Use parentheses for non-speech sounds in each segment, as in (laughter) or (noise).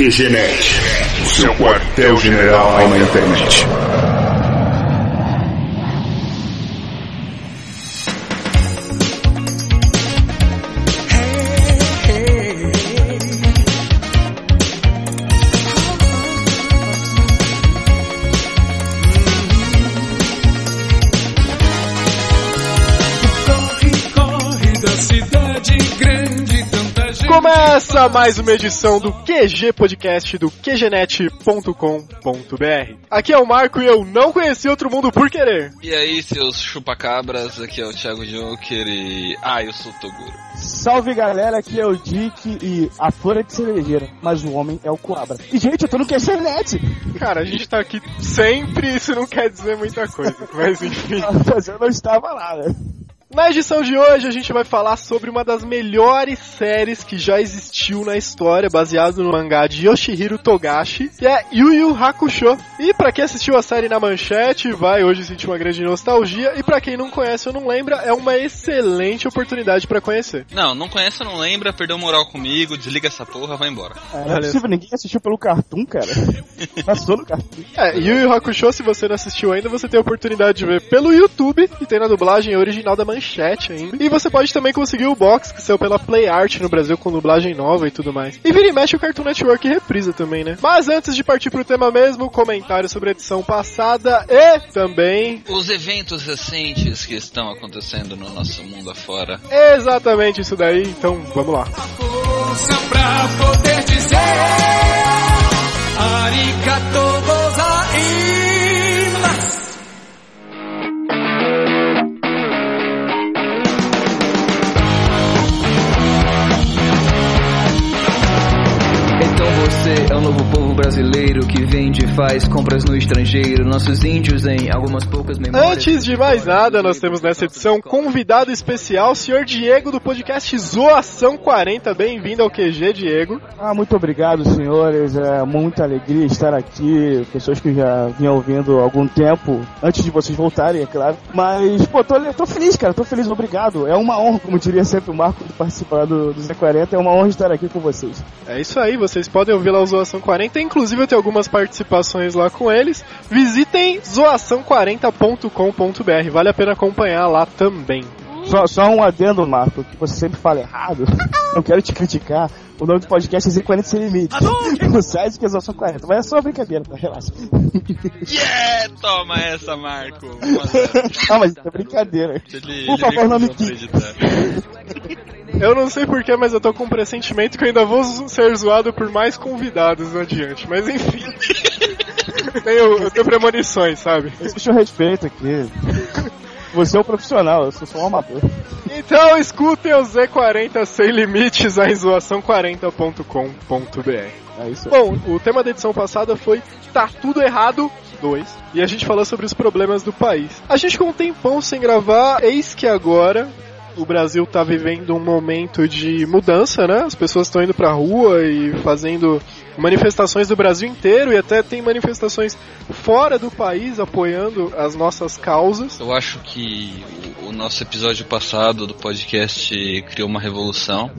QGNet, o seu quartel-general na internet. Começa mais uma edição do QG Podcast do QGNet.com.br. Aqui é o Marco e eu não conheci outro mundo por querer. E aí, seus chupacabras, aqui é o Thiago Joker e. Ah, eu sou o Toguro. Salve galera, aqui é o Dick e a flor é de cerejeira, mas o homem é o Coabra. E gente, eu tô no QGNet! Cara, a gente tá aqui sempre, isso não quer dizer muita coisa, mas (laughs) enfim. mas eu não estava lá, né? Na edição de hoje a gente vai falar sobre uma das melhores séries que já existiu na história, baseado no mangá de Yoshihiro Togashi, que é Yu Yu Hakusho. E para quem assistiu a série na manchete, vai hoje sentir uma grande nostalgia, e para quem não conhece ou não lembra, é uma excelente oportunidade para conhecer. Não, não conhece ou não lembra, perdeu moral comigo, desliga essa porra, vai embora. É, não é possível, ninguém assistiu pelo Cartoon, cara. (laughs) Passou no Cartoon. É, Yu Yu Hakusho, se você não assistiu ainda, você tem a oportunidade de ver pelo YouTube, e tem na dublagem original da manchete manchete ainda. E você pode também conseguir o box que saiu pela Play Art no Brasil com dublagem nova e tudo mais. E vira e mexe o Cartoon Network reprisa também, né? Mas antes de partir pro tema mesmo, comentário sobre a edição passada e também os eventos recentes que estão acontecendo no nosso mundo afora. Exatamente isso daí, então vamos lá. Força pra poder dizer Arigatou gozaimasu brasileiro que vende e faz compras no estrangeiro. Nossos índios em algumas poucas memórias. Antes de mais nada, nós temos nessa edição convidado especial, o senhor Diego do podcast Zoação 40. Bem-vindo ao QG, Diego. Ah, muito obrigado, senhores. É muita alegria estar aqui. Pessoas que já vinham ouvindo há algum tempo, antes de vocês voltarem, é claro. Mas, pô, tô, tô feliz, cara. Tô feliz, obrigado. É uma honra, como diria sempre o Marco, de participar do, do Z40. É uma honra estar aqui com vocês. É isso aí, vocês podem ouvir lá o Zoação 40. Inclusive eu tenho algumas participações lá com eles. Visitem zoação40.com.br. Vale a pena acompanhar lá também. Só, só um adendo, Marco, que você sempre fala errado. (laughs) Não quero te criticar. O nome do podcast é Z40 Sem Limite. No site que é Zoação 40. Mas é só uma brincadeira, tá? Relaxa. (laughs) Yeah! Toma essa, Marco. (laughs) ah, mas é brincadeira. Ele, Por favor, não me Eu não sei porquê, mas eu tô com um pressentimento que eu ainda vou ser zoado por mais convidados adiante. Mas enfim. eu, (laughs) tenho, eu tenho premonições, sabe? Existe o respeito aqui. Você é um profissional, eu sou só um amador. Então escutem o Z40 Sem Limites em zoação40.com.br. É isso aí. Bom, o tema da edição passada foi Tá Tudo Errado 2. E a gente falou sobre os problemas do país. A gente ficou um tempão sem gravar, eis que agora o Brasil está vivendo um momento de mudança, né? As pessoas estão indo pra rua e fazendo manifestações do Brasil inteiro e até tem manifestações fora do país apoiando as nossas causas. Eu acho que o, nosso episódio passado do podcast criou uma revolução.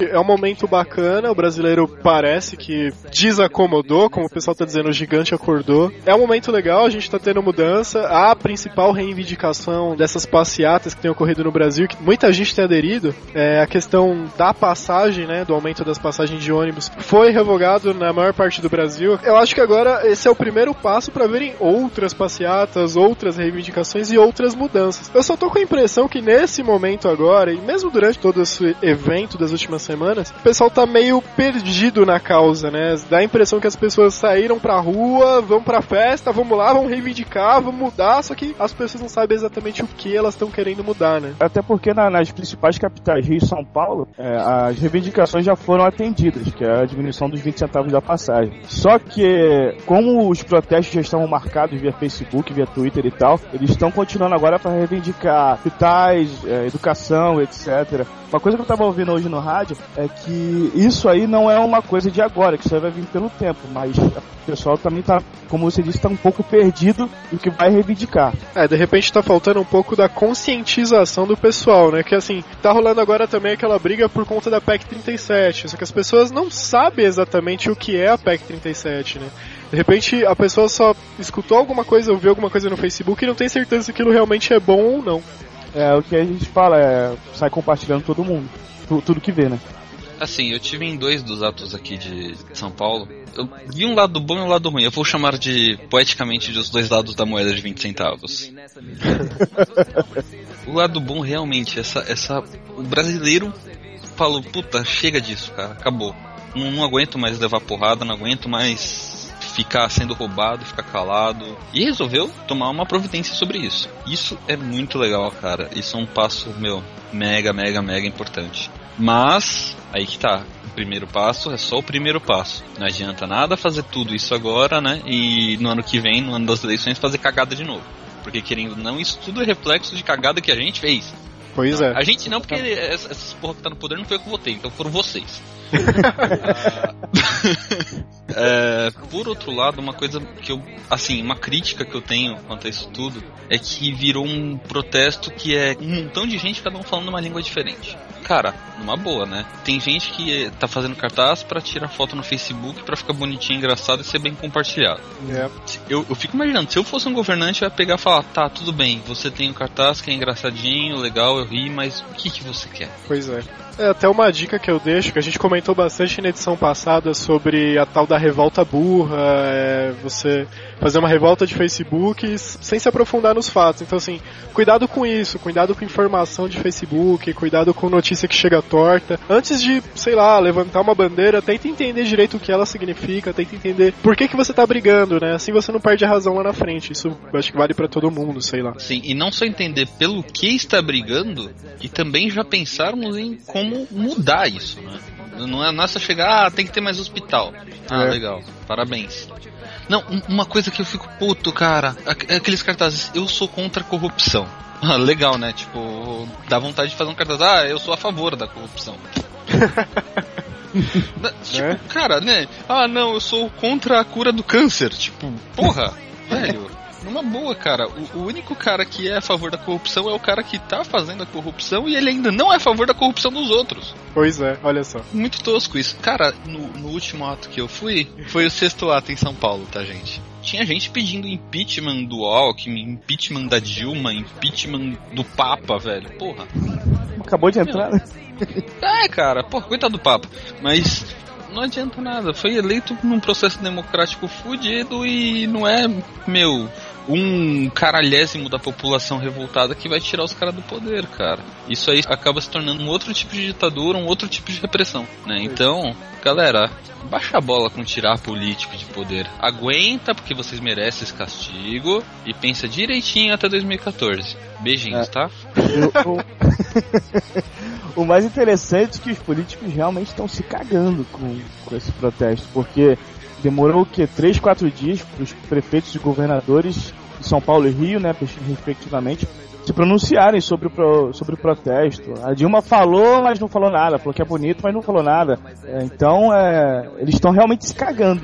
é um momento bacana, o brasileiro parece que desacomodou, como o pessoal está dizendo, o gigante acordou. É um momento legal, a gente está tendo mudança. A principal reivindicação dessas passeatas que têm ocorrido no Brasil, que muita gente tem aderido, é a questão da passagem, né, do aumento das passagens de ônibus foi revogado na maior parte do Brasil. Eu acho que agora esse é o primeiro passo para verem outras passeatas, outras reivindicações e outras mudanças. Eu só tô com a impressão que nesse momento agora, e mesmo durante todo esse evento das últimas semanas, o pessoal tá meio perdido na causa, né? Dá a impressão que as pessoas saíram pra rua, vão pra festa, vamos lá, vão reivindicar, vão mudar, só que as pessoas não sabem exatamente o que elas estão querendo mudar, né? Até porque na, nas principais capitais, Rio e São Paulo, é, as reivindicações já foram atendidas, que é a diminuição dos 20 centavos da passagem. Só que, como os protestos já estavam marcados via Facebook, via Twitter e tal, eles estão continuando agora para reivindicar hospitais, é, educação, etc. Uma coisa que eu tava ouvindo hoje no rádio é que isso aí não é uma coisa de agora, que isso aí vai vir pelo tempo, mas o pessoal também tá, como você disse, tá um pouco perdido do que vai reivindicar. É, de repente tá faltando um pouco da conscientização do pessoal, né? Que assim, tá rolando agora também aquela briga por conta da PEC 37, só que as pessoas não sabem sabe exatamente o que é a PEC 37, né? De repente a pessoa só escutou alguma coisa, ouviu alguma coisa no Facebook e não tem certeza se aquilo realmente é bom ou não. É o que a gente fala, é sai compartilhando todo mundo, tu- tudo que vê, né? Assim, eu tive em dois dos atos aqui de São Paulo. Eu vi um lado bom e um lado ruim. Eu vou chamar de, poeticamente, de os dois lados da moeda de 20 centavos. (laughs) o lado bom, realmente, essa, essa, o brasileiro falou, puta, chega disso, cara, acabou. Não, não aguento mais levar porrada, não aguento mais ficar sendo roubado, ficar calado. E resolveu tomar uma providência sobre isso. Isso é muito legal, cara. Isso é um passo, meu, mega, mega, mega importante. Mas, aí que tá. O primeiro passo é só o primeiro passo. Não adianta nada fazer tudo isso agora, né? E no ano que vem, no ano das eleições, fazer cagada de novo. Porque querendo ou não, isso tudo é reflexo de cagada que a gente fez. Pois é. A gente não, porque essa- essas porra que tá no poder não foi eu que votei, então foram vocês. (laughs) É, por outro lado, uma coisa que eu. Assim, uma crítica que eu tenho quanto a isso tudo é que virou um protesto que é um montão de gente, cada um falando uma língua diferente. Cara, numa boa, né? Tem gente que tá fazendo cartaz pra tirar foto no Facebook pra ficar bonitinho, engraçado e ser bem compartilhado. É. Eu, eu fico imaginando, se eu fosse um governante, eu ia pegar e falar: tá, tudo bem, você tem o cartaz que é engraçadinho, legal, eu ri, mas o que, que você quer? Pois é. É, até uma dica que eu deixo, que a gente comentou bastante na edição passada sobre a tal da revolta burra, é, você fazer uma revolta de Facebook sem se aprofundar nos fatos. Então, assim, cuidado com isso, cuidado com informação de Facebook, cuidado com notícia que chega torta. Antes de, sei lá, levantar uma bandeira, tenta entender direito o que ela significa, tenta entender por que, que você tá brigando, né? Assim você não perde a razão lá na frente. Isso acho que vale pra todo mundo, sei lá. Sim, e não só entender pelo que está brigando, e também já pensarmos em como mudar isso, né? Não é, não é só chegar, ah, tem que ter mais hospital. Ah, É. legal, parabéns. Não, um- uma coisa que eu fico puto, cara, aqu- é aqueles cartazes, eu sou contra a corrupção. (laughs) Ah, legal, né? Tipo, dá vontade de fazer um cartaz, ah, eu sou a favor da corrupção. (laughs) Na- tipo, Né? cara, né? Ah, não, eu sou contra a cura do câncer. Tipo, porra, (laughs) velho. Numa boa, cara. O, o único cara que é a favor da corrupção é o cara que tá fazendo a corrupção e ele ainda não é a favor da corrupção dos outros. Pois é, olha só. Muito tosco isso. Cara, no, no último ato que eu fui, foi o sexto ato em São Paulo, tá, gente? Tinha gente pedindo impeachment do Alckmin, impeachment da Dilma, impeachment do Papa, velho. Porra. Acabou de entrar, né? É, cara, porra, coitado do Papa. Mas não adianta nada. Foi eleito num processo democrático fudido e não é, meu, um caralhésimo da população revoltada que vai tirar os caras do poder, cara. Isso aí acaba se tornando um outro tipo de ditadura, um outro tipo de repressão, né? Então, galera, baixa a bola com tirar político de poder. Aguenta, porque vocês merecem esse castigo e pensa direitinho até 2014. Beijinhos, É. tá? (laughs) O, mais interessante é que os políticos realmente estão se cagando com, com esse protesto, porque demorou o quê? 3, 4 dias para os prefeitos e governadores de São Paulo e Rio, né, respectivamente, se pronunciarem sobre o, pro- sobre o protesto. A Dilma falou, mas não falou nada, falou que é bonito, mas não falou nada. É, então, é, eles estão realmente se cagando,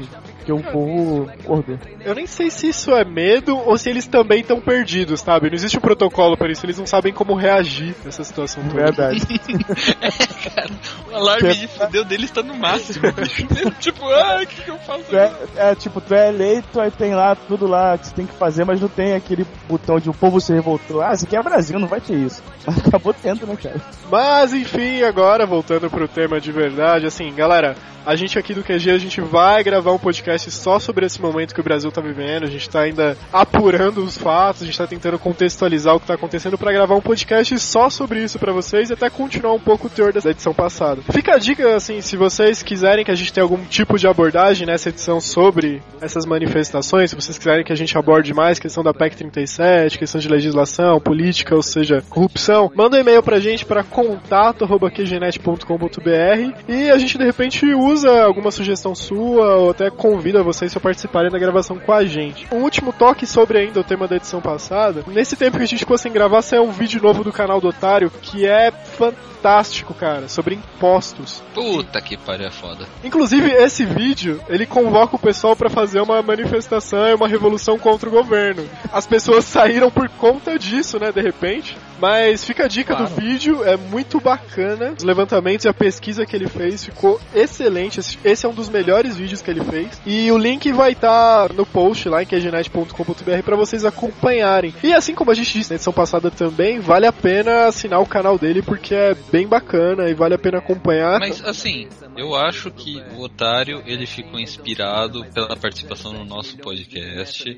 porque o povo acordou. Eu nem sei se isso é medo ou se eles também estão perdidos, sabe? Não existe um protocolo para isso, eles não sabem como reagir nessa situação toda. Verdade. (laughs) O alarme Que- de fudeu deles tá no máximo, (laughs) tipo, ah, o que, que eu faço? É, é, tipo, tu é eleito, aí tem lá tudo lá que você tem que fazer, mas não tem aquele botão de o povo se revoltou. Ah, isso aqui é Brasil, não vai ter isso. Mas (laughs) acabou tendo, né, cara? Mas enfim, agora voltando pro tema de verdade, assim, galera, a gente aqui do QG, a gente vai gravar um podcast só sobre esse momento que o Brasil tá vivendo, a gente tá ainda apurando os fatos, a gente tá tentando contextualizar o que tá acontecendo pra gravar um podcast só sobre isso pra vocês e até continuar um pouco o teor da edição passada. Fica a dica, assim, se vocês quiserem que a gente tenha algum tipo de abordagem nessa edição sobre essas manifestações, se vocês quiserem que a gente aborde mais questão da PEC 37, questão de legislação, política, ou seja, corrupção, manda um e-mail pra gente para contato@qgenet.com.br e a gente de repente usa alguma sugestão sua ou até convida vocês a participarem da gravação com a gente. Um último toque sobre ainda o tema da edição passada. Nesse tempo que a gente ficou sem gravar, saiu um vídeo novo do canal do Otário que é fantástico, cara, sobre impostos. Puta que pariu, é foda. Inclusive, esse vídeo, ele convoca o pessoal pra fazer uma manifestação e uma revolução contra o governo. As pessoas saíram por conta disso, né, de repente. Mas fica a dica Claro. do vídeo, é muito bacana. Os levantamentos e a pesquisa que ele fez ficou excelente. Esse é um dos melhores vídeos que ele fez. E o link vai estar no post lá em qgenet.com.br pra vocês acompanharem. E assim como a gente disse na edição passada também, vale a pena assinar o canal dele porque é bem bacana e vale a pena acompanhar. Mas assim, eu acho que o Otário ele ficou inspirado pela participação no nosso podcast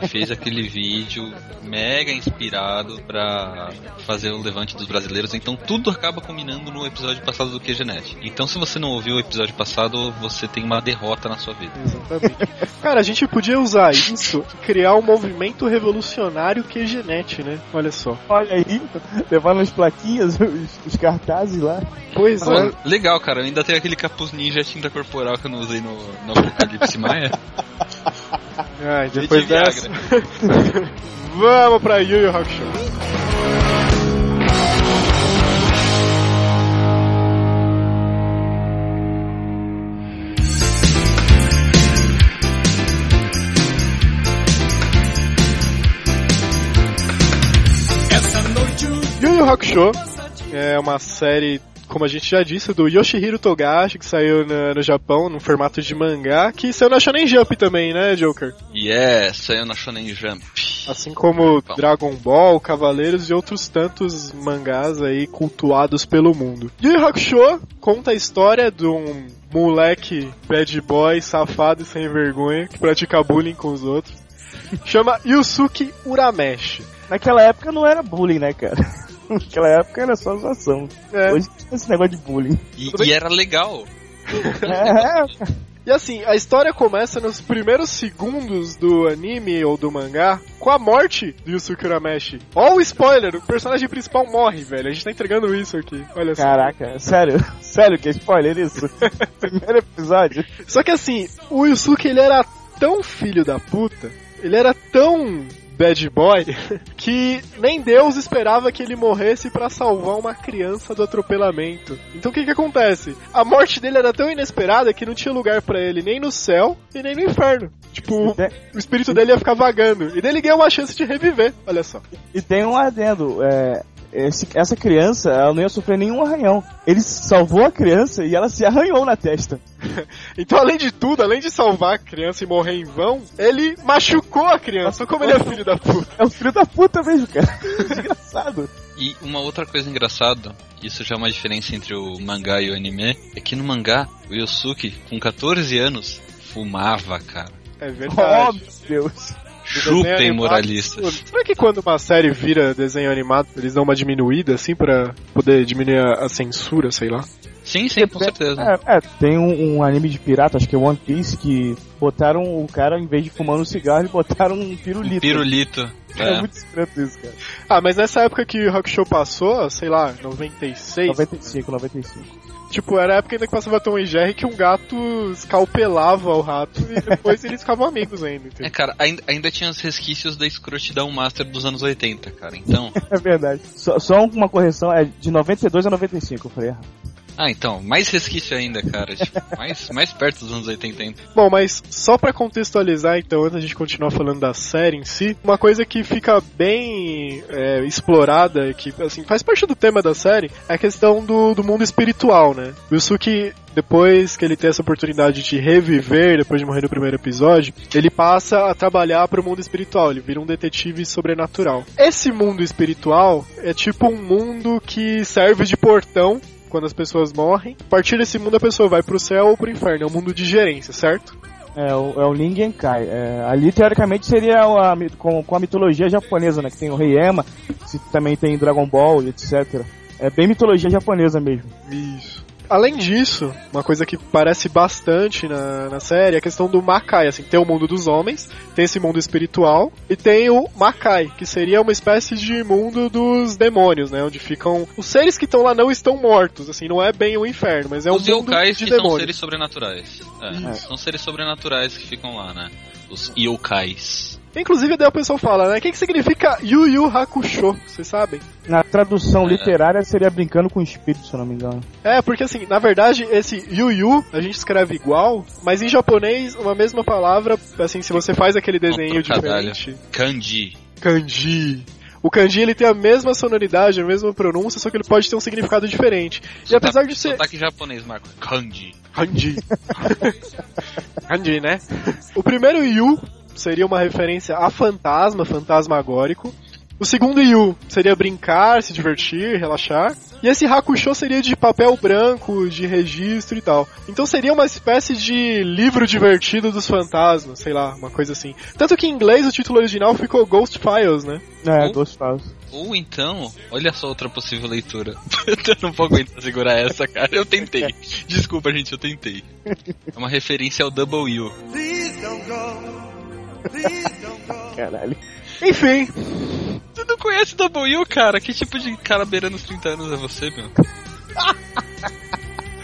e fez aquele vídeo mega inspirado pra fazer o levante dos brasileiros. Então tudo acaba combinando no episódio passado do QGNet. Então se você não ouviu o episódio passado, você tem uma derrota na sua vida. Exatamente. Cara, a gente podia usar isso e criar um movimento revolucionário QGNet, né? Olha só. Olha aí, levando as plaquinhas, os, os cartazes lá. Pois Pô, é. legal, cara. Eu ainda tenho aquele capuz ninja tinta corporal que eu não usei no, no Apocalipse Maia. Ai, Cheio depois de dessa. (laughs) Vamos pra Yu Yu Hakusho. Hakusho é uma série, como a gente já disse, do Yoshihiro Togashi, que saiu na- no Japão no formato de mangá, que saiu na Shonen Jump também, né, Joker? Yes, saiu na Shonen Jump. Assim como Dragon Ball, Cavaleiros e outros tantos mangás aí cultuados pelo mundo. Yu Yu Hakusho conta a história de um moleque bad boy, safado e sem vergonha, que pratica bullying com os outros. Chama Yusuke Urameshi. Naquela época não era bullying, né, cara? (laughs) (laughs) Naquela época era só zoação. É. Hoje tem esse negócio de bullying. E, e era legal. (laughs) É, (laughs) E assim, a história começa nos primeiros segundos do anime ou do mangá com a morte do Yusuke Urameshi. Ó o spoiler, o personagem principal morre, velho. A gente tá entregando isso aqui. Olha só. Caraca, sério? Sério que é spoiler isso? Primeiro episódio? Só que assim, o Yusuke ele era tão filho da puta, ele era tão bad boy, que nem Deus esperava que ele morresse pra salvar uma criança do atropelamento. Então o que que acontece? A morte dele era tão inesperada que não tinha lugar pra ele nem no céu e nem no inferno. Tipo, Tem- o espírito dele ia ficar vagando. E daí ele ganhou uma chance de reviver, olha só. E tem um adendo, é, esse- essa criança, ela não ia sofrer nenhum arranhão. Ele salvou a criança e ela se arranhou na testa. (laughs) Então, além de tudo, além de salvar a criança e morrer em vão, ele machucou a criança. Olha como ele é filho da puta. É um filho da puta mesmo, cara. (laughs) Desgraçado. E uma outra coisa engraçada, isso já é uma diferença entre o mangá e o anime, é que no mangá, o Yosuke, com 14 anos, fumava, cara. É Oh, verdade. meu Deus. Chupem moralistas. Será que quando uma série vira desenho animado, eles dão uma diminuída assim pra poder diminuir a, a censura, sei lá? Sim, sim, com certeza. É, é, tem um, um anime de pirata, acho que é One Piece, que botaram o cara, em vez de fumar um cigarro, botaram um pirulito. Pirulito. É, É. muito escroto isso, cara. Ah, mas nessa época que o Rock Show passou, sei lá, 96, 95, 95. tipo, era a época ainda que passava Tom e Jerry que um gato escalpelava o rato e depois (laughs) eles ficavam amigos ainda, É, cara, ainda, ainda tinha os resquícios da escrotidão master dos anos 80, cara. Então. (laughs) É verdade. Só, só uma correção, é de 92 a 95, eu falei errado. Ah, então, mais resquício ainda, cara. Tipo, (laughs) mais, mais perto dos anos 80 ainda. Bom, mas só pra contextualizar, então, antes da gente continuar falando da série em si, uma coisa que fica bem é, explorada, que assim, faz parte do tema da série, é a questão do, do mundo espiritual, né? O Yusuke, depois que ele tem essa oportunidade de reviver, depois de morrer no primeiro episódio, ele passa a trabalhar pro mundo espiritual, ele vira um detetive sobrenatural. Esse mundo espiritual é tipo um mundo que serve de portão quando as pessoas morrem. A partir desse mundo a pessoa vai pro céu ou pro inferno, é um mundo de gerência, certo? É o, é o Lingenkai. É, ali, teoricamente, seria a, com, com a mitologia japonesa, né? Que tem o Rei Ema, se também tem Dragon Ball, etc. É bem mitologia japonesa mesmo. Isso. Além disso, uma coisa que parece bastante na, na série é a questão do Makai. Assim, tem o mundo dos homens, tem esse mundo espiritual, e tem o Makai, que seria uma espécie de mundo dos demônios, né? Onde ficam. Os seres que estão lá não estão mortos, assim, não é bem o inferno, mas é um os mundo yokais de que são demônios. seres sobrenaturais. É, Isso. São seres sobrenaturais que ficam lá, né? Os yokais. Inclusive, daí o pessoal fala, né? O que, que significa Yu Yu Hakusho? Vocês sabem? Na tradução literária seria brincando com o espírito, se eu não me engano. É, porque assim, na verdade, esse Yu Yu, a gente escreve igual, mas em japonês, uma mesma palavra, assim, se você faz aquele desenho diferente. Kanji. Kanji. O kanji ele tem a mesma sonoridade, a mesma pronúncia, só que ele pode ter um significado diferente. E apesar de ser. Sotaque japonês, Marco. Kanji. Kanji. (laughs) kanji, né? O primeiro Yu seria uma referência a fantasma, fantasmagórico. O segundo Yu seria brincar, se divertir, relaxar. E esse Hakusho seria de papel branco, de registro e tal. Então seria uma espécie de livro divertido dos fantasmas, sei lá, uma coisa assim. Tanto que em inglês o título original ficou Ghost Files, né? É, Oh. Ghost Files. Ou então, olha só outra possível leitura. (laughs) eu não vou aguentar segurar essa, cara. Eu tentei. Desculpa, gente, eu tentei. É uma referência ao Double U. Caralho. Enfim, Você não conhece Double U, cara? Que tipo de cara beirando os 30 anos é você, meu?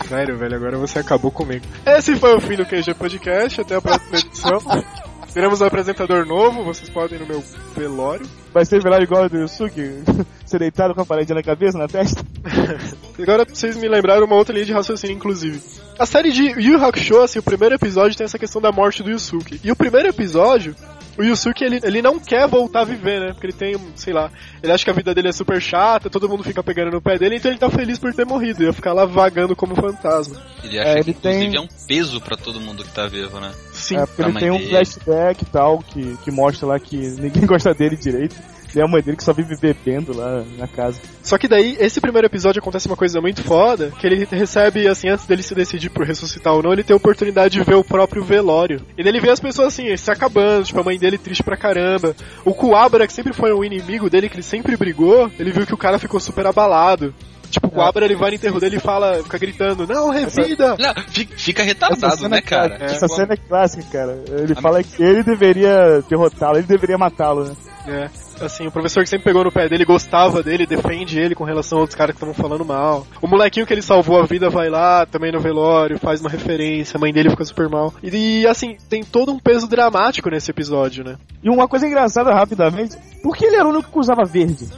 Sério, velho, agora você acabou comigo. Esse foi o fim do QG Podcast, até a próxima edição. (laughs) Teremos um apresentador novo, vocês podem ir no meu velório. Vai ser virar igual o do Yusuke? (laughs) Ser deitado com a parede na cabeça, na testa? (laughs) Agora vocês me lembraram uma outra linha de raciocínio, inclusive. A série de Yu Hakusho, assim, o primeiro episódio tem essa questão da morte do Yusuke. E o primeiro episódio, o Yusuke, ele, ele não quer voltar a viver, né? Porque ele tem, sei lá, ele acha que a vida dele é super chata, todo mundo fica pegando no pé dele, então ele tá feliz por ter morrido. Ia ficar lá vagando como fantasma. Ele acha É, que ele tem- inclusive é um peso pra todo mundo que tá vivo, né? Sim. É, porque ele tem um dele. flashback e tal que, que mostra lá que (laughs) ninguém gosta dele direito. E a mãe dele que só vive bebendo lá na casa. Só que daí, esse primeiro episódio acontece uma coisa muito foda, que ele recebe, assim, antes dele se decidir por ressuscitar ou não, ele tem a oportunidade de ver o próprio velório. E daí ele vê as pessoas, assim, se acabando, tipo, a mãe dele triste pra caramba. O Kuwabara, que sempre foi um inimigo dele, que ele sempre brigou, ele viu que o cara ficou super abalado. Tipo, o Kuwabara, ele vai no enterro dele e fala, fica gritando, não, revida! Não, fi- fica retardado, né, cara? é clássica, É. Essa cena é clássica, cara. Ele fala que ele deveria derrotá-lo, ele deveria matá-lo, né? É, assim, o professor que sempre pegou no pé dele, gostava dele, defende ele com relação a outros caras que estavam falando mal. O molequinho que ele salvou a vida vai lá também no velório, faz uma referência, a mãe dele fica super mal. E, assim, tem todo um peso dramático nesse episódio, né? E uma coisa engraçada, rapidamente, por que ele era o único que usava verde?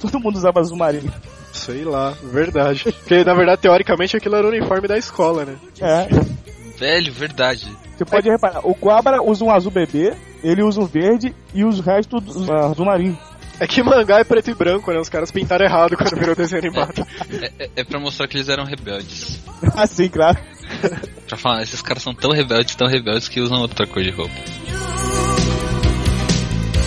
Todo mundo usava azul marinho. Sei lá, verdade. (laughs) Porque, na verdade, teoricamente, aquilo era o uniforme da escola, né? É. Velho, verdade. Você pode reparar, o Quabra usa um azul bebê, ele usa um verde e os restos usam azul marinho. É que mangá é preto e branco, né? Os caras pintaram errado quando virou desenho animado. É, é, é pra mostrar que eles eram rebeldes. (laughs) ah, sim, claro. Pra falar, esses caras são tão rebeldes, tão rebeldes que usam outra cor de roupa.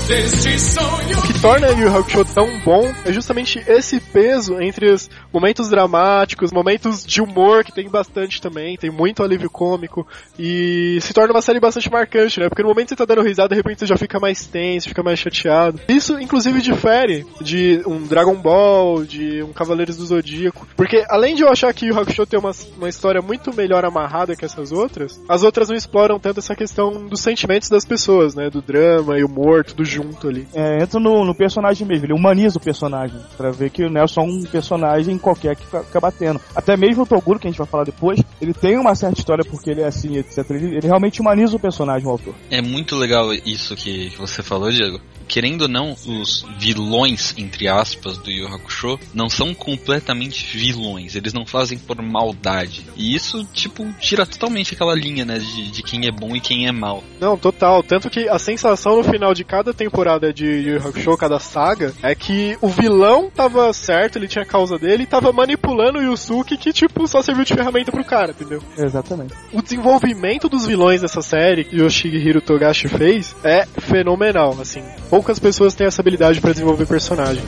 O que torna Yu Yu Hakusho tão bom é justamente esse peso entre os momentos dramáticos, momentos de humor, que tem bastante também, tem muito alívio cômico, e se torna uma série bastante marcante, né? Porque no momento que você tá dando risada, de repente você já fica mais tenso, fica mais chateado. Isso, inclusive, difere de um Dragon Ball, de um Cavaleiros do Zodíaco. Porque, além de eu achar que Yu Yu Hakusho tem uma, uma história muito melhor amarrada que essas outras, as outras não exploram tanto essa questão dos sentimentos das pessoas, né? Do drama e humor, tudo junto ali. É, entra no, no personagem mesmo, ele humaniza o personagem, pra ver que não é só um personagem qualquer que fica, fica batendo. Até mesmo o Toguro, que a gente vai falar depois, ele tem uma certa história porque ele é assim, etc. Ele, ele realmente humaniza o personagem, o autor. É muito legal isso que, que você falou, Diego. Querendo ou não, os vilões, entre aspas, do Yu Yu Hakusho não são completamente vilões. Eles não fazem por maldade. E isso, tipo, tira totalmente aquela linha, né, de, de quem é bom e quem é mal. Não, total. Tanto que a sensação no final de cada temporada de Yu Yu Hakusho, cada saga, é que o vilão tava certo, ele tinha a causa dele, e tava manipulando o Yusuke, que, tipo, só serviu de ferramenta pro cara, entendeu? Exatamente. O desenvolvimento dos vilões dessa série que Yoshihiro Togashi fez é fenomenal, assim. Poucas pessoas têm essa habilidade pra desenvolver personagem.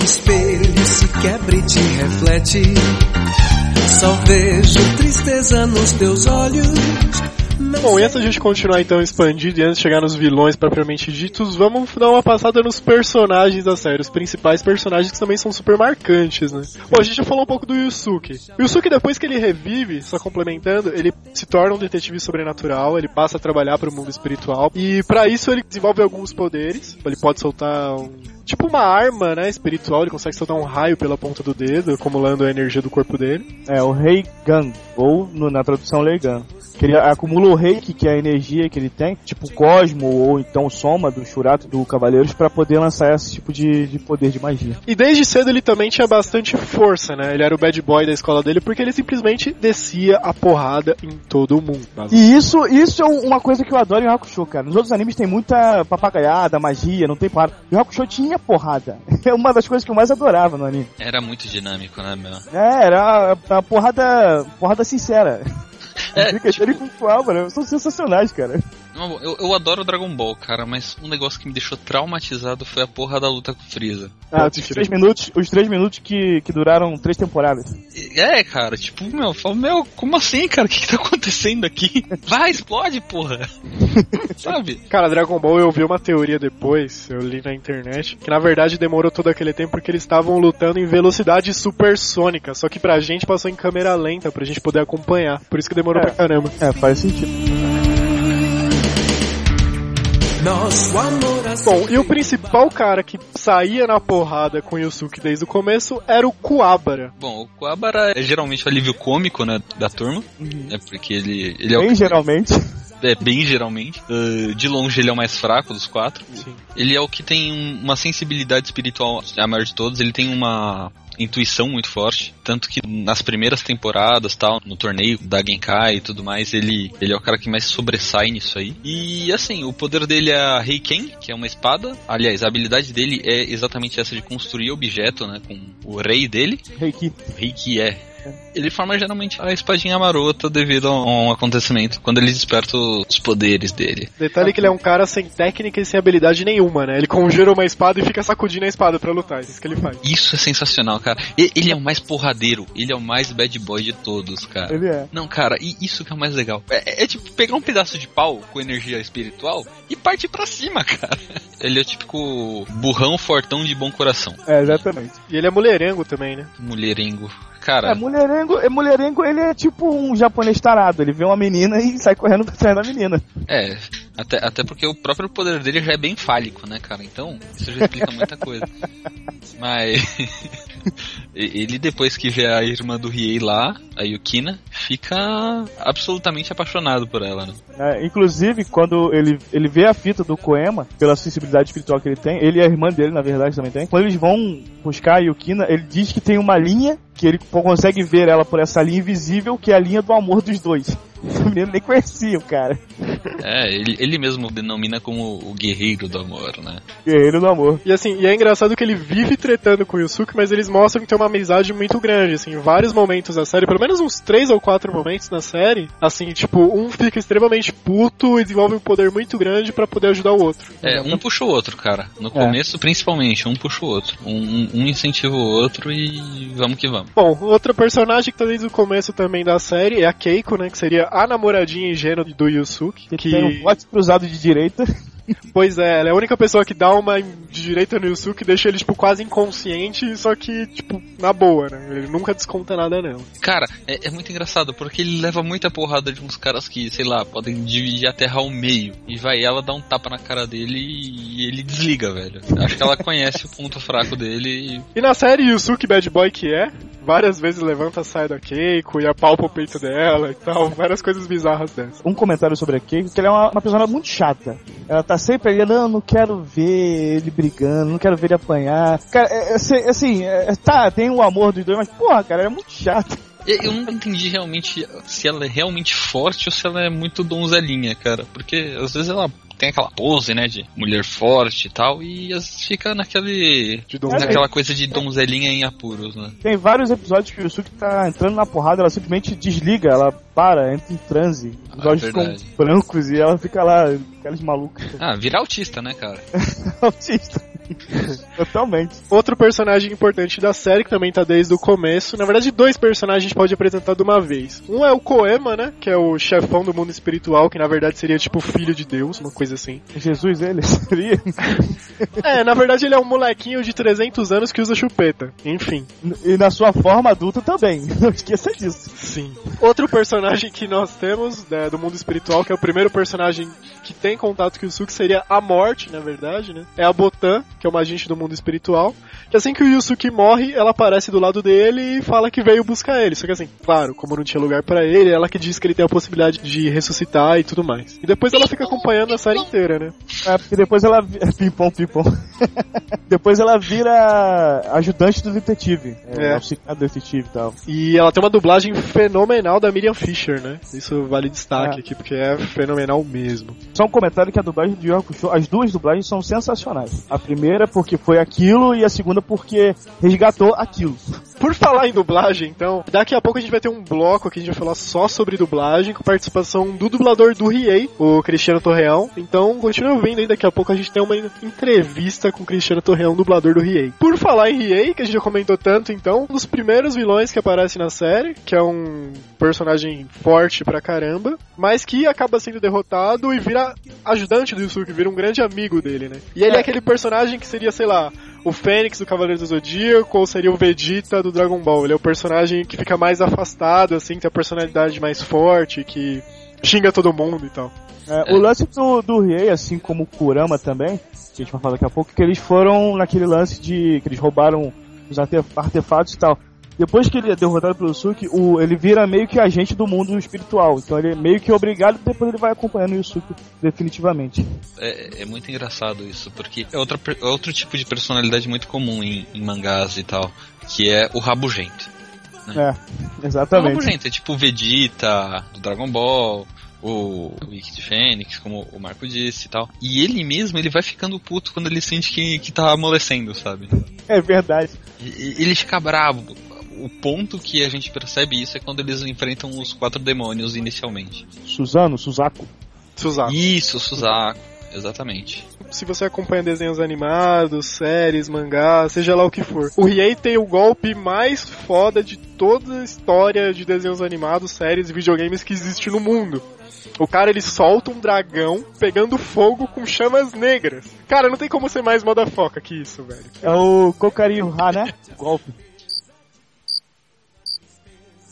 O espelho se quebra e te reflete. Só vejo tristeza nos teus olhos. Bom, e antes da gente continuar então expandido e antes de chegar nos vilões propriamente ditos, vamos dar uma passada nos personagens da série, os principais personagens que também são super marcantes, né? Bom, a gente já falou um pouco do Yusuke. Yusuke, depois que ele revive, só complementando, ele se torna um detetive sobrenatural, ele passa a trabalhar para o mundo espiritual, e para isso ele desenvolve alguns poderes. Ele pode soltar um. Tipo uma arma, né, espiritual, ele consegue soltar um raio pela ponta do dedo, acumulando a energia do corpo dele. É o Rei Gun, ou no- na tradução Leigan. Que ele acumula o reiki, que é a energia que ele tem, tipo Cosmo ou então Soma do Shurato do Cavaleiros, pra poder lançar esse tipo de, de poder de magia. E desde cedo ele também tinha bastante força, né? Ele era o bad boy da escola dele porque ele simplesmente descia a porrada em todo mundo. E isso, isso é uma coisa que eu adoro em Hakusho, cara. Nos outros animes tem muita papagaiada, magia, não tem porrada. E o Hakusho tinha porrada. (laughs) É uma das coisas que eu mais adorava no anime. Era muito dinâmico, né, meu? É, era a, a porrada, porrada sincera. É, (laughs) Fica ele com mano. São sensacionais, cara. Eu, eu adoro Dragon Ball, cara, mas um negócio que me deixou traumatizado foi a porra da luta com o Freeza. Ah, os três minutos, os três minutos que, que duraram três temporadas. É, cara, tipo, meu, eu falo, meu, como assim, cara? O que, que tá acontecendo aqui? (laughs) Vai, explode, porra! (laughs) Sabe? Cara, Dragon Ball eu vi uma teoria depois, eu li na internet, que na verdade demorou todo aquele tempo porque eles estavam lutando em velocidade supersônica, só que pra gente passou em câmera lenta, pra gente poder acompanhar. Por isso que demorou É. pra caramba. É, faz sentido. Nosso amor assim Bom, e o principal cara que saía na porrada com o Yusuke desde o começo era o Kuwabara. Bom, o Kuwabara é geralmente o alívio cômico, né, da turma, né, porque ele, ele é o Bem geralmente. É, bem geralmente. Uh, de longe ele é o mais fraco dos quatro. Ele é o que tem um- uma sensibilidade espiritual, a maior de todos. Ele tem uma intuição muito forte. Tanto que nas primeiras temporadas, tal, no torneio da Genkai e tudo mais, ele, ele é o cara que mais sobressai nisso aí. E assim, o poder dele é a Heiken, que é uma espada. Aliás, a habilidade dele é exatamente essa de construir objeto, né? Com o rei dele. Reiki. Reiki é. Ele forma geralmente a espadinha marota devido a um acontecimento, quando ele desperta os poderes dele. Detalhe que ele é um cara sem técnica e sem habilidade nenhuma, né? Ele conjura uma espada e fica sacudindo a espada pra lutar. É isso que ele faz. Isso é sensacional, cara. E- Ele é o mais porradeiro, ele é o mais bad boy de todos, cara. Ele é. Não, cara, e isso que é o mais legal. É, é tipo pegar um pedaço de pau com energia espiritual e partir pra cima, (laughs) cara. Ele é o típico burrão fortão de bom coração. É, exatamente. E ele é mulherengo também, né? Mulherengo. Cara, É, mulherengo, é, mulherengo, ele é tipo um japonês tarado. Ele vê uma menina e sai correndo atrás da menina. É, até, até porque o próprio poder dele já é bem fálico, né, cara? Então, isso já explica muita coisa. (laughs) Mas. (laughs) ele, depois que vê a irmã do Riei lá, a Yukina, fica absolutamente apaixonado por ela, né? É, inclusive, quando ele, ele vê a fita do Koema, pela sensibilidade espiritual que ele tem, ele e a irmã dele, na verdade, também tem. Quando eles vão buscar a Yukina, ele diz que tem uma linha, que ele consegue ver ela por essa linha invisível, que é a linha do amor dos dois. O menino nem conhecia o cara. É, ele, ele mesmo denomina como o guerreiro do amor, né? Guerreiro do amor. E assim, e é engraçado que ele vive tretando com o Yusuke, mas eles mostram que tem uma amizade muito grande, assim, em vários momentos da série, pelo menos uns três ou quatro momentos na série, assim, tipo, um fica extremamente puto e desenvolve um poder muito grande pra poder ajudar o outro. É, um puxa o outro, cara. No começo, principalmente, um puxa o outro. Um, um- um incentiva o outro e vamos que vamos. Bom, outra personagem que tá desde o começo também da série é a Keiko, né, que seria a namoradinha ingênua do Yusuke, Que que, tem um bote cruzado de direita. (laughs) pois é, ela é a única pessoa que dá uma de direita no Yusuke e deixa ele, tipo, quase inconsciente, só que, tipo, na boa, né, ele nunca desconta nada nela. Cara, é, é muito engraçado, porque ele leva muita porrada de uns caras que, sei lá, podem dividir a terra ao meio. E vai ela dar um tapa na cara dele e ele desliga, velho. Acho que ela conhece o ponto fraco dele e E na série Yusuke Bad Boy que é, várias vezes levanta a saia da Keiko e apalpa o peito dela e tal, várias coisas bizarras dessas. Um comentário sobre a Keiko, que ela é uma, uma pessoa muito chata. Ela tá sempre ali, não, não quero ver ele brigando, não quero ver ele apanhar. Cara, é, é, assim, é, tá, tem o amor dos dois, mas porra, cara, é muito chata. Eu nunca entendi realmente se ela é realmente forte ou se ela é muito donzelinha, cara. Porque às vezes ela tem aquela pose, né, de mulher forte e tal, e às vezes fica naquele. Naquela coisa de donzelinha em apuros, né? Tem vários episódios que o Yusuke tá entrando na porrada, ela simplesmente desliga, ela para, entra em transe. Os Ah, olhos ficam verdade. brancos e ela fica lá, aquelas malucas. Ah, vira autista, né, cara? (laughs) Autista. (laughs) Totalmente. Outro personagem importante da série, que também tá desde o começo, na verdade dois personagens a gente pode apresentar de uma vez. Um é o Koema, né, que é o chefão do mundo espiritual, que na verdade seria tipo filho de Deus, uma coisa assim. Jesus, ele (laughs) seria. É, na verdade ele é um molequinho de 300 anos que usa chupeta. Enfim. E na sua forma adulta também. (laughs) Não esqueça disso. Sim. Outro personagem que nós temos né, do mundo espiritual, que é o primeiro personagem que tem contato com o Yusuke, seria a morte, na verdade, né? É a Botan, que é uma agente do mundo espiritual. Que assim que o Yusuke morre, ela aparece do lado dele e fala que veio buscar ele. Só que assim, claro, como não tinha lugar para ele, ela que diz que ele tem a possibilidade de ressuscitar e tudo mais. E depois ela fica acompanhando a série inteira, né? É, porque depois ela. (laughs) Pimpom, pimpom. (laughs) depois ela vira ajudante do detetive. É, É. auxiliar do detetive e tal. E ela tem uma dublagem fenomenal da Miriam Fisher, né? Isso vale destaque É. aqui, porque é fenomenal mesmo. Só um comentário que a dublagem de Yu Hakusho, as duas dublagens são sensacionais. A primeira porque foi aquilo e a segunda porque resgatou aquilo. Por falar em dublagem, então, daqui a pouco a gente vai ter um bloco que a gente vai falar só sobre dublagem, com participação do dublador do Riei, o Cristiano Torreão. Então, continua ouvindo aí, daqui a pouco a gente tem uma entrevista com o Cristiano Torreão, dublador do Riei. Por falar em Riei, que a gente já comentou tanto, então, um dos primeiros vilões que aparece na série, que é um personagem forte pra caramba, mas que acaba sendo derrotado e vira ajudante do Yusuke, vira um grande amigo dele, né? E ele é, É. aquele personagem que seria, sei lá, o Fênix do Cavaleiro do Zodíaco ou seria o Vegeta do Dragon Ball. Ele é o personagem que fica mais afastado, assim, tem a personalidade mais forte, que xinga todo mundo e tal. É, O lance do, do Riei, assim como o Kurama também, que a gente vai falar daqui a pouco, que eles foram naquele lance de que eles roubaram os arte- artefatos e tal. Depois que ele é derrotado pelo Yusuke, o, ele vira meio que agente do mundo espiritual. Então ele é meio que obrigado, depois ele vai acompanhando o Yusuke definitivamente. É, é muito engraçado isso, porque é, outra, é outro tipo de personalidade muito comum em, em mangás e tal, que é o rabugento. É, O exatamente. rabugento é tipo o Vegeta do Dragon Ball, o Wicked Fênix, como o Marco disse e tal. E ele mesmo, ele vai ficando puto quando ele sente que, que tá amolecendo, sabe? É verdade. E- e- Ele fica bravo. O ponto que a gente percebe isso é quando eles enfrentam os quatro demônios inicialmente. Suzano, Suzaku. Suzaku. Isso, Suzaku. Exatamente. Se você acompanha desenhos animados, séries, mangás, seja lá o que for. O Riei tem o golpe mais foda de toda a história de desenhos animados, séries e videogames que existe no mundo. O cara ele solta um dragão pegando fogo com chamas negras. Cara, não tem como ser mais foca que isso, velho. É o Kokario Ha, né? Golpe.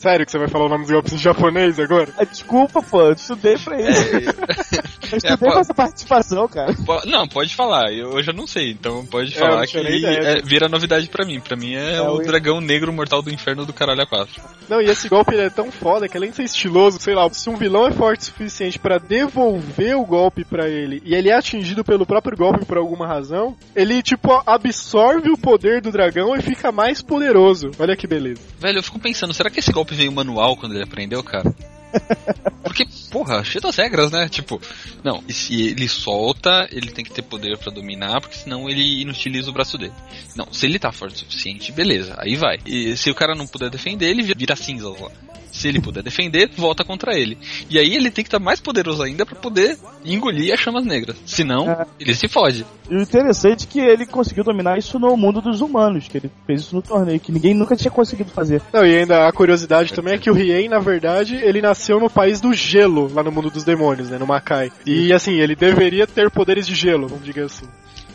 Sério que você vai falar o nome dos golpes em japonês agora? Ah, Desculpa, pô, eu estudei pra isso. (laughs) Eu estudei pô- pra essa participação, cara. Não, pode falar, eu, eu já não sei, então pode É, falar que ideia. é, vira novidade pra mim. Pra mim é, É, o eu- dragão negro mortal do inferno do caralho a quatro. Não, e esse golpe ele é tão foda que além de ser estiloso, sei lá, se um vilão é forte o suficiente pra devolver o golpe pra ele e ele é atingido pelo próprio golpe por alguma razão, ele tipo absorve o poder do dragão e fica mais poderoso. Olha que beleza. Velho, eu fico pensando, será que esse golpe veio manual quando ele aprendeu, cara? (laughs) Porque, porra, cheio das regras, né? Tipo, não, e se ele solta, ele tem que ter poder pra dominar, porque senão ele inutiliza o braço dele. Não, se ele tá forte o suficiente, beleza, aí vai. E se o cara não puder defender, ele vira cinza lá. Se ele puder defender, volta contra ele. E aí ele tem que estar mais poderoso ainda pra poder engolir as chamas negras. Senão, É. ele se fode. E o interessante é que ele conseguiu dominar isso no mundo dos humanos, que ele fez isso no torneio, que ninguém nunca tinha conseguido fazer. Não, e ainda a curiosidade também é que o Rien, na verdade, ele nasceu no país do gelo, lá no mundo dos demônios, né, no Makai. E assim, ele deveria ter poderes de gelo, vamos dizer assim.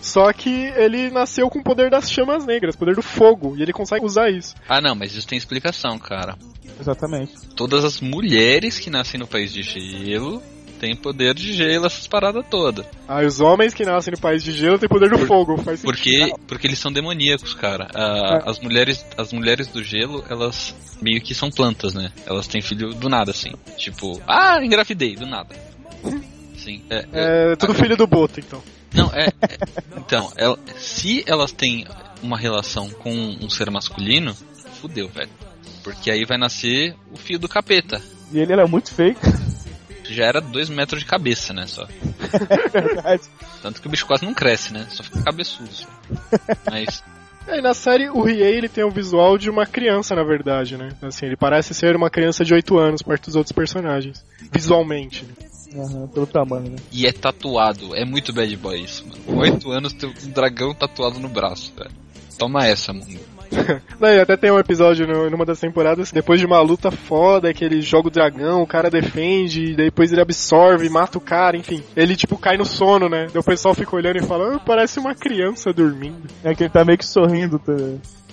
Só que ele nasceu com o poder das chamas negras, poder do fogo, e ele consegue usar isso. Ah, não, mas isso tem explicação, cara. Exatamente. Todas as mulheres que nascem no país de gelo têm poder de gelo, essas paradas todas. Ah, os homens que nascem no país de gelo têm poder do fogo, faz sentido. Porque, porque eles são demoníacos, cara. Ah, As mulheres as mulheres do gelo, elas meio que são plantas, né? Elas têm filho do nada, assim. Tipo, ah, engravidei, do nada. (laughs) Sim. É, é- É tudo filho do Boto, então. Não, é. é- então, ela- se elas têm uma relação com um ser masculino, fudeu, velho. Porque aí vai nascer o fio do capeta. E ele era muito feio, Já era dois metros de cabeça, né? Só. (laughs) é verdade. Tanto que o bicho quase não cresce, né? Só fica cabeçudo. só. Mas. É, e na série, o Riei, ele tem o visual de uma criança, na verdade, né? Assim, ele parece ser uma criança de 8 anos, perto dos outros personagens. Visualmente. né? Aham, pelo tamanho, né? E é tatuado. É muito bad boy isso, mano. Com oito anos tem um dragão tatuado no braço, velho. Toma essa, mundo. (laughs) Não, até tem um episódio no- numa das temporadas, depois de uma luta foda, que ele joga o dragão, o cara defende, e depois ele absorve, mata o cara, enfim. Ele, tipo, cai no sono, né? Daí o pessoal fica olhando e fala, "Ah, parece uma criança dormindo. É que ele tá meio que sorrindo. Tá...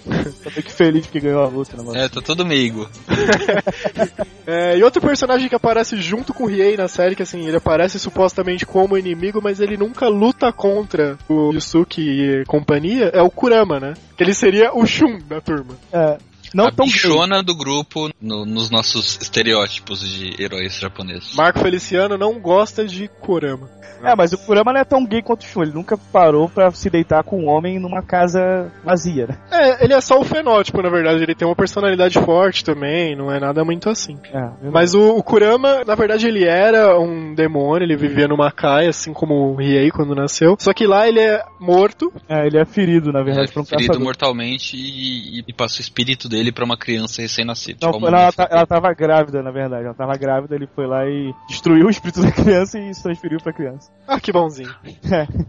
(laughs) Tô meio que feliz porque ganhou a luta, né, É, tá todo meigo. (laughs) É, e outro personagem que aparece junto com o Riei na série, que assim, ele aparece supostamente como inimigo, mas ele nunca luta contra o Yusuke e companhia, é o Kurama, né? Que ele seria o Shun da turma. É. Não a tão bichona do grupo no- nos nossos estereótipos de heróis japoneses. Marco Feliciano não gosta de Kurama. É, mas o Kurama não é tão gay quanto o Shun. Ele nunca parou pra se deitar com um homem numa casa vazia, né? É, ele é só o fenótipo, na verdade. Ele tem uma personalidade forte também, não é nada muito assim. É, Mas o, o Kurama, na verdade, ele era um demônio, ele vivia numa caia, assim como o Riei quando nasceu. Só que lá ele é morto. É, ele é ferido, na É, verdade, um ferido mortalmente e, e passa o espírito dele pra uma criança recém-nascida. Não, Tipo, não, ela, tá- ela tava grávida, na verdade. Ela tava grávida, ele foi lá e destruiu o espírito da (laughs) criança e se transferiu pra criança. Ah, que bonzinho.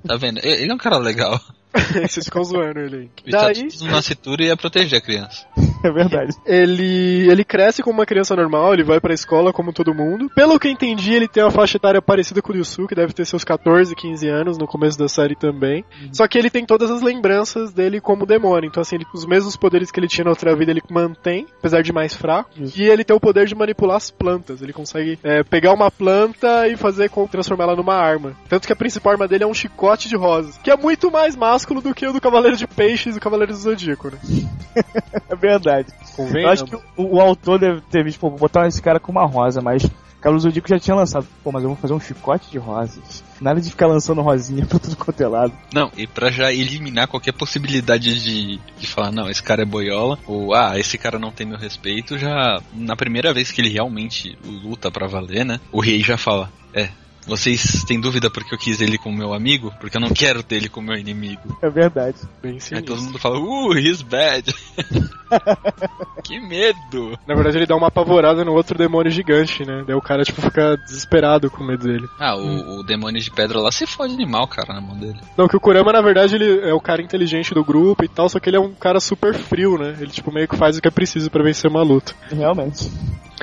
Tá vendo? Ele é um cara legal. (laughs) Vocês ficam zoando ele aí. O Daí, estatuto do Nascituro ia proteger a criança. (laughs) É verdade. ele, ele cresce como uma criança normal, ele vai pra escola como todo mundo. Pelo que eu entendi, ele tem uma faixa etária parecida com o Yusuke, deve ter seus 14, 15 anos no começo da série também. Só que ele tem todas as lembranças dele como demônio. Então, assim, ele- os mesmos poderes que ele tinha na outra vida ele mantém, apesar de mais fraco. Isso. E ele tem o poder de manipular as plantas. Ele consegue é, pegar uma planta e fazer com transformá-la numa arma. Tanto que a principal arma dele é um chicote de rosas, que é muito mais másculo do que o do Cavaleiro de Peixes e o Cavaleiro do Zodíaco, né? (laughs) É verdade. Convém? Eu acho que o, o autor deve ter visto, pô, vou botar esse cara com uma rosa, mas Carlos Zodíaco já tinha lançado. Pô, mas eu vou fazer um chicote de rosas. Nada de ficar lançando rosinha (laughs) pra tudo quanto é lado. Não, e pra já eliminar qualquer possibilidade de, de falar, não, esse cara é boiola, ou ah, esse cara não tem meu respeito, já na primeira vez que ele realmente luta pra valer, né? O rei já fala, é. Vocês têm dúvida porque eu quis ele como meu amigo? Porque eu não quero ter ele como meu inimigo. É verdade. Bem Aí sinistro. todo mundo fala, uh, he's bad. (laughs) que medo. Na verdade, ele dá uma apavorada no outro demônio gigante, né? Daí o cara, tipo, fica desesperado com medo dele. Ah, o, o demônio de pedra lá se fode animal, cara, na mão dele. Não, que o Kurama, na verdade, ele é o cara inteligente do grupo e tal, só que ele é um cara super frio, né? Ele, tipo, meio que faz o que é preciso pra vencer uma luta. Realmente.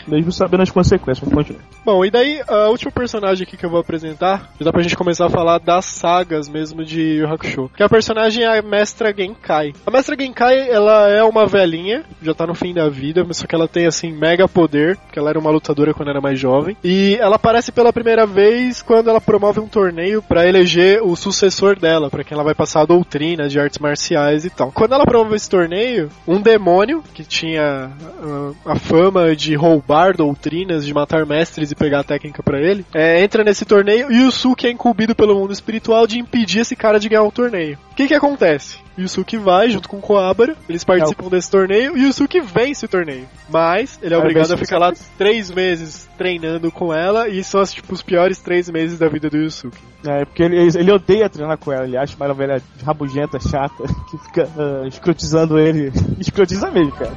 Mesmo sabendo as consequências, vamos continuar. Bom, e daí, a última personagem aqui que eu vou apresentar, já dá pra gente começar a falar das sagas mesmo de Yu Hakusho. Que a personagem é a Mestra Genkai. A Mestra Genkai, ela é uma velhinha, já tá no fim da vida, mas só que ela tem, assim, mega poder, porque ela era uma lutadora quando era mais jovem. E ela aparece pela primeira vez quando ela promove um torneio pra eleger o sucessor dela, pra quem ela vai passar a doutrina de artes marciais e tal. Quando ela promove esse torneio, um demônio, que tinha ah, a fama de roubar doutrinas, de matar mestres e pegar a técnica pra ele, é, entra nesse torneio e o Yusuke é incumbido pelo mundo espiritual de impedir esse cara de ganhar o torneio. O que que acontece? Yusuke vai junto com Koabara, eles participam desse torneio e o Yusuke vence o torneio. Mas ele é obrigado a ficar lá três meses treinando com ela e são tipo, os piores três meses da vida do Yusuke. É, porque ele, ele odeia treinar com ela, ele acha uma velha rabugenta, chata, (laughs) que fica ah, escrotizando ele. (laughs) Escrotiza mesmo, cara.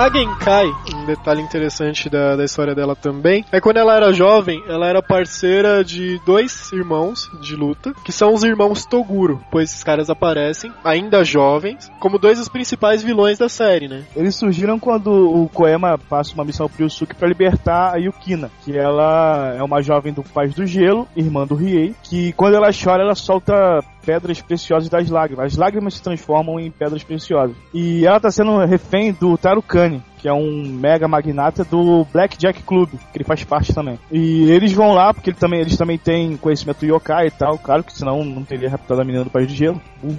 A Genkai, um detalhe interessante da, da história dela também, é quando ela era jovem, ela era parceira de dois irmãos de luta, que são os irmãos Toguro, pois esses caras aparecem, ainda jovens, como dois dos principais vilões da série, né? Eles surgiram quando o Koema passa uma missão pro Yusuke pra libertar a Yukina, que ela é uma jovem do Paz do Gelo, irmã do Riei, que quando ela chora, ela solta pedras preciosas das lágrimas. As lágrimas se transformam em pedras preciosas. E ela tá sendo refém do Tarukani, que é um mega magnata do Blackjack Club, que ele faz parte também. E eles vão lá, porque ele também, eles também têm conhecimento yokai e tal, claro que senão não teria raptado a menina do País de Gelo. Uh.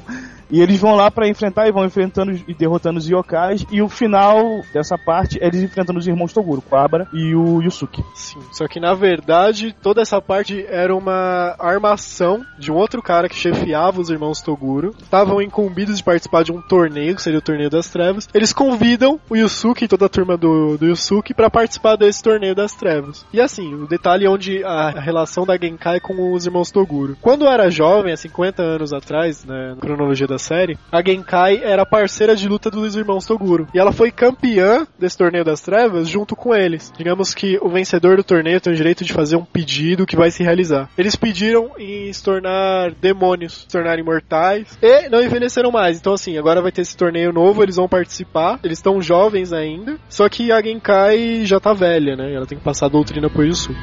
E eles vão lá pra enfrentar e vão enfrentando e derrotando os yokais. E o final dessa parte é eles enfrentando os irmãos Toguro, o Abara e o Yusuke. Sim. Só que na verdade, toda essa parte era uma armação de um outro cara que chefiava os irmãos Toguro. Estavam incumbidos de participar de um torneio, que seria o Torneio das Trevas. Eles convidam o Yusuke e toda a turma do, do Yusuke para participar desse Torneio das Trevas. E assim, o detalhe é onde a, relação da Genkai com os irmãos Toguro. Quando eu era jovem, há 50 anos atrás, né, na cronologia da série, a Genkai era parceira de luta dos irmãos Toguro. E ela foi campeã desse Torneio das Trevas junto com eles. Digamos que o vencedor do torneio tem o direito de fazer um pedido que vai se realizar. Eles pediram em se tornar demônios, se tornar imortais e não envelheceram mais. Então assim, agora vai ter esse torneio novo, eles vão participar. Eles estão jovens ainda, só que a Genkai já tá velha, né? Ela tem que passar a doutrina pro Yusuke.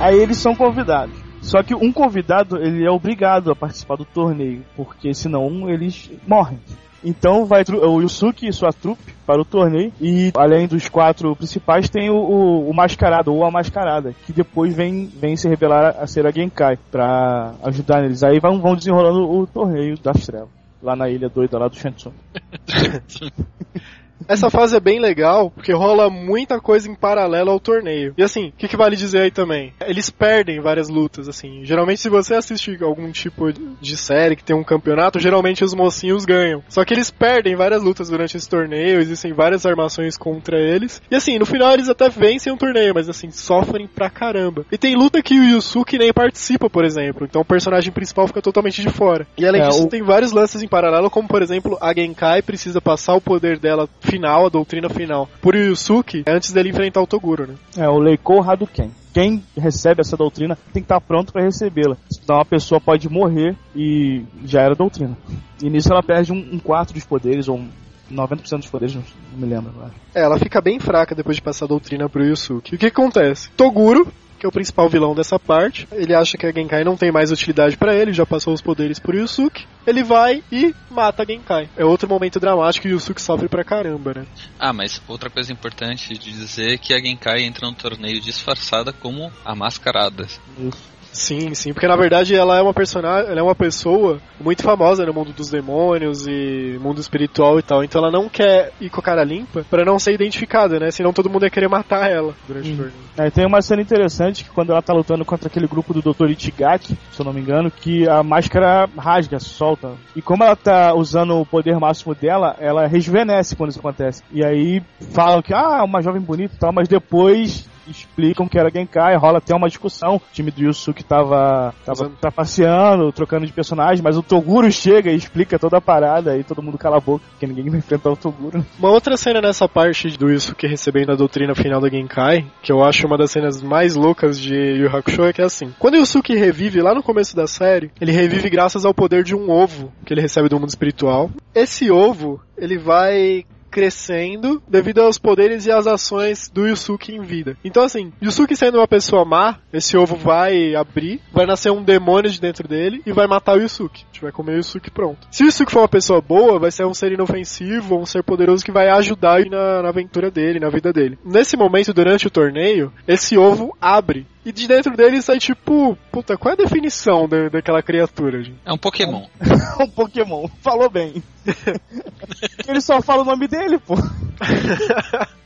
Aí eles são convidados. Só que um convidado, ele é obrigado a participar do torneio, porque senão eles morrem. Então vai o Yusuke e sua trupe para o torneio. E além dos quatro principais, tem o, o, o mascarado ou a mascarada, que depois vem, vem se revelar a ser a Genkai para ajudar neles. Aí vão, vão desenrolando o torneio das trevas. Lá na ilha doida lá do Shensung. (laughs) Essa fase é bem legal, porque rola muita coisa em paralelo ao torneio. E assim, o que, que vale dizer aí também? Eles perdem várias lutas, assim. Geralmente, se você assiste algum tipo de série que tem um campeonato, geralmente os mocinhos ganham. Só que eles perdem várias lutas durante esse torneio, existem várias armações contra eles. E assim, no final eles até vencem o torneio, mas assim, sofrem pra caramba. E tem luta que o Yusuke nem participa, por exemplo. Então o personagem principal fica totalmente de fora. E além É, disso, o- tem vários lances em paralelo, como por exemplo, a Genkai precisa passar o poder dela final, a doutrina final, por Yusuke antes dele enfrentar o Toguro, né? É o Leikou Hadouken. Quem recebe essa doutrina tem que estar pronto para recebê-la. Senão a pessoa pode morrer e já era doutrina. E nisso ela perde um, um quarto dos poderes, ou um 90% dos poderes, não, me lembro. acho. É, ela fica bem fraca depois de passar a doutrina pro Yusuke. O que acontece? Toguro, que é o principal vilão dessa parte, ele acha que a Genkai não tem mais utilidade pra ele, já passou os poderes pro Yusuke. Ele vai e mata a Genkai. É outro momento dramático e o Yusuke sofre pra caramba, né? Ah, mas outra coisa importante de dizer é que a Genkai entra no torneio disfarçada como a mascarada. Sim, sim, porque na verdade ela é uma personagem, ela é uma pessoa muito famosa no mundo dos demônios e mundo espiritual e tal. Então ela não quer ir com a cara limpa pra não ser identificada, né? Senão todo mundo ia querer matar ela durante o torneio. É, tem uma cena interessante que quando ela tá lutando contra aquele grupo do Dr. Ichigaki, se eu não me engano, que a máscara rasga, solta. E como ela tá usando o poder máximo dela, ela rejuvenesce quando isso acontece. E aí falam que, ah, é uma jovem bonita e tal, mas depois explicam que era Genkai, rola até uma discussão. O time do Yusuke tava, tava trapaceando, trocando de personagem, mas o Toguro chega e explica toda a parada, aí todo mundo cala a boca, porque ninguém (laughs) vai enfrentar o Toguro. Uma outra cena nessa parte do Yusuke recebendo a doutrina final da Genkai, que eu acho uma das cenas mais loucas de Yu Hakusho, é que é assim. Quando o Yusuke revive lá no começo da série, ele revive graças ao poder de um ovo que ele recebe do mundo espiritual. Esse ovo, ele vai crescendo devido aos poderes e às ações do Yusuke em vida. Então assim, Yusuke sendo uma pessoa má, esse ovo vai abrir, vai nascer um demônio de dentro dele e vai matar o Yusuke. Gente vai comer o Yusuke pronto. Se o Yusuke for uma pessoa boa, vai ser um ser inofensivo, um ser poderoso que vai ajudar na, na aventura dele, na vida dele. Nesse momento, durante o torneio, esse ovo abre. E de dentro dele sai tipo, puta, qual é a definição da, daquela criatura, gente? É um Pokémon. (laughs) um Pokémon. Falou bem. (laughs) Ele só fala o nome dele, pô. (laughs)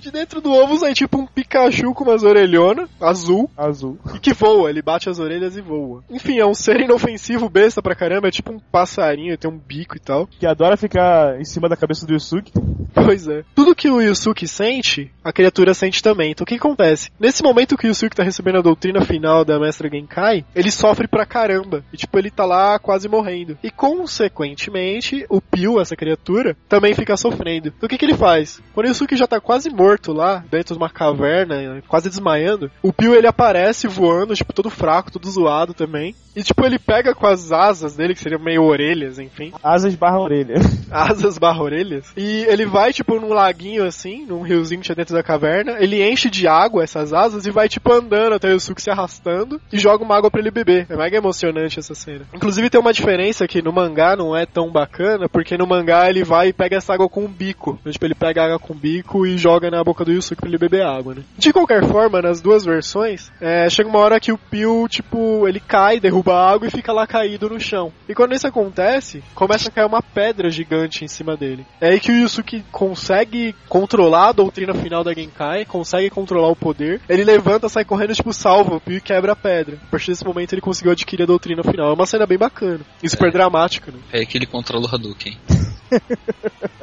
De dentro do ovo sai tipo um Pikachu com umas orelhonas, azul, Azul. e que voa, ele bate as orelhas e voa. Enfim, é um ser inofensivo, besta pra caramba, é tipo um passarinho, tem um bico e tal. Que adora ficar em cima da cabeça do Yusuke. Pois é. Tudo que o Yusuke sente, a criatura sente também. Então o que acontece? Nesse momento que o Yusuke tá recebendo a doutrina final da Mestra Genkai, ele sofre pra caramba. E tipo, ele tá lá quase morrendo. E consequentemente, o Pio, essa criatura, também fica sofrendo. Então o que que ele faz? Quando o Yusuke já tá quase morto lá, dentro de uma caverna, quase desmaiando, o Pio ele aparece voando, tipo, todo fraco, todo zoado também. E tipo, ele pega com as asas dele, que seriam meio orelhas, enfim Asas barra orelha. (laughs) asas barra orelhas. E ele vai, tipo, num laguinho assim, num riozinho que tinha dentro da caverna. Ele enche de água essas asas e vai, tipo, andando até o Yusuke se arrastando e joga uma água pra ele beber. É mega emocionante essa cena. Inclusive tem uma diferença que no mangá não é tão bacana, porque no mangá ele vai e pega essa água com o bico. Então, tipo, ele pega a água com o bico e joga na boca do Yusuke pra ele beber água, né? De qualquer forma, nas duas versões, é, chega uma hora que o Pio, tipo, ele cai, derruba a água e fica lá caído no chão. E quando isso acontece, começa a cair uma pedra gigante em cima dele. É aí que o Yusuke consegue controlar a doutrina final da Genkai, consegue controlar o poder. Ele levanta, sai correndo, tipo, salva o Pio e quebra a pedra. A partir desse momento ele conseguiu adquirir a doutrina final. É uma cena bem bacana. E super dramática, né? É que ele controla o Hadouken.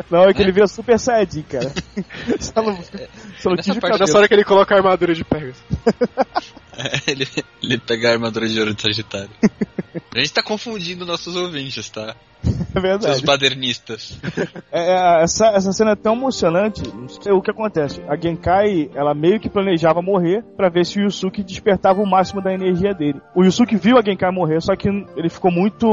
Não, é que ele vira Super Saiyajin, cara. (laughs) Só não, Nessa tive parte É nessa hora que ele coloca a armadura de Pegasus. (laughs) É, ele, ele pega a armadura de ouro de Sagitário. (laughs) A gente tá confundindo nossos ouvintes, tá? É verdade. Os badernistas. É, é, essa, essa cena é tão emocionante. O que acontece? A Genkai, ela meio que planejava morrer pra ver se o Yusuke despertava o máximo da energia dele. O Yusuke viu a Genkai morrer, só que ele ficou muito,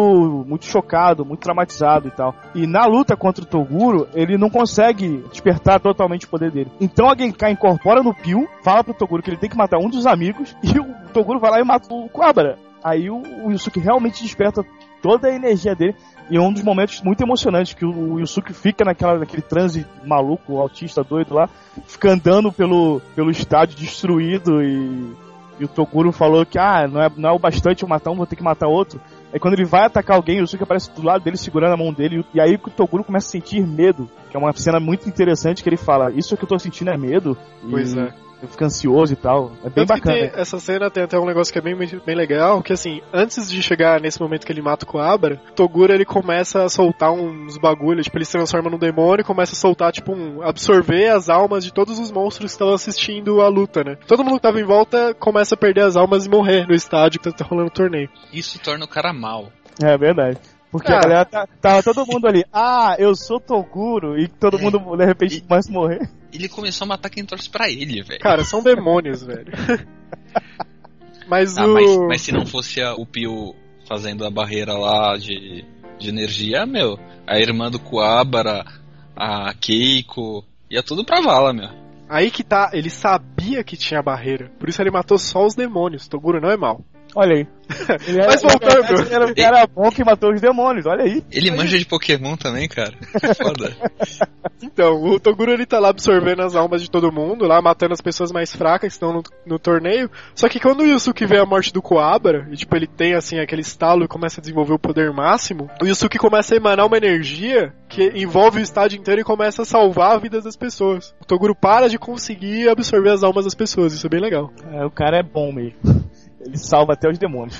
muito chocado, muito traumatizado e tal. E na luta contra o Toguro, ele não consegue despertar totalmente o poder dele. Então a Genkai incorpora no Pio, fala pro Toguro que ele tem que matar um dos amigos, e o Toguro vai lá e mata o Quabara. Aí o, o Yusuke realmente desperta toda a energia dele. E é um dos momentos muito emocionantes que o, Yusuke fica naquela, naquele transe maluco, autista doido lá, fica andando pelo, pelo estádio destruído e, e o Toguro falou que ah, não é, não é o bastante eu matar um, vou ter que matar outro. Aí quando ele vai atacar alguém, o Yusuke aparece do lado dele segurando a mão dele, e aí o Toguro começa a sentir medo, que é uma cena muito interessante que ele fala, isso que eu tô sentindo é medo. Pois e é. Fica ansioso e tal. É bem Tanto bacana. tem- essa cena tem até um negócio que é bem, bem legal, que assim, antes de chegar nesse momento que ele mata o Coabra, Toguro ele começa a soltar uns bagulhos, tipo, ele se transforma num demônio e começa a soltar, tipo, um, absorver as almas de todos os monstros que estavam assistindo a luta, né? Todo mundo que tava em volta começa a perder as almas e morrer no estádio que tá rolando o torneio. Isso torna o cara mal. É verdade. Porque Ah. a galera tá, tava todo mundo ali, ah, eu sou Toguro, e todo É. mundo de repente começa a morrer. Ele começou a matar quem torce pra ele, velho. Cara, são demônios, (laughs) velho. Mas Ah, o. mas, mas se não fosse a- o Pio fazendo a barreira lá de, de energia, meu, a irmã do Kuabara, a Keiko, ia tudo pra vala, meu. Aí que tá, ele sabia que tinha barreira. Por isso ele matou só os demônios. Toguro não é mal. Olha aí. (laughs) Ele era, Mas voltando. ele era um cara bom que matou os demônios, olha aí. Ele manja de Pokémon também, cara. Que (laughs) foda. Então, o Toguro ele tá lá absorvendo as almas de todo mundo, lá matando as pessoas mais fracas que estão no, no torneio. Só que quando o Yusuke vê a morte do Coabra, e tipo, ele tem assim aquele estalo e começa a desenvolver o poder máximo, o Yusuke começa a emanar uma energia que envolve o estádio inteiro e começa a salvar a vida das pessoas. O Toguro para de conseguir absorver as almas das pessoas, isso é bem legal. É, o cara é bom mesmo. Ele salva até os demônios.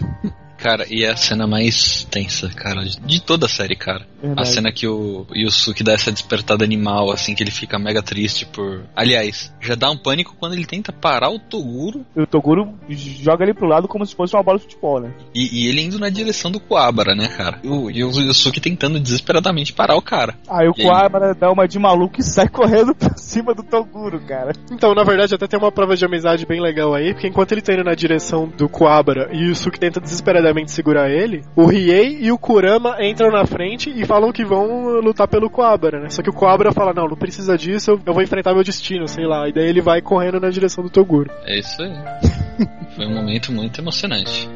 Cara, e é a cena mais tensa, cara, de, toda a série, cara. A Verdade. cena que o Yusuke dá essa despertada animal, assim, que ele fica mega triste por. Aliás, já dá um pânico quando ele tenta parar o Toguro E o Toguro joga ele pro lado como se fosse uma bola de futebol, né? e, e ele indo na direção do Kuabara, né, cara? E o, e o Yusuke tentando desesperadamente parar o cara. Aí o E aí? Quabara dá uma de maluco e sai (laughs) correndo pra cima do Toguro, cara. Então, na verdade, até tem uma prova de amizade bem legal aí, porque enquanto ele tá indo na direção do Kuabara e o Yusuke tenta desesperadamente segurar ele, o Riei e o Kurama entram na frente e falam que vão lutar pelo Kuabara, né? Só que o Kuabara fala, não, não precisa disso, eu, eu vou enfrentar meu destino, sei lá. E daí ele vai correndo na direção do Toguro. É isso aí. (laughs) Foi um momento muito emocionante.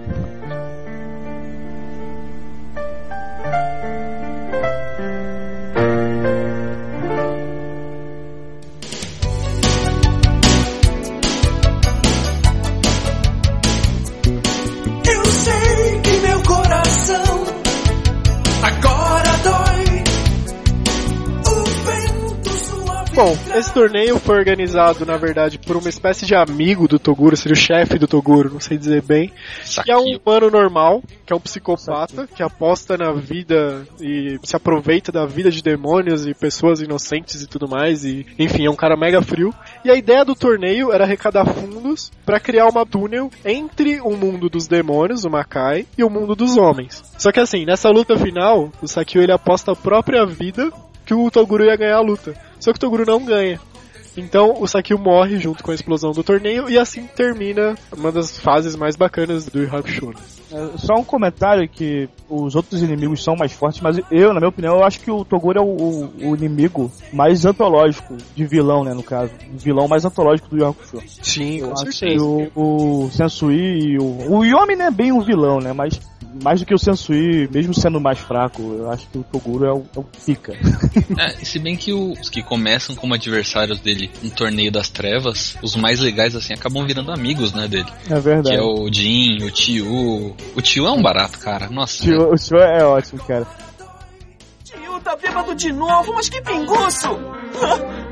Torneio foi organizado, na verdade, por uma espécie de amigo do Toguro, seria o chefe do Toguro, não sei dizer bem. Que é um humano normal, que é um psicopata, que aposta na vida e se aproveita da vida de demônios e pessoas inocentes e tudo mais. E, enfim, é um cara mega frio. E a ideia do torneio era arrecadar fundos para criar uma túnel entre o mundo dos demônios, o Makai, e o mundo dos homens. Só que assim, nessa luta final, o Sakio ele aposta a própria vida que o Toguro ia ganhar a luta. Só que o Toguro não ganha. Então o Sakio morre junto com a explosão do torneio e assim termina uma das fases mais bacanas do Hakusho. É, Só um comentário que os outros inimigos são mais fortes, mas eu, na minha opinião, eu acho que o Toguro é o, o- o inimigo mais antológico de vilão, né, no caso. O vilão mais antológico do Hakusho. Sim, Eu acho que o, o Sensui e o... O Yomi não é bem um vilão, né, mas mais do que o Sensui, mesmo sendo mais fraco, eu acho que o Toguro é o, é o pica. (laughs) É, se bem que os que começam como adversários dele no torneio das trevas, os mais legais assim acabam virando amigos, né, dele. É Que verdade. é o Jin, o Tio. O Tio é um barato, cara. Nossa. Tio- o Tio é ótimo, cara. Tio tá bêbado de novo, mas que pinguço! (laughs)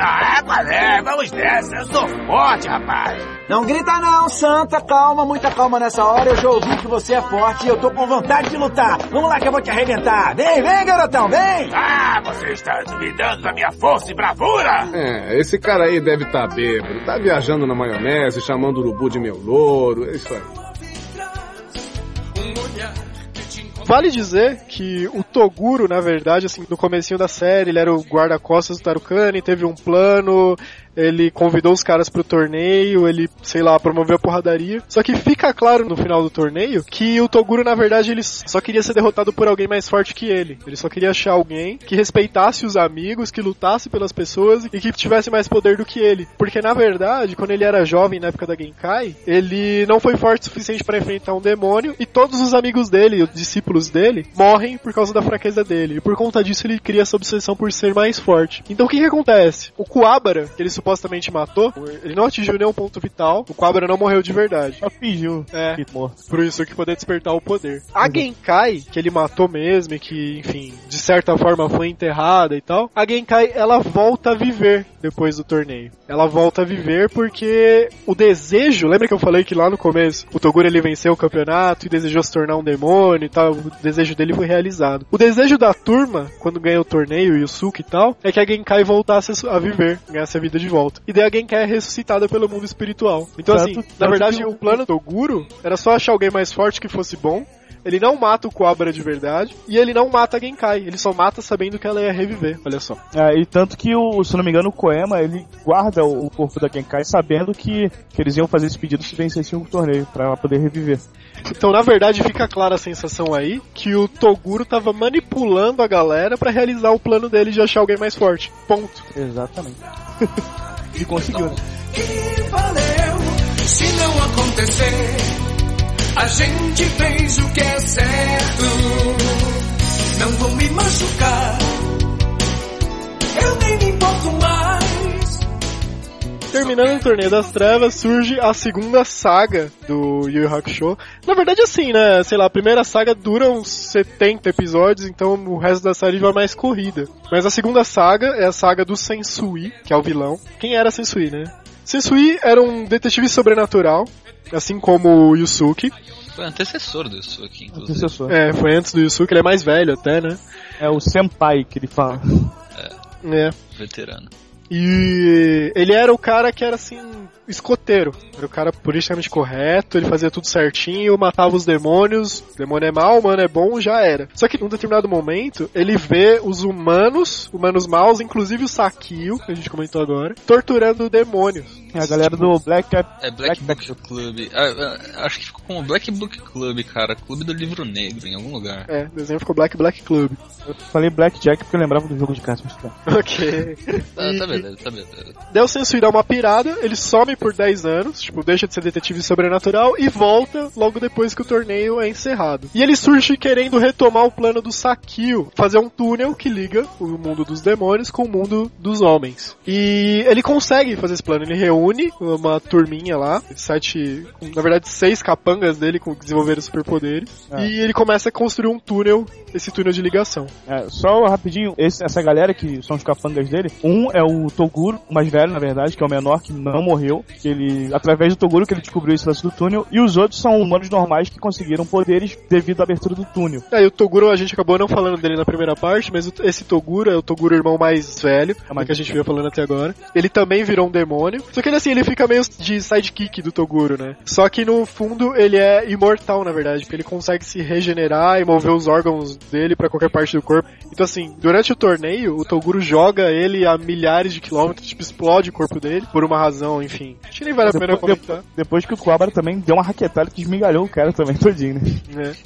Ah, qual é? Vamos nessa, eu sou forte, rapaz. Não grita não, Santa, calma, muita calma nessa hora. Eu já ouvi que você é forte e eu tô com vontade de lutar. Vamos lá que eu vou te arrebentar. Vem, vem, garotão, vem! Ah, você está duvidando da minha força e bravura? É, esse cara aí deve estar bêbado. Tá viajando na maionese, chamando o urubu de meu louro. É isso aí. Vale dizer que o Toguro, na verdade, assim, no comecinho da série, ele era o guarda-costas do Tarukani, teve um plano, ele convidou os caras pro torneio, ele, sei lá, promoveu a porradaria. Só que fica claro no final do torneio que o Toguro, na verdade, ele só queria ser derrotado por alguém mais forte que ele. Ele só queria achar alguém que respeitasse os amigos, que lutasse pelas pessoas e que tivesse mais poder do que ele. Porque, na verdade, quando ele era jovem, na época da Genkai, ele não foi forte o suficiente para enfrentar um demônio e todos os amigos dele, os discípulos dele, morrem por causa da fraqueza dele. E por conta disso, ele cria essa obsessão por ser mais forte. Então, o que que acontece? O Kuwabara, que ele supostamente matou, ele não atingiu nenhum ponto vital. O Kuwabara não morreu de verdade. Só fingiu. É. que. Por isso que poder despertar o poder. A Genkai, que ele matou mesmo e que, enfim, de certa forma foi enterrada e tal, a Genkai ela volta a viver depois do torneio. Ela volta a viver porque o desejo, lembra que eu falei que lá no começo o Toguro ele venceu o campeonato e desejou se tornar um demônio e tal, o desejo dele foi realizado. O desejo da turma, quando ganha o torneio e o Suki e tal, é que a Genkai voltasse a viver, ganhasse a vida de volta. E daí a Genkai é ressuscitada pelo mundo espiritual. Então Tanto- assim, na verdade o plano do Toguro era só achar alguém mais forte que fosse bom ele não mata o Cobra de verdade e ele não mata a Genkai. Ele só mata sabendo que ela ia reviver. Olha só. É, e tanto que, o, se não me engano, o Koema, ele guarda o, o corpo da Genkai sabendo que, que eles iam fazer esse pedido se vencessem o torneio, pra ela poder reviver. Então, na verdade, fica clara a sensação aí que o Toguro tava manipulando a galera pra realizar o plano dele de achar alguém mais forte. Ponto. Exatamente. (laughs) e conseguiu, né? E valeu se não acontecer. A gente fez o que é certo. Não vou me machucar. Eu nem me importo mais. Terminando o Torneio das Trevas, surge a segunda saga do Yu Yu Hakusho. Na verdade, assim, né? Sei lá, a primeira saga dura uns 70 episódios, então o resto da série vai mais corrida. Mas a segunda saga é a saga do Sensui, que é o vilão. Quem era Sensui, né? Sensui era um detetive sobrenatural, assim como o Yusuke. Foi antecessor do Yusuke, inclusive. Antecessor. É, foi antes do Yusuke, ele é mais velho até, né? É o Senpai que ele fala. É. Veterano. E ele era o cara que era assim, escoteiro. Era o cara politicamente correto, ele fazia tudo certinho, matava os demônios. Demônio é mal, humano é bom, já era. Só que num determinado momento, ele vê os humanos, humanos maus, inclusive o Sakio, que a gente comentou agora, torturando demônios. É a galera do Black Cap. É Black Book Club. Ah, ah, acho que ficou como Black Book Club, cara. Clube do Livro Negro, em algum lugar. É, o desenho ficou Black Black Club. Eu falei Black Jack porque eu lembrava do jogo de cartas. (laughs) tá. Ok. Tá, E- tá beleza, tá beleza. Sensui dá uma pirada, ele some por 10 anos, tipo, deixa de ser detetive sobrenatural e volta logo depois que o torneio é encerrado. E ele surge querendo retomar o plano do Sakio, fazer um túnel que liga o mundo dos demônios com o mundo dos homens. E ele consegue fazer esse plano, ele reúne uma turminha lá, sete, na verdade seis capangas dele com desenvolveram superpoderes, É. e ele começa a construir um túnel, esse túnel de ligação. É, só rapidinho, esse- essa galera que são os capangas dele, um é o Toguro, o mais velho, na verdade, que é o menor, que não morreu, que ele, através do Toguro que ele descobriu esse lance do túnel, e os outros são humanos normais que conseguiram poderes devido à abertura do túnel. Aí o Toguro, a gente acabou não falando dele na primeira parte, mas esse Toguro é o Toguro irmão mais velho, É mais que a gente veio falando até agora. Ele também virou um demônio. Só que ele assim, ele fica meio de sidekick do Toguro, né? Só que no fundo ele é imortal, na verdade, porque ele consegue se regenerar e mover os órgãos dele pra qualquer parte do corpo. Então assim, durante o torneio, o Toguro joga ele a milhares de quilômetros, tipo, explode o corpo dele, por uma razão, enfim. Acho que nem vale a pena Depois, comentar. depois que o Kuwabara também deu uma raquetada que esmigalhou o cara também todinho, né? né? (laughs)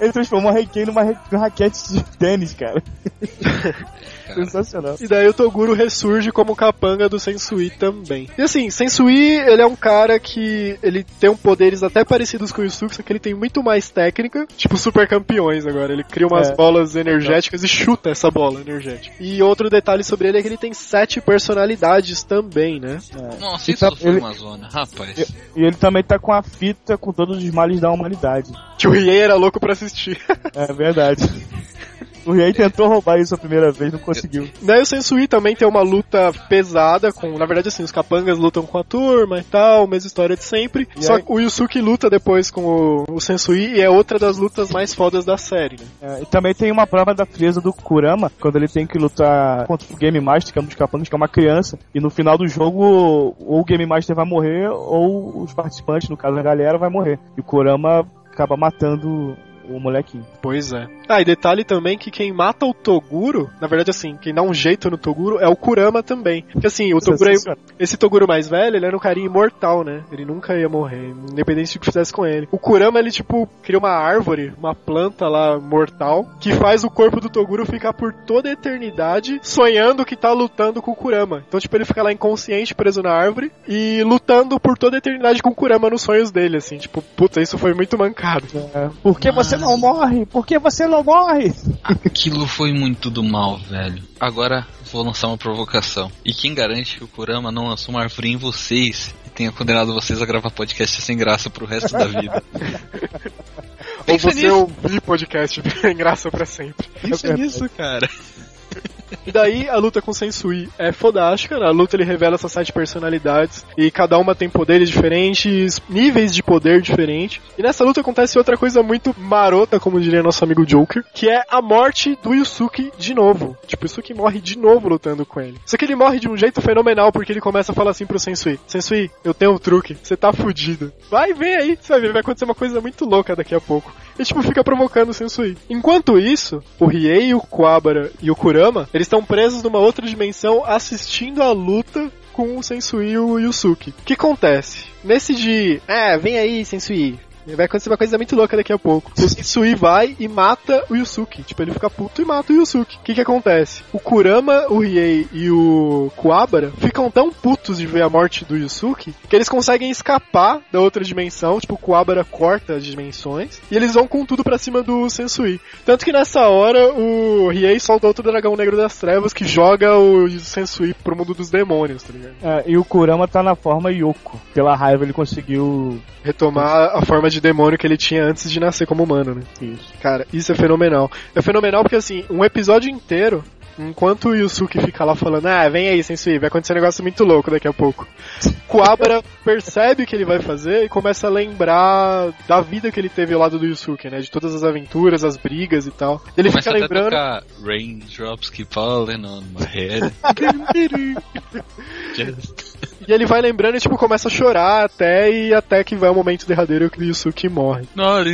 Ele transformou a Reiken numa ra- numa raquete de tênis, cara. (laughs) Cara. Sensacional. E daí o Toguro ressurge como capanga do Sensui também. E assim, Sensui, ele é um cara que ele tem um poderes até parecidos com o Yusuke, só que ele tem muito mais técnica, tipo super campeões agora. Ele cria umas É. bolas energéticas e chuta essa bola energética. E outro detalhe sobre ele é que ele tem sete personalidades também, né? Nossa, E isso tá- foi ele- uma zona, rapaz. E ele também tá com a fita com todos os males da humanidade. Que o Riei era louco pra assistir. É verdade. (laughs) O Riei tentou roubar isso a primeira vez, não conseguiu. Daí o Sensui também tem uma luta pesada com, na verdade assim, os capangas lutam com a turma e tal, mesma história de sempre. E Só aí- que o Yusuke luta depois com o, o Sensui e é outra das lutas mais fodas da série, né? É, e também tem uma prova da frieza do Kurama, quando ele tem que lutar contra o Game Master, que é um dos capangas, que é uma criança. E no final do jogo, ou o Game Master vai morrer, ou os participantes, no caso a galera, vai morrer. E o Kurama acaba matando o molequinho. Pois é. Ah, e detalhe também que quem mata o Toguro, na verdade assim, quem dá um jeito no Toguro é o Kurama também. Porque assim, o Toguro, é- esse Toguro mais velho, ele era um carinha imortal, né? Ele nunca ia morrer, independente do que fizesse com ele. O Kurama, ele tipo, cria uma árvore, uma planta lá mortal, que faz o corpo do Toguro ficar por toda a eternidade sonhando que tá lutando com o Kurama. Então, tipo, ele fica lá inconsciente, preso na árvore, e lutando por toda a eternidade com o Kurama nos sonhos dele, assim, tipo, puta, isso foi muito mancado. É. Por que você não morre? Por que você não morre? Aquilo foi muito do mal, velho. Agora vou lançar uma provocação. E quem garante que o Kurama não lançou uma árvore em vocês e tenha condenado vocês a gravar podcast sem graça pro resto da vida? (laughs) Ou você nisso. ouvir podcast (laughs) tem graça pra sempre. Pensa nisso, cara. E daí a luta com o Sensui é fodástica, na luta ele revela essas sete personalidades e cada uma tem poderes diferentes, níveis de poder diferentes. E nessa luta acontece outra coisa muito marota, como diria nosso amigo Joker, que é a morte do Yusuke de novo. Tipo, Yusuke morre de novo lutando com ele. Só que ele morre de um jeito fenomenal, porque ele começa a falar assim pro Sensui: Sensui, eu tenho um truque, você tá fudido. Vai, vem aí, você vai ver, vai acontecer uma coisa muito louca daqui a pouco. E tipo, fica provocando o Sensui. Enquanto isso, o Riei, o Kuwabara e o Kurama, eles estão presos numa outra dimensão assistindo a luta com o Sensui e o Yusuke. O que acontece? Nesse de, é, vem aí, Sensui. Vai acontecer uma coisa muito louca daqui a pouco. O Sensui vai e mata o Yusuke. Tipo, ele fica puto e mata o Yusuke. O que que acontece? O Kurama, o Riei e o Kuwabara ficam tão putos de ver a morte do Yusuke que eles conseguem escapar da outra dimensão. Tipo, o Kuwabara corta as dimensões e eles vão com tudo pra cima do Sensui. Tanto que nessa hora o Riei solta outro dragão negro das trevas que joga o Sensui pro mundo dos demônios, tá ligado? É, e o Kurama tá na forma Yoko. Pela raiva ele conseguiu. Retomar a forma de demônio que ele tinha antes de nascer como humano, né? Isso. Cara, isso é fenomenal. É fenomenal porque, assim, um episódio inteiro, enquanto o Yusuke fica lá falando, ah, vem aí, Sensui, vai acontecer um negócio muito louco daqui a pouco. Kuwabara (laughs) percebe o que ele vai fazer e começa a lembrar da vida que ele teve ao lado do Yusuke, né? De todas as aventuras, as brigas e tal. Ele Começa fica até lembrando. a tocar Raindrops keep falling on my head. (laughs) Just- E ele vai lembrando e, tipo, começa a chorar até e até que vai o momento derradeiro que o Yusuke morre.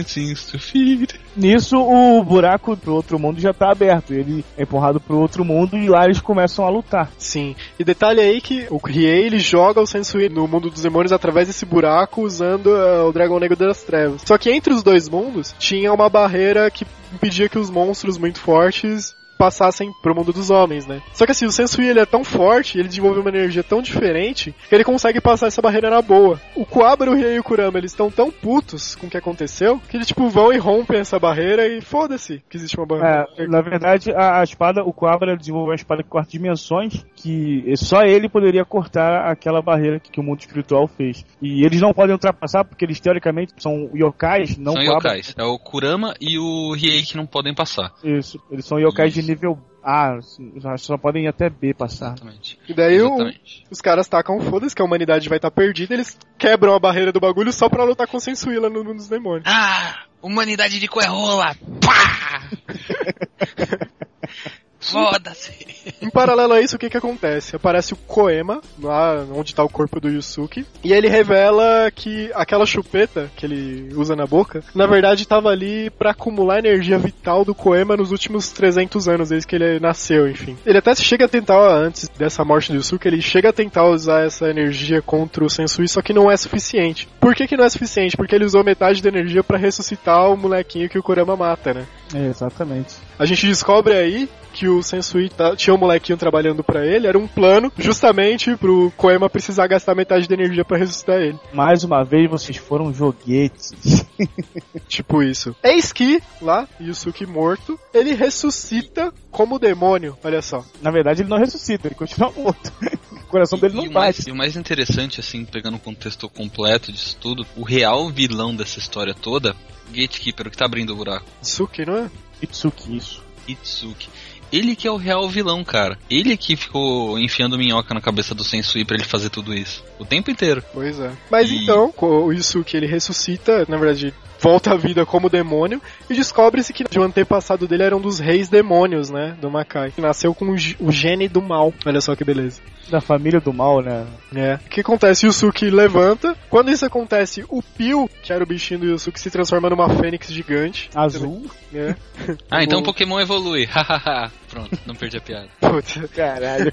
Seems to feed. Nisso, o buraco pro outro mundo já tá aberto. Ele é empurrado pro outro mundo e lá eles começam a lutar. Sim. E detalhe aí que o Riei ele joga o Sensui no mundo dos demônios através desse buraco usando eh, o Dragão Negro das Trevas. Só que entre os dois mundos tinha uma barreira que impedia que os monstros muito fortes passassem pro mundo dos homens, né? Só que assim, o Sensui ele é tão forte, ele desenvolve uma energia tão diferente, que ele consegue passar essa barreira na boa. O Kuwabara, o Riei e o Kurama, eles estão tão putos com o que aconteceu, que eles tipo vão e rompem essa barreira e foda-se que existe uma barreira. É, na verdade, a, a espada, o Kuwabara desenvolveu uma espada que corta dimensões, que só ele poderia cortar aquela barreira que, que o mundo espiritual fez. E eles não podem ultrapassar porque eles teoricamente são yokais, não São yokais. É o Kurama e o Riei que não podem passar. Isso, eles são yokais de. Nível A, assim, só podem ir até B passar. Exatamente. E daí o, Exatamente. os caras tacam foda-se que a humanidade vai estar perdida, eles quebram a barreira do bagulho só pra lutar com o Sensui lá no mundo dos demônios. Ah! Humanidade de coerrola! Pá! (laughs) Foda-se! Em paralelo a isso, o que que acontece? Aparece o Koema, lá onde tá o corpo do Yusuke, e ele revela que aquela chupeta que ele usa na boca, na verdade tava ali pra acumular energia vital do Koema nos últimos 300 anos, desde que ele nasceu, enfim. Ele até chega a tentar, antes dessa morte do Yusuke, ele chega a tentar usar essa energia contra o Sensui, só que não é suficiente. Por que que não é suficiente? Porque ele usou metade da energia pra ressuscitar o molequinho que o Kurama mata, né? É, exatamente. A gente descobre aí que o Sensui tá- tinha um molequinho trabalhando pra ele, era um plano justamente pro Koema precisar gastar metade da energia pra ressuscitar ele. Mais uma vez vocês foram joguetes. (laughs) Tipo isso. Eis que, lá, Yusuke morto, ele ressuscita como demônio, olha só. Na verdade, ele não ressuscita, ele continua morto. (laughs) o coração dele E não o, mais, bate. e o mais interessante, assim, pegando o contexto completo disso tudo, o real vilão dessa história toda, Gatekeeper, o que tá abrindo o buraco, Itsuki, não é? Itsuki, isso. Itsuki. Ele que é o real vilão, cara. Ele que ficou enfiando minhoca na cabeça do Sensui pra ele fazer tudo isso. O tempo inteiro. Pois é. Mas E- então, o Yusuke ele ressuscita, na verdade, volta à vida como demônio e descobre-se que o antepassado dele era um dos reis demônios, né, do Makai. Nasceu com o gene do mal. Olha só que beleza. Da família do mal, né? É. O que acontece? Yusuke levanta. Quando isso acontece, o Pio, que era o bichinho do Yusuke, se transforma numa fênix gigante. Azul. É. (laughs) Ah, então o Pokémon evolui. (laughs) Hahaha. Pronto, não perdi a piada. Puta. Caralho.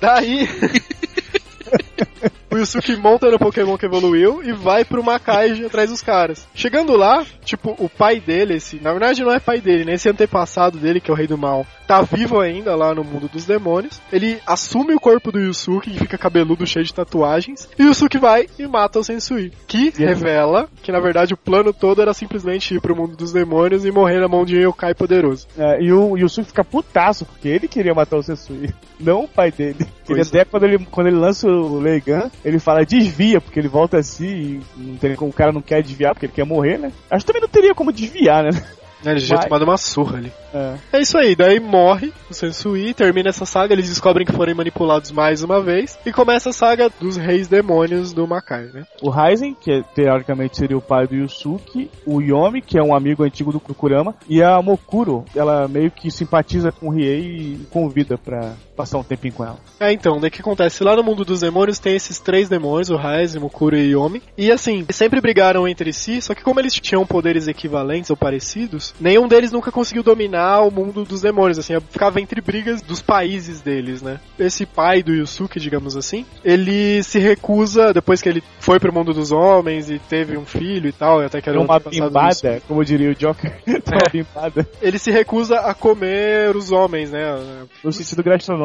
Daí. (laughs) O Yusuke monta no Pokémon que evoluiu e vai pro Makai atrás dos caras. Chegando lá, tipo, o pai dele, esse, na verdade não é pai dele, né? Esse antepassado dele, que é o Rei do Mal, tá vivo ainda lá no mundo dos demônios. Ele assume o corpo do Yusuke, que fica cabeludo, cheio de tatuagens. E o Yusuke vai e mata o Sensui. Que revela que, na verdade, o plano todo era simplesmente ir pro mundo dos demônios e morrer na mão de Yokai poderoso. É, e o Yusuke fica putaço, porque ele queria matar o Sensui, (laughs) não o pai dele. Ele Pois até, quando ele, quando ele lança o Leigan, ele fala desvia, porque ele volta assim e não tem, como o cara não quer desviar, porque ele quer morrer, né? Acho que também não teria como desviar, né? Ele já Mas- tomado uma surra ali. É. É isso aí, daí morre o Sensui, termina essa saga, eles descobrem que foram manipulados mais uma vez, e começa a saga dos reis demônios do Makai, né? O Raizen, que teoricamente seria o pai do Yusuke, o Yomi, que é um amigo antigo do Kurama, e a Mokuro, ela meio que simpatiza com o Riei e convida pra passar um tempinho com ela. É, então, daí o que acontece? Lá no mundo dos demônios tem esses três demônios, o Raiz, Mukuro e Yomi, e assim, eles sempre brigaram entre si, só que como eles tinham poderes equivalentes ou parecidos, nenhum deles nunca conseguiu dominar o mundo dos demônios, assim, ficava entre brigas dos países deles, né? Esse pai do Yusuke, digamos assim, ele se recusa, depois que ele foi pro mundo dos homens e teve um filho e tal, e até que era um uma bimbada, como diria o Joker, (laughs) uma bimbada, ele se recusa a comer os homens, né? no sentido gastronômico.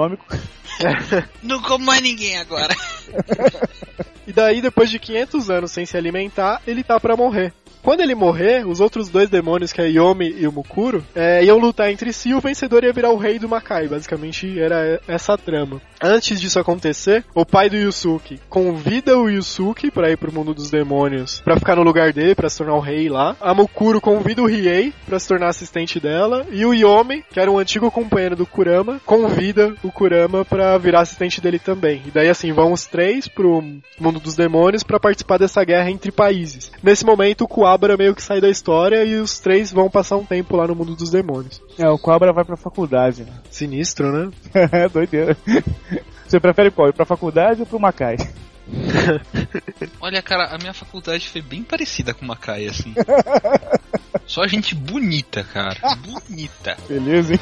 (laughs) Não como mais ninguém agora. (laughs) E daí, depois de 500 anos sem se alimentar, ele tá pra morrer. Quando ele morrer, os outros dois demônios, que é Yomi e o Mukuro, é, iam lutar entre si e o vencedor ia virar o rei do Makai. Basicamente, era essa trama. Antes disso acontecer, o pai do Yusuke convida o Yusuke pra ir pro mundo dos demônios, pra ficar no lugar dele, pra se tornar o rei lá. A Mukuro convida o Riei pra se tornar assistente dela. E o Yomi, que era um antigo companheiro do Kurama, convida o Kurama pra virar assistente dele também. E daí, assim, vão os três pro mundo dos demônios pra participar dessa guerra entre países. Nesse momento, o Kuabara meio que sai da história e os três vão passar um tempo lá no mundo dos demônios. É, o Cobra vai pra faculdade, né? (laughs) Sinistro, né? É, doideira. Você prefere qual? Ir pra faculdade ou pro Macai? (laughs) Olha, cara, a minha faculdade foi bem parecida com Makai, assim. (laughs) Só gente bonita, cara. Bonita. Beleza, hein?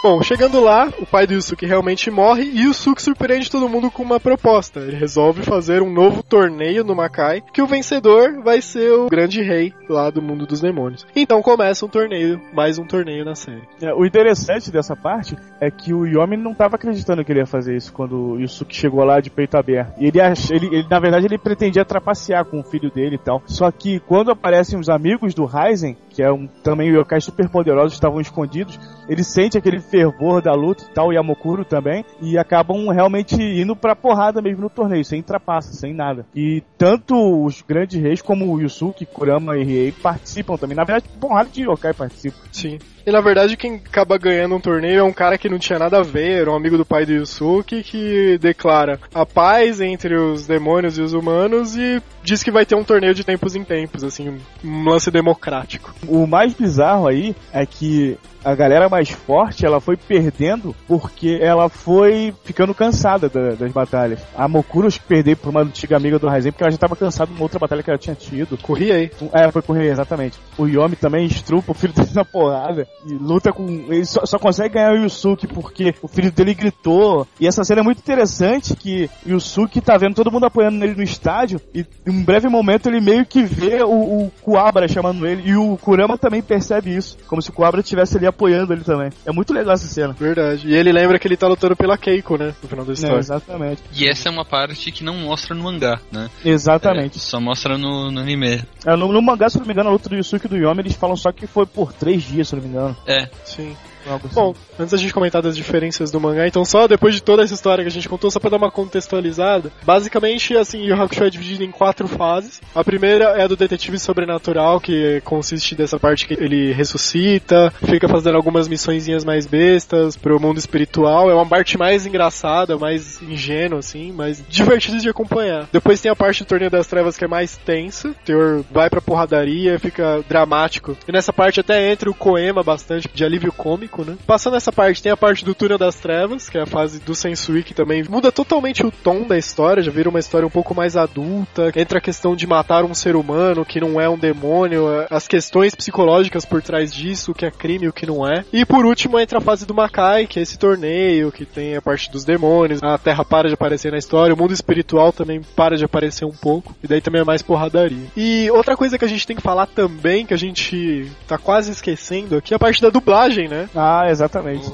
Bom, chegando lá, o pai do Yusuke realmente morre e o Yusuke surpreende todo mundo com uma proposta. Ele resolve fazer um novo torneio no Makai, que o vencedor vai ser o grande rei lá do mundo dos demônios. Então começa um torneio, mais um torneio na série. É, o interessante dessa parte é que o Yomi não estava acreditando que ele ia fazer isso quando o Yusuke chegou lá de peito aberto. E ele, ele, ele, na verdade, ele pretendia trapacear com o filho dele e tal. Só que quando aparecem os amigos do Raizen, que é um, também yokai super poderosos, estavam escondidos, ele sente aquele fervor da luta e tal, e a Mokuro também, e acabam realmente indo pra porrada mesmo no torneio, sem trapaça, sem nada. E tanto os grandes reis como o Yusuke, Kurama e Riei participam também. Na verdade, porrada de yokai participam. Sim. E na verdade quem acaba ganhando um torneio é um cara que não tinha nada a ver, era um amigo do pai do Yusuke que declara a paz entre os demônios e os humanos e diz que vai ter um torneio de tempos em tempos, assim, um lance democrático. O mais bizarro aí é que a galera mais forte ela foi perdendo porque ela foi ficando cansada da, das batalhas. A Mokuro que perdeu por uma antiga amiga do Raizen porque ela já estava cansada de uma outra batalha que ela tinha tido. Corria aí. É, foi correr, exatamente. O Yomi também estrupa o filho dele na porrada e luta com. Ele só, só consegue ganhar o Yusuke porque o filho dele gritou. E essa cena é muito interessante que o Yusuke tá vendo todo mundo apoiando ele no estádio e em um breve momento ele meio que vê o, o Kuabara chamando ele e o Kurama também percebe isso. Como se o Kuabara estivesse ali apoiando ele também. É muito legal essa cena. Verdade. E ele lembra que ele tá lutando pela Keiko, né? No final da É, história. exatamente. E essa é uma parte que não mostra no mangá, né? Exatamente. É, só mostra no, no anime. É, no, no mangá, se não me engano, a luta do Yusuke e do Yomi, eles falam só que foi por três dias, se não me engano. É. Sim. Assim. Bom, antes da gente comentar das diferenças do mangá, então só depois de toda essa história que a gente contou, só pra dar uma contextualizada, basicamente, assim, Yu Hakusho é dividido em quatro fases. A primeira é a do detetive sobrenatural, que consiste dessa parte que ele ressuscita, fica fazendo algumas missõezinhas mais bestas pro mundo espiritual. É uma parte mais engraçada, mais ingênua, assim, mais divertida de acompanhar. Depois tem a parte do Torneio das Trevas que é mais tensa, o teor vai pra porradaria, fica dramático. E nessa parte até entra o Koema bastante, de alívio cômico, né? Passando essa parte, tem a parte do Túnel das Trevas, que é a fase do Sensui, que também muda totalmente o tom da história, já vira uma história um pouco mais adulta, entra a questão de matar um ser humano que não é um demônio, as questões psicológicas por trás disso, o que é crime e o que não é. E por último entra a fase do Makai, que é esse torneio, que tem a parte dos demônios, a Terra para de aparecer na história, o mundo espiritual também para de aparecer um pouco, e daí também é mais porradaria. E outra coisa que a gente tem que falar também, que a gente tá quase esquecendo aqui, é a parte da dublagem, né? Ah, exatamente.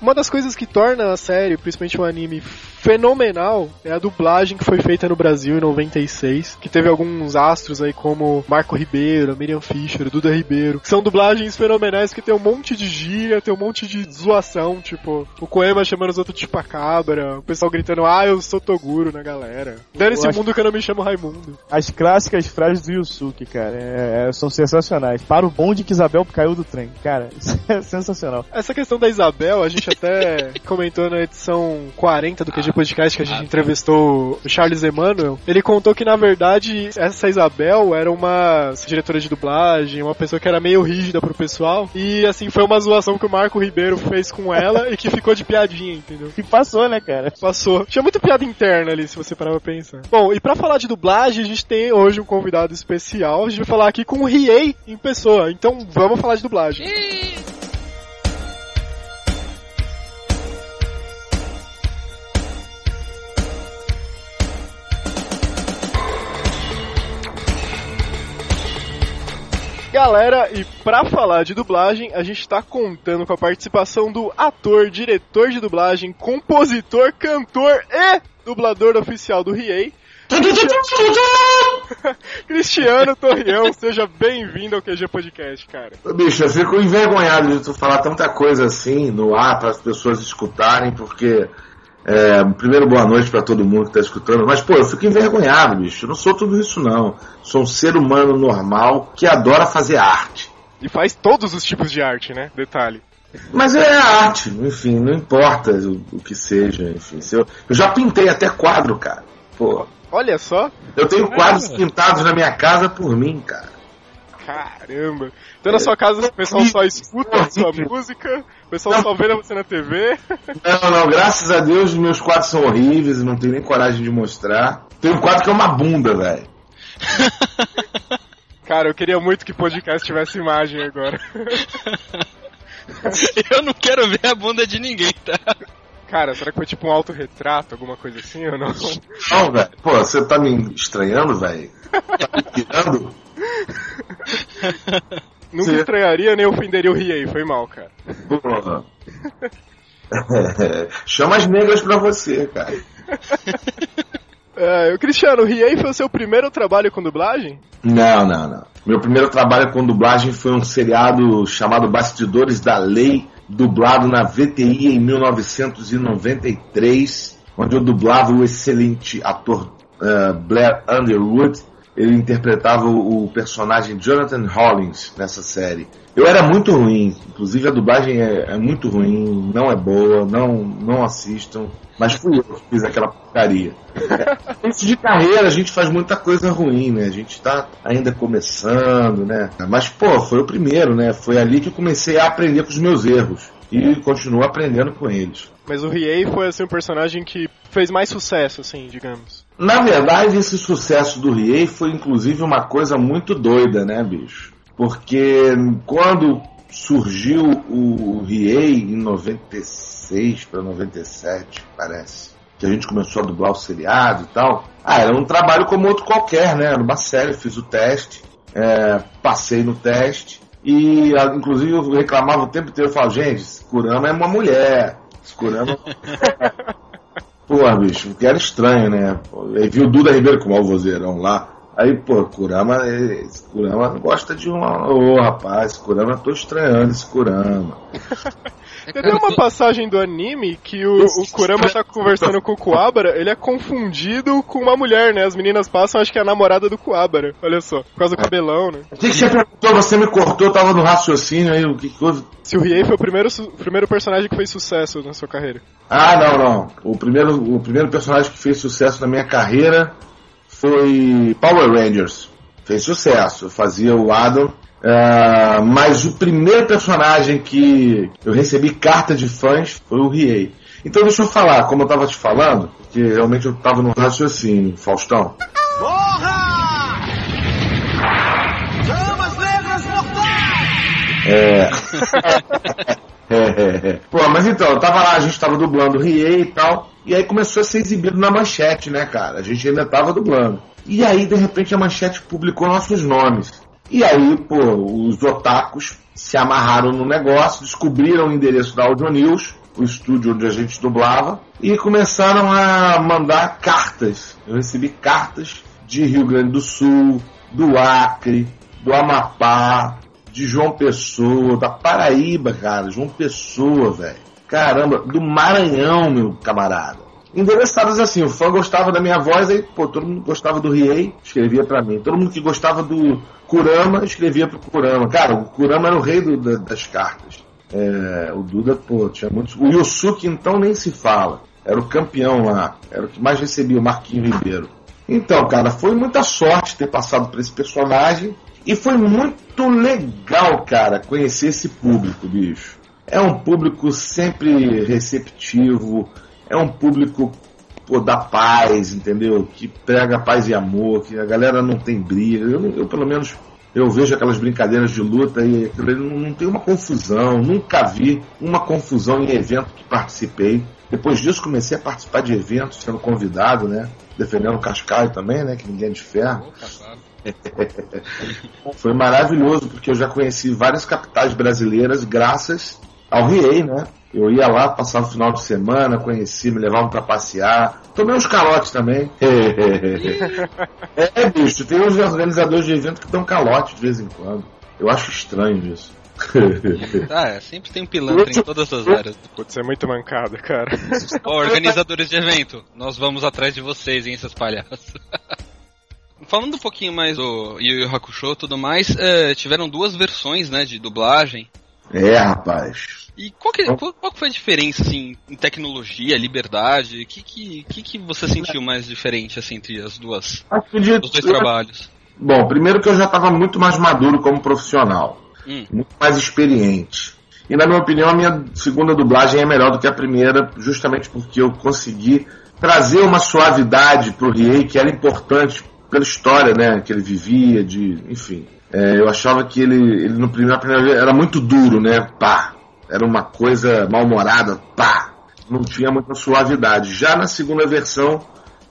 Uma das coisas que torna a série, principalmente o anime, fenomenal é a dublagem que foi feita no Brasil em 96, que teve alguns astros aí como Marco Ribeiro, Miriam Fischer, Duda Ribeiro, que são dublagens fenomenais que tem um monte de gíria, tem um monte de zoação, tipo, o Koema chamando os outros de chupacabra, o pessoal gritando, ah, eu sou Toguro na galera. O acho- mundo que eu não me chamo Raimundo. As clássicas frases do Yusuke, cara, é- é- são sensacionais. Para o bonde que Isabel caiu do trem. Cara, (laughs) isso é sensacional. Essa questão da Isabel, a gente até (laughs) comentou na edição 40 do QG Podcast que a gente entrevistou o Charles Emanuel. Ele contou que, na verdade, essa Isabel era uma diretora de dublagem, uma pessoa que era meio rígida pro pessoal. E, assim, foi uma zoação que o Marco Ribeiro fez com ela e que ficou de piadinha, entendeu? E passou, né, cara? Passou. Tinha muita piada interna ali, se você parar pra pensar. Bom, e pra falar de dublagem, a gente tem hoje um convidado especial. A gente vai falar aqui com o Riei em pessoa. Então, vamos falar de dublagem. Galera, e pra falar de dublagem, a gente tá contando com a participação do ator, diretor de dublagem, compositor, cantor e dublador oficial do Riei. Cristiano (laughs) Torreão, seja bem-vindo ao QG Podcast, cara. Bicho, eu fico envergonhado de tu falar tanta coisa assim no ar para as pessoas escutarem, porque. É, primeiro, boa noite para todo mundo que tá escutando, mas, pô, eu fico envergonhado, bicho. Eu não sou tudo isso, não. Sou um ser humano normal que adora fazer arte. E faz todos os tipos de arte, né? Detalhe. Mas é arte, enfim, não importa o, o que seja, enfim. Se eu, eu já pintei até quadro, cara. Pô, Olha só. eu tenho quadros pintados na minha casa por mim, cara. Caramba. Então na sua casa o pessoal só escuta a sua música, o pessoal só vê você na TV. Não, não, graças a Deus meus quadros são horríveis, não tenho nem coragem de mostrar. Tem um quadro que é uma bunda, velho. (laughs) Cara, eu queria muito que podcast tivesse imagem agora. (laughs) Eu não quero ver a bunda de ninguém, tá? Cara, será que foi tipo um autorretrato, alguma coisa assim ou não? Não, velho. Pô, você tá me estranhando, velho? Tá me tirando? Nunca Sim. estranharia nem ofenderia o Riei, foi mal, cara. Porra. (laughs) Chama as negras pra você, cara. (laughs) É, o Cristiano, o Riei foi o seu primeiro trabalho com dublagem? Não, não, não. Meu primeiro trabalho com dublagem foi um seriado chamado Bastidores da Lei, dublado na VTI em 1993, onde eu dublava o excelente ator eh, Blair Underwood. Ele interpretava o, o personagem Jonathan Hollins nessa série. Eu era muito ruim, inclusive a dublagem é, é muito ruim, não é boa, não, não assistam. Mas fui eu que fiz aquela porcaria. (laughs) Antes de carreira a gente faz muita coisa ruim, né? A gente tá ainda começando, né? Mas, pô, foi o primeiro, né? Foi ali que eu comecei a aprender com os meus erros. E continuo aprendendo com eles. Mas o Riei foi assim um personagem que fez mais sucesso, assim, digamos. Na verdade, esse sucesso do Riei foi inclusive uma coisa muito doida, né, bicho? Porque quando surgiu o Riei em 96 para 97, parece, que a gente começou a dublar o seriado e tal, ah, era um trabalho como outro qualquer, né? Era uma série, fiz o teste, é, passei no teste e, inclusive, eu reclamava o tempo inteiro, eu falava, gente, Kurama é uma mulher, Kurama (laughs) Pô, bicho, que era estranho, né? Aí viu o Duda Ribeiro com o vozeirão lá. Aí, pô, Kurama, eh, esse Kurama gosta de uma. Ô, rapaz, esse Kurama, tô estranhando esse Kurama. (laughs) Teve uma passagem do anime que o, o Kurama tá conversando com o Kuwabara, ele é confundido com uma mulher, né? As meninas passam, acho que é a namorada do Kuwabara. Olha só, por causa do cabelão, né? O que, que você perguntou? Você me cortou, eu tava no raciocínio aí, o que, houve? Se o Riei foi o primeiro, primeiro personagem que fez sucesso na sua carreira. Ah, não, não. O primeiro, o primeiro personagem que fez sucesso na minha carreira foi Power Rangers. Fez sucesso. Eu fazia o Adam. Ah, mas o primeiro personagem que eu recebi carta de fãs foi o Riei. Então deixa eu falar, como eu tava te falando, porque realmente eu tava no raciocínio, Faustão. Porra! Chamas negras mortais! É. (laughs) É, é, é. Pô, mas então, eu tava lá, a gente tava dublando o Riei e tal, e aí começou a ser exibido na manchete, né, cara? A gente ainda tava dublando. E aí, de repente, a manchete publicou nossos nomes. E aí, pô, os otakus se amarraram no negócio, descobriram o endereço da Audio News, o estúdio onde a gente dublava, e começaram a mandar cartas. Eu recebi cartas de Rio Grande do Sul, do Acre, do Amapá, de João Pessoa, da Paraíba, cara, João Pessoa, velho. Caramba, do Maranhão, meu camarada. Endereçadas assim, o fã gostava da minha voz, aí, pô, todo mundo gostava do Riei, escrevia pra mim. Todo mundo que gostava do Kurama, escrevia pro Kurama. Cara, o Kurama era o rei do- da- das cartas. É, o Duda, pô, tinha muitos. O Yusuke, então, nem se fala. Era o campeão lá. Era o que mais recebia, o Marquinhos Ribeiro. Então, cara, foi muita sorte ter passado por esse personagem. E foi muito legal, cara, conhecer esse público, bicho. É um público sempre receptivo, é um público pô, da paz, entendeu? Que prega paz e amor, que a galera não tem briga. Eu, eu, pelo menos, eu vejo aquelas brincadeiras de luta e não, não tem uma confusão. Nunca vi uma confusão em evento que participei. Depois disso comecei a participar de eventos, sendo convidado, né? Defendendo o Cascaio também, né? Que ninguém é de ferro. (laughs) Foi maravilhoso, porque eu já conheci várias capitais brasileiras graças ao Riei, né? Eu ia lá, passava o final de semana, conheci, me levavam pra passear. Tomei uns calotes também. (laughs) é, bicho, tem uns organizadores de evento que dão calote de vez em quando. Eu acho estranho isso. (laughs) Ah, é, sempre tem um pilantra em todas as áreas. Putz, é muito mancada, cara. Ó, organizadores de evento, nós vamos atrás de vocês, hein, seus palhaços. (laughs) Falando um pouquinho mais do Yu Yu Hakusho e tudo mais, é, tiveram duas versões, né, de dublagem. É, rapaz. E qual que, qual, qual que foi a diferença, assim, em tecnologia, liberdade? O que, que, que, que você sentiu mais diferente, assim, entre as duas, os dois trabalhos? Bom, primeiro que eu já estava muito mais maduro como profissional. Hum. muito mais experiente. E na minha opinião, a minha segunda dublagem é melhor do que a primeira, justamente porque eu consegui trazer uma suavidade pro Riei que era importante pela história, né, que ele vivia, de, enfim. É, eu achava que ele, ele no primeiro, na primeira vez era muito duro, né, pá. Era uma coisa mal-humorada, pá. Não tinha muita suavidade. Já na segunda versão,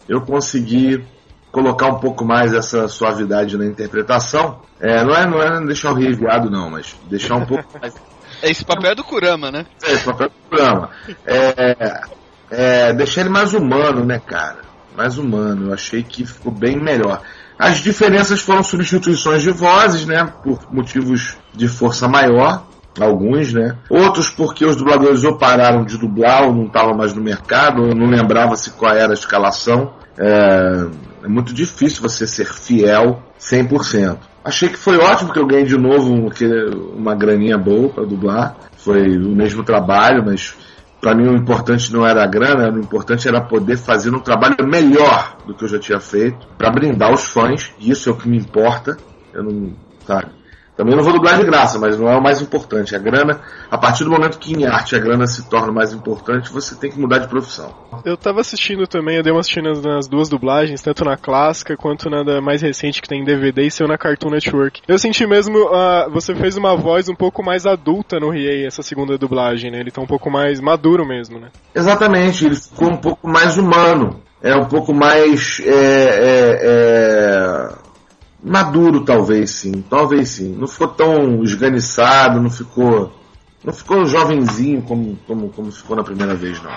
eu consegui colocar um pouco mais essa suavidade na interpretação. É, não é, não é deixar o Rei viado, não, mas deixar um pouco mais. Esse papel é do Kurama, né? É, esse papel do programa. É, é, deixar ele mais humano, né, cara? Mais humano. Eu achei que ficou bem melhor. As diferenças foram substituições de vozes, né? Por motivos de força maior. Alguns, né? Outros porque os dubladores ou pararam de dublar ou não estavam mais no mercado, ou não lembrava-se qual era a escalação. É, é muito difícil você ser fiel 100%. Achei que foi ótimo que eu ganhei de novo um- que- uma graninha boa para dublar. Foi o mesmo trabalho, mas para mim o importante não era a grana, o importante era poder fazer um trabalho melhor do que eu já tinha feito para brindar os fãs. Isso é o que me importa. Eu não, sabe? Também não vou dublar de graça, mas não é o mais importante. A grana, a partir do momento que em arte a grana se torna mais importante, você tem que mudar de profissão. Eu tava assistindo também, eu dei uma assistida nas duas dublagens, tanto na clássica quanto na da mais recente que tem em DVD e saiu na Cartoon Network. Eu senti mesmo, ah, você fez uma voz um pouco mais adulta no Riei, essa segunda dublagem, né? Ele tá um pouco mais maduro mesmo, né? Exatamente, ele ficou um pouco mais humano. É um pouco mais. é, é, é, maduro, talvez sim. Talvez sim. Não ficou tão esganiçado, não ficou. Não ficou jovenzinho como, como, como ficou na primeira vez, não.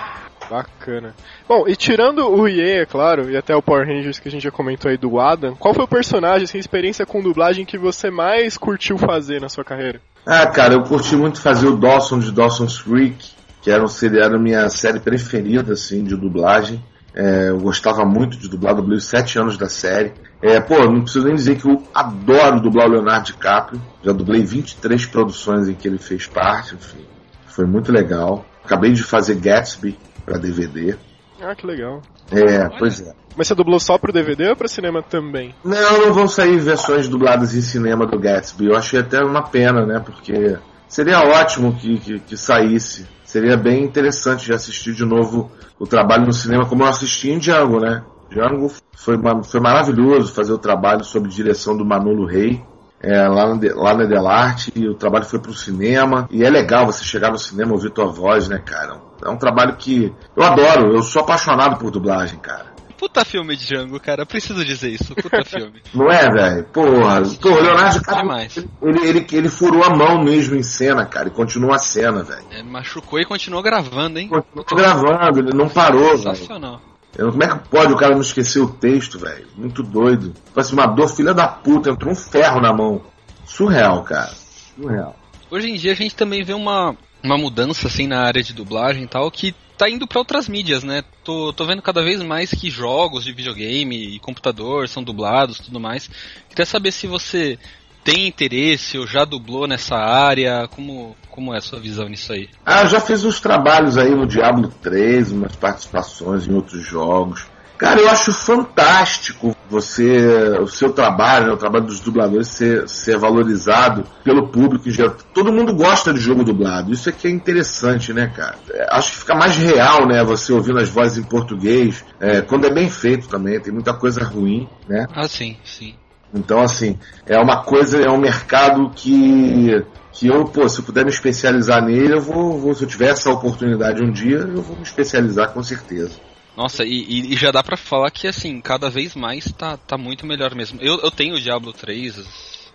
Bacana. Bom, e tirando o EA, é claro, e até o Power Rangers que a gente já comentou aí do Adam, qual foi o personagem, assim, experiência com dublagem que você mais curtiu fazer na sua carreira? Ah, cara, eu curti muito fazer o Dawson de Dawson's Creek, que era, um, era a minha série preferida, assim, de dublagem. É, eu gostava muito de dublar, dublei os sete anos da série. É, pô, não preciso nem dizer que eu adoro dublar o Leonardo DiCaprio. Já dublei 23 produções em que ele fez parte, enfim. Foi muito legal. Acabei de fazer Gatsby para DVD. Ah, que legal. É, pois é. Mas você dublou só pro DVD ou pro cinema também? Não, não vão sair versões dubladas em cinema do Gatsby. Eu achei até uma pena, né? Porque seria ótimo que, que, que saísse. Seria bem interessante de assistir de novo o trabalho no cinema, como eu assisti em Django, né? Django foi, foi maravilhoso fazer o trabalho sob direção do Manolo Rey. É, lá, no, lá na Delarte, e o trabalho foi pro cinema, e é legal você chegar no cinema ouvir tua voz, né, cara? É um trabalho que eu adoro, eu sou apaixonado por dublagem, cara. Puta filme de Django, cara, eu preciso dizer isso, puta (laughs) filme. Não é, velho? Porra, pô, o Leonardo DiCaprio, ele, ele, ele furou a mão mesmo em cena, cara, e continua a cena, velho. Ele machucou e continuou gravando, hein? Continuou gravando, ele não parou, velho. Sensacional. Como é que pode o cara não esquecer o texto, velho? Muito doido. Tipo assim, uma dor, filha da puta, entrou um ferro na mão. Surreal, cara. Surreal. Hoje em dia a gente também vê uma, uma mudança assim na área de dublagem e tal que tá indo para outras mídias, né? Tô, tô vendo cada vez mais que jogos de videogame e computador são dublados tudo mais. Queria saber se você tem interesse ou já dublou nessa área? Como, como é a sua visão nisso aí? Ah, já fiz uns trabalhos aí no Diablo 3, umas participações em outros jogos. Cara, eu acho fantástico você, o seu trabalho, né, o trabalho dos dubladores ser, ser valorizado pelo público em geral. Todo mundo gosta de jogo dublado. Isso aqui é interessante, né, cara? É, acho que fica mais real, né, você ouvindo as vozes em português, é, quando é bem feito também. Tem muita coisa ruim, né? Ah, sim, sim. Então, assim, é uma coisa, é um mercado que que eu, pô, se eu puder me especializar nele, eu vou, vou se eu tiver essa oportunidade um dia, eu vou me especializar com certeza. Nossa, e, e já dá pra falar que, assim, cada vez mais tá, tá muito melhor mesmo. Eu, eu tenho o Diablo 3,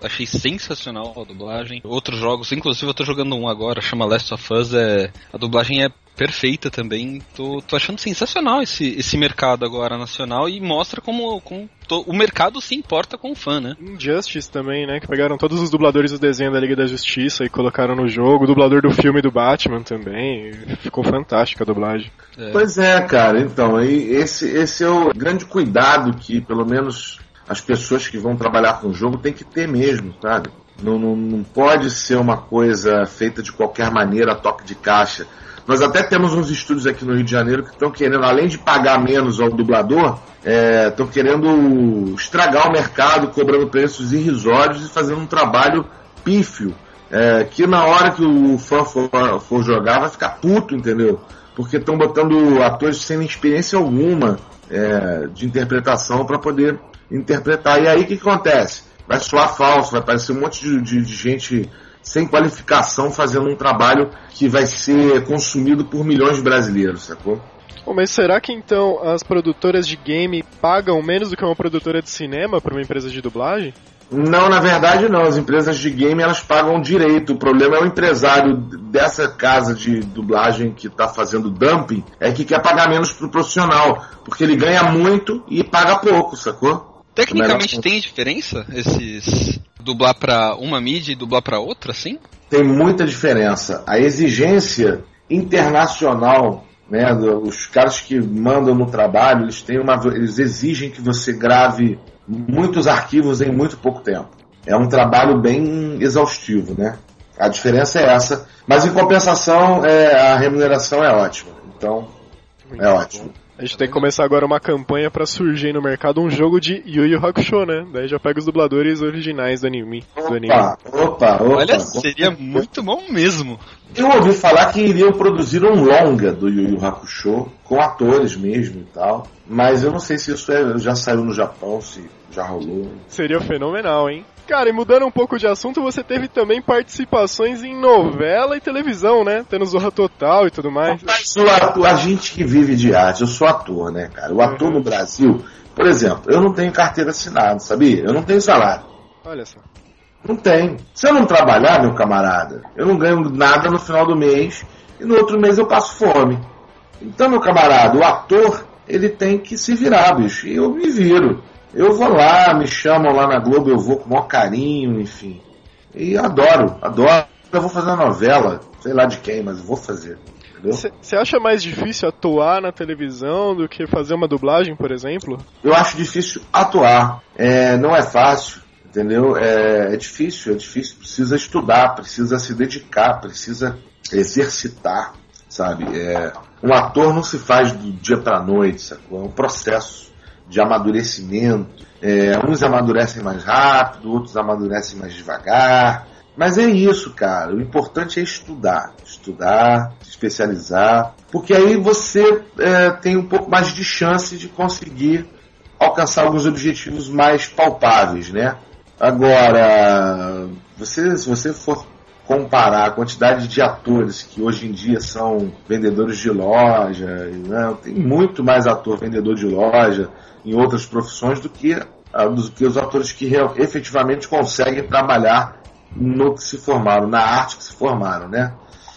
achei sensacional a dublagem. Outros jogos, inclusive eu tô jogando um agora, chama Last of Us, é, a dublagem é perfeita também. Tô, tô achando sensacional esse, esse mercado agora nacional e mostra como, como to, o mercado se importa com o fã, né? Injustice também, né? Que pegaram todos os dubladores do desenho da Liga da Justiça e colocaram no jogo. O dublador do filme do Batman também. Ficou fantástica a dublagem. É. Pois é, cara. Então, esse, esse é o grande cuidado que, pelo menos, as pessoas que vão trabalhar com o jogo têm que ter mesmo, sabe? Não, não, não pode ser uma coisa feita de qualquer maneira, toque de caixa. Nós até temos uns estúdios aqui no Rio de Janeiro que estão querendo, além de pagar menos ao dublador, estão é, querendo estragar o mercado, cobrando preços irrisórios e fazendo um trabalho pífio. É, que na hora que o fã for, for jogar vai ficar puto, entendeu? Porque estão botando atores sem experiência alguma é, de interpretação para poder interpretar. E aí o que, acontece? Vai soar falso, vai parecer um monte de, de, de gente sem qualificação fazendo um trabalho que vai ser consumido por milhões de brasileiros, sacou? Bom, mas será que então as produtoras de game pagam menos do que uma produtora de cinema para uma empresa de dublagem? Não, na verdade não. As empresas de game elas pagam direito. O problema é o empresário dessa casa de dublagem que está fazendo dumping é que quer pagar menos pro profissional, porque ele ganha muito e paga pouco, sacou? Tecnicamente tem diferença esses dublar para uma mídia e dublar para outra, assim? Tem muita diferença. A exigência internacional, né, os caras que mandam no trabalho, eles têm uma, eles exigem que você grave muitos arquivos em muito pouco tempo. É um trabalho bem exaustivo, né? A diferença é essa, mas em compensação é, a remuneração é ótima. Então é ótimo. A gente tem que começar agora uma campanha para surgir no mercado um jogo de Yu Yu Hakusho, né? Daí já pega os dubladores originais do anime. Do anime. Opa, opa, opa. Olha, seria muito bom mesmo. Eu ouvi falar que iriam produzir um longa do Yu Yu Hakusho, com atores mesmo e tal. Mas eu não sei se isso é, já saiu no Japão, se já rolou. Seria fenomenal, hein? Cara, e mudando um pouco de assunto, você teve também participações em novela e televisão, né? Tendo Zorra Total e tudo mais. Mas o ator, a gente que vive de arte, eu sou ator, né, cara? O ator uhum. no Brasil, por exemplo, eu não tenho carteira assinada, sabia? Eu não tenho salário. Olha só. Não tem. Se eu não trabalhar, meu camarada, eu não ganho nada no final do mês e no outro mês eu passo fome. Então, meu camarada, o ator, ele tem que se virar, bicho. E eu me viro. Eu vou lá, me chamam lá na Globo, eu vou com o maior carinho, enfim. E adoro, adoro. Eu vou fazer uma novela, sei lá de quem, mas vou fazer. Você acha mais difícil atuar na televisão do que fazer uma dublagem, por exemplo? Eu acho difícil atuar. É, não é fácil, entendeu? É, é difícil, é difícil. Precisa estudar, precisa se dedicar, precisa exercitar, sabe? É, um ator não se faz do dia para noite, sacou? É um processo de amadurecimento. É, uns amadurecem mais rápido, outros amadurecem mais devagar. Mas é isso, cara. O importante é estudar. Estudar, se especializar. Porque aí você é, tem um pouco mais de chance de conseguir alcançar alguns objetivos mais palpáveis, né? Agora, você, se você for comparar a quantidade de atores que hoje em dia são vendedores de loja, né? tem muito mais ator vendedor de loja em outras profissões do que, ah, do que os atores que real, efetivamente conseguem trabalhar no que se formaram, na arte que se formaram, né?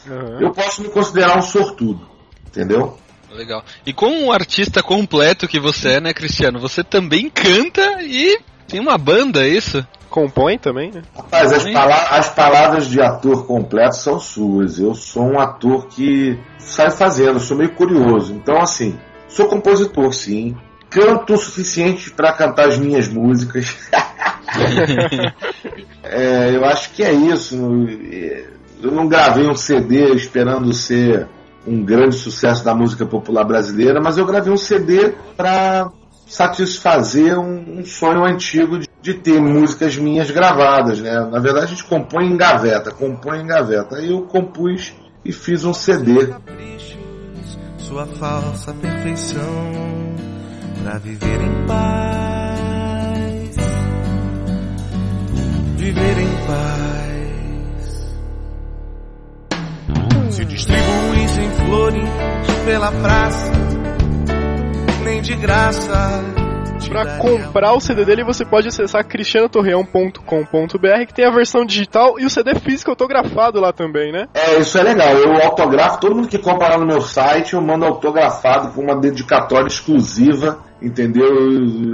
Uhum. Eu posso me considerar um sortudo, entendeu? Legal. E como um artista completo que você é, né, Cristiano? Você também canta e tem uma banda, é isso? Compõe também, né? Rapaz, as, pala as palavras de ator completo são suas. Eu sou um ator que sai fazendo, sou meio curioso. Então, assim, sou compositor, sim. Canto o suficiente para cantar as minhas músicas. (laughs) é, eu acho que é isso. Eu não gravei um CD esperando ser um grande sucesso da música popular brasileira, mas eu gravei um CD para satisfazer um, um, sonho antigo de, de, ter músicas minhas gravadas, né? Na verdade a gente compõe em gaveta, compõe em gaveta. Aí eu compus e fiz um CD. Sua falsa perfeição para viver em paz, viver em paz. Se distribuem sem flores pela praça nem de graça. Para comprar o CD dele, você pode acessar cristianotorreão.com.br, que tem a versão digital e o CD físico autografado lá também, né? É, isso é legal. Eu autografo, todo mundo que compra lá no meu site, eu mando autografado com uma dedicatória exclusiva, entendeu?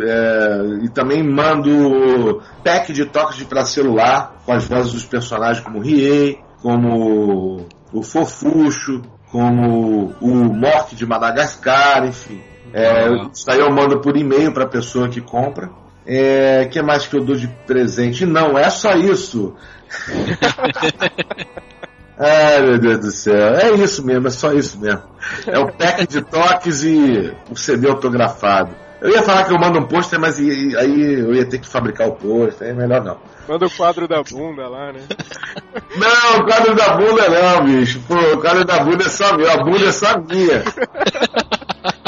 É, e também mando pack de toques de para celular, com as vozes dos personagens como Riei, como o Fofuxo, como o Morte de Madagascar, enfim. É, isso aí eu mando por e-mail para a pessoa que compra. É, que mais que eu dou de presente? Não, é só isso. (laughs) Ai meu Deus do céu, é isso mesmo, é só isso mesmo. É o pack de toques e o CD autografado. Eu ia falar que eu mando um pôster, mas aí eu ia ter que fabricar o pôster, é melhor não. Manda o quadro da bunda lá, né? Não, o quadro da bunda não, bicho. Pô, o quadro da bunda é só meu, a bunda é só minha. (laughs)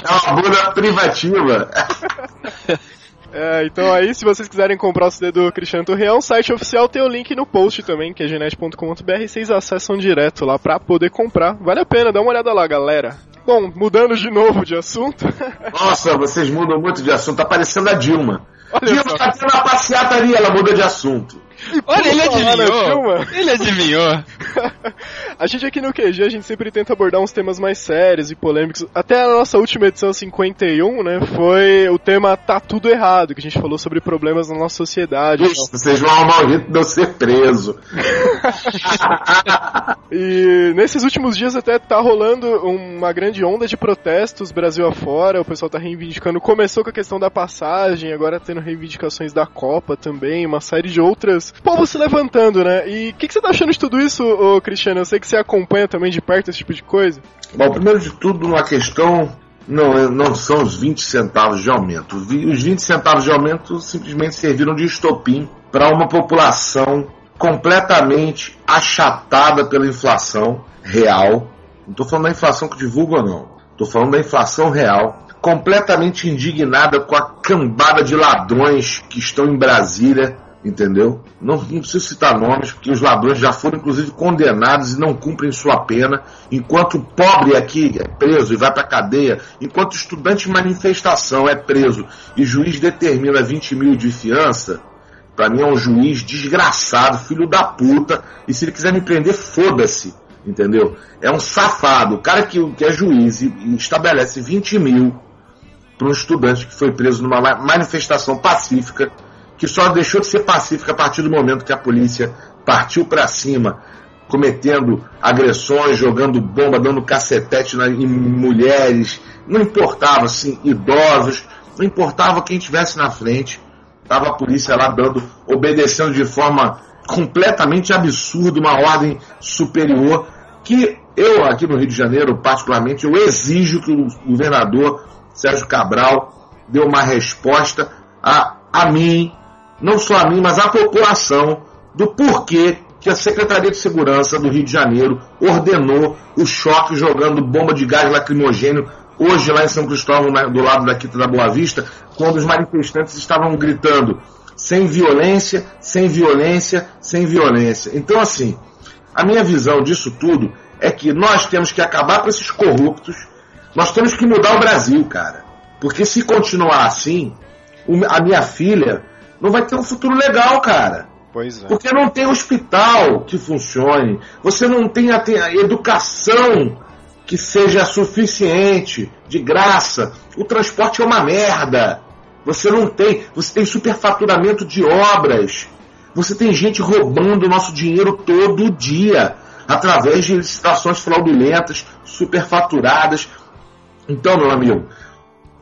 É uma bunda privativa. (laughs) É, então aí, se vocês quiserem comprar o CD do Cristiano Torreão, o site oficial tem o link no post também, que é genet.com.br, vocês acessam direto lá pra poder comprar. Vale a pena, dá uma olhada lá, galera. Bom, mudando de novo de assunto. (laughs) Nossa, vocês mudam muito de assunto, tá parecendo a Dilma. Olha Dilma só. tá tendo uma passeata ali, ela muda de assunto. Olha, ele adivinhou. Ele adivinhou. (laughs) a gente aqui no QG, a gente sempre tenta abordar uns temas mais sérios e polêmicos. Até a nossa última edição 51, né, foi o tema Tá Tudo Errado, que a gente falou sobre problemas na nossa sociedade. Ixi, vocês vão ao maldito de eu ser preso. (laughs) e nesses últimos dias até tá rolando uma grande onda de protestos Brasil afora, o pessoal tá reivindicando, começou com a questão da passagem, agora tendo reivindicações da Copa também, uma série de outras povo se levantando, né? E o que, que, você tá achando de tudo isso, ô, Cristiano? Eu sei que você acompanha também de perto esse tipo de coisa. Bom, primeiro de tudo, uma questão não, é, não são os 20 centavos de aumento. Os 20 centavos de aumento simplesmente serviram de estopim para uma população completamente achatada pela inflação real. Não estou falando da inflação que divulga, não. Estou falando da inflação real. Completamente indignada com a cambada de ladrões que estão em Brasília entendeu? Não, não preciso citar nomes, porque os ladrões já foram inclusive condenados e não cumprem sua pena, enquanto o pobre aqui é preso e vai para cadeia, enquanto o estudante de manifestação é preso e juiz determina 20 mil de fiança, para mim é um juiz desgraçado, filho da puta, e se ele quiser me prender, foda-se. entendeu? É um safado. O cara que, que é juiz e, e estabelece 20 mil para um estudante que foi preso numa manifestação pacífica, que só deixou de ser pacífica a partir do momento que a polícia partiu para cima, cometendo agressões, jogando bomba, dando cacetete na, em mulheres, não importava assim, idosos, não importava quem estivesse na frente, estava a polícia lá dando, obedecendo de forma completamente absurda uma ordem superior que eu aqui no Rio de Janeiro, particularmente, eu exijo que o governador Sérgio Cabral dê uma resposta a, a mim, não só a mim, mas à população, do porquê que a Secretaria de Segurança do Rio de Janeiro ordenou o choque jogando bomba de gás lacrimogênio hoje lá em São Cristóvão, do lado da Quinta da Boa Vista, quando os manifestantes estavam gritando sem violência, sem violência, sem violência. Então, assim, a minha visão disso tudo é que nós temos que acabar com esses corruptos, nós temos que mudar o Brasil, cara. Porque se continuar assim, a minha filha não vai ter um futuro legal, cara. Pois é. Porque não tem hospital que funcione, você não tem a, a educação que seja suficiente, de graça. O transporte é uma merda. Você não tem, você tem superfaturamento de obras. Você tem gente roubando nosso dinheiro todo dia através de licitações fraudulentas, superfaturadas. Então, meu amigo,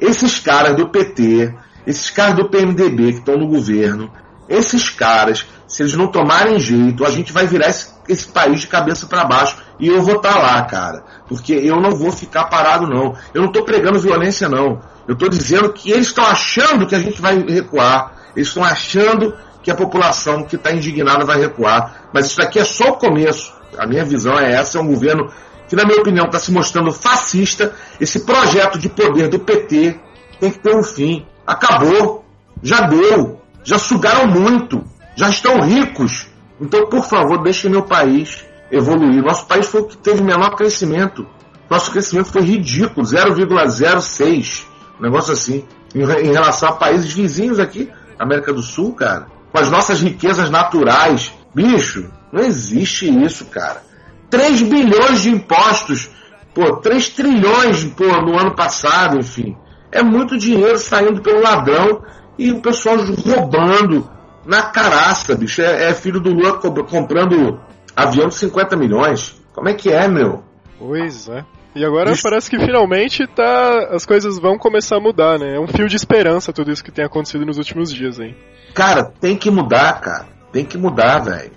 esses caras do PT, esses caras do PMDB que estão no governo, esses caras, se eles não tomarem jeito, a gente vai virar esse, esse país de cabeça para baixo. E eu vou estar tá lá, cara. Porque eu não vou ficar parado, não. Eu não estou pregando violência, não. Eu estou dizendo que eles estão achando que a gente vai recuar. Eles estão achando que a população que está indignada vai recuar. Mas isso daqui é só o começo. A minha visão é essa: é um governo que, na minha opinião, está se mostrando fascista. Esse projeto de poder do PT tem que ter um fim. Acabou. Já deu já sugaram muito, já estão ricos. Então, por favor, deixe meu país evoluir. Nosso país foi o que teve menor crescimento. Nosso crescimento foi ridículo, 0,06. Um negócio assim. Em, relação a países vizinhos aqui, América do Sul, cara. Com as nossas riquezas naturais. Bicho, não existe isso, cara. 3 bilhões de impostos. Pô, 3 trilhões pô, no ano passado, enfim. É muito dinheiro saindo pelo ladrão e o pessoal roubando na caraça, bicho. É, é filho do Lula comprando avião de 50 milhões. Como é que é, meu? Pois é. E agora isso. parece que finalmente tá, as coisas vão começar a mudar, né? É um fio de esperança tudo isso que tem acontecido nos últimos dias, hein? Cara, tem que mudar, cara. Tem que mudar, velho.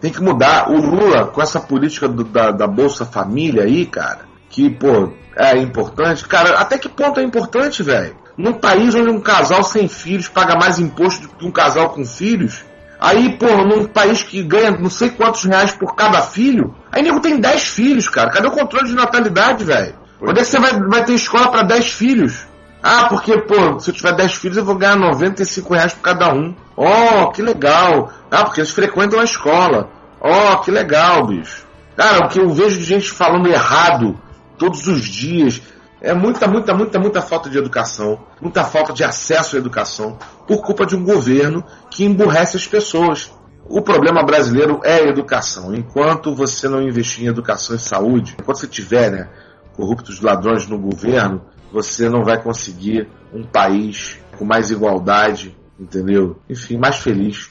Tem que mudar. O Lula, com essa política do, da, da Bolsa Família aí, cara, que, pô, é importante. Cara, até que ponto é importante, velho? Num país onde um casal sem filhos paga mais imposto do que um casal com filhos, aí, pô, num país que ganha não sei quantos reais por cada filho, aí nego tem 10 filhos, cara. Cadê o controle de natalidade, velho? Onde é que você vai, vai ter escola para 10 filhos? Ah, porque, pô, se eu tiver 10 filhos eu vou ganhar 95 reais por cada um. Oh, que legal. Ah, porque eles frequentam a escola. Oh, que legal, bicho. Cara, o que eu vejo de gente falando errado todos os dias. É muita, muita, muita, muita falta de educação, muita falta de acesso à educação, por culpa de um governo que emburrece as pessoas. O problema brasileiro é a educação. Enquanto você não investir em educação e saúde, enquanto você tiver né, corruptos ladrões no governo, você não vai conseguir um país com mais igualdade, entendeu? Enfim, mais feliz,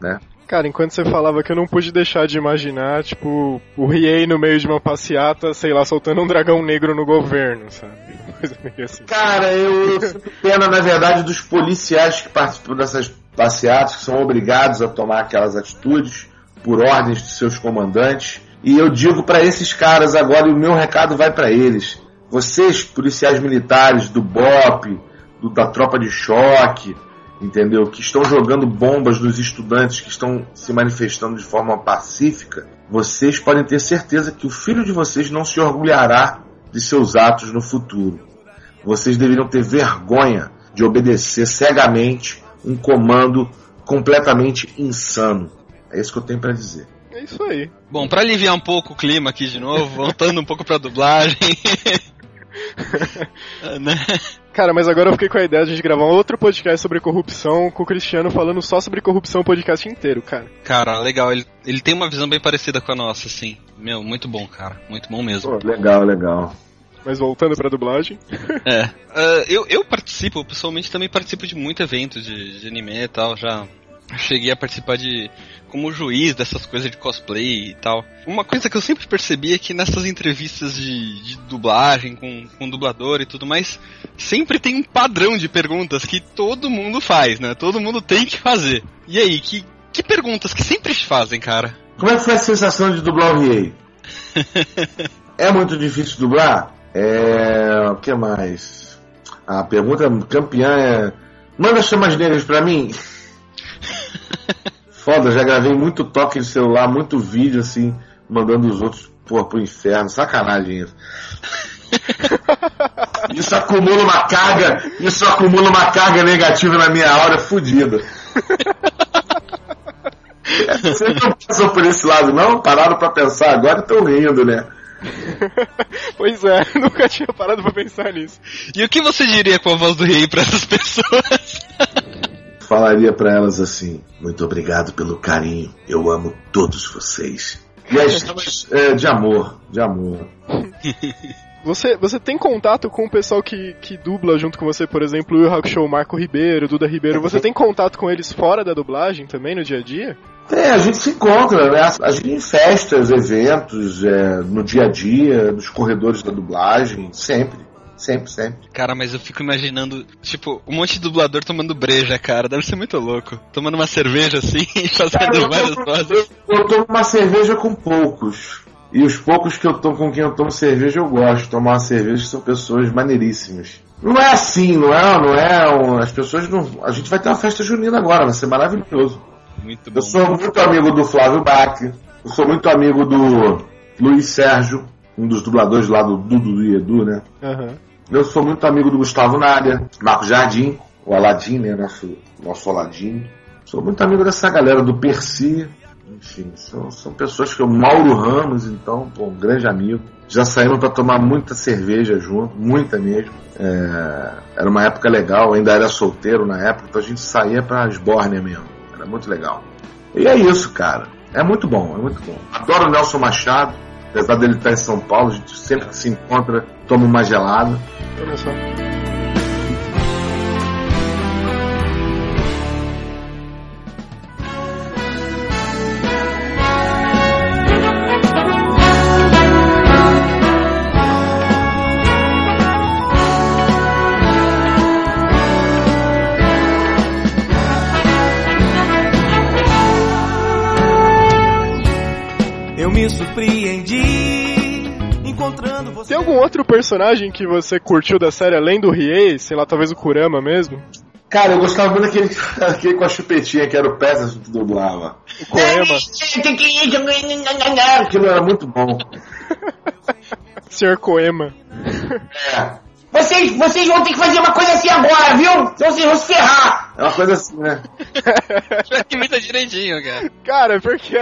né? (laughs) Cara, enquanto você falava que eu não pude deixar de imaginar, tipo, o Riei no meio de uma passeata, sei lá, soltando um dragão negro no governo, sabe? (laughs) Coisa meio assim. Cara, eu pena, na verdade, dos policiais que participam dessas passeatas, que são obrigados a tomar aquelas atitudes por ordens de seus comandantes. E eu digo para esses caras agora, e o meu recado vai para eles. Vocês, policiais militares do BOP, do, da tropa de choque, entendeu? Que estão jogando bombas nos estudantes que estão se manifestando de forma pacífica, vocês podem ter certeza que o filho de vocês não se orgulhará de seus atos no futuro. Vocês deveriam ter vergonha de obedecer cegamente um comando completamente insano. É isso que eu tenho para dizer. É isso aí. Bom, para aliviar um pouco o clima aqui de novo, voltando um pouco para dublagem. (laughs) (laughs) né? Cara, mas agora eu fiquei com a ideia de a gente gravar um outro podcast sobre corrupção com o Cristiano falando só sobre corrupção o podcast inteiro, cara. Cara, legal. Ele, ele tem uma visão bem parecida com a nossa, assim. Meu, muito bom, cara. Muito bom mesmo. Pô, legal, legal. Mas voltando pra dublagem. (laughs) É. Uh, eu, eu participo, pessoalmente também participo de muito evento de, de anime e tal. Já cheguei a participar de. Como juiz dessas coisas de cosplay e tal. Uma coisa que eu sempre percebi é que nessas entrevistas de, de dublagem com, com dublador e tudo mais, sempre tem um padrão de perguntas que todo mundo faz, né? Todo mundo tem que fazer. E aí, que, que perguntas que sempre te fazem, cara? Como é que foi a sensação de dublar o Riei? (laughs) é muito difícil dublar? É. O que mais? A pergunta campeã é. Manda chamas negras pra mim. Foda, já gravei muito toque de celular, muito vídeo assim, mandando os outros pô, pro inferno. Sacanagem isso. (laughs) Isso acumula uma carga, isso acumula uma carga negativa na minha aura fodida. (laughs) Você não passou por esse lado, não? Pararam pra pensar agora e estão rindo, né? (laughs) pois é, nunca tinha parado pra pensar nisso. E o que você diria com a voz do rei para essas pessoas? Falaria para elas assim: muito obrigado pelo carinho, eu amo todos vocês. E as chamas é, de amor, de amor. (laughs) Você, você tem contato com o pessoal que, que dubla junto com você, por exemplo, o Hakusho, Marco Ribeiro, Duda Ribeiro. Você tem contato com eles fora da dublagem também, no dia a dia? É, a gente se encontra, né? A gente em festas, eventos, é, no dia a dia, nos corredores da dublagem, sempre. Sempre, sempre. Cara, mas eu fico imaginando, tipo, um monte de dublador tomando breja, cara. Deve ser muito louco. Tomando uma cerveja assim (laughs) e fazendo cara, várias vozes. Eu, eu tomo uma cerveja com poucos. E os poucos que eu tomo com quem eu tomo cerveja, eu gosto. Tomar uma cerveja são pessoas maneiríssimas. Não é assim, não é, não é. As pessoas não. A gente vai ter uma festa junina agora, vai ser maravilhoso. Muito bom. Eu sou muito amigo do Flávio Bach. Eu sou muito amigo do Luiz Sérgio, um dos dubladores lá do Dudu e Edu, né? Uhum. Eu sou muito amigo do Gustavo Nádia, Marco Jardim, o Aladim, né? Nosso, nosso Aladim. Sou muito amigo dessa galera do Percy. Enfim, são, são pessoas que eu. Mauro Ramos, então, pô, um grande amigo. Já saímos para tomar muita cerveja junto, muita mesmo. É, era uma época legal, ainda era solteiro na época, então a gente saía para Asbórnia mesmo. Era muito legal. E é isso, cara. É muito bom, é muito bom. Adoro o Nelson Machado, apesar dele estar em São Paulo, a gente sempre que se encontra toma uma gelada. Só. me surpreendi você. Tem algum outro personagem que você curtiu da série além do Riei? Sei lá, talvez o Kurama mesmo? Cara, eu gostava muito daquele, (laughs) daquele com a chupetinha que era o Peças que dublava. O Koema. (laughs) Aquilo era muito bom. (laughs) Sr. Koema. É. Vocês, vocês vão ter que fazer uma coisa assim agora, viu? Senão vocês vão se ferrar. É uma coisa assim, né? Imita direitinho, cara. Cara, porque.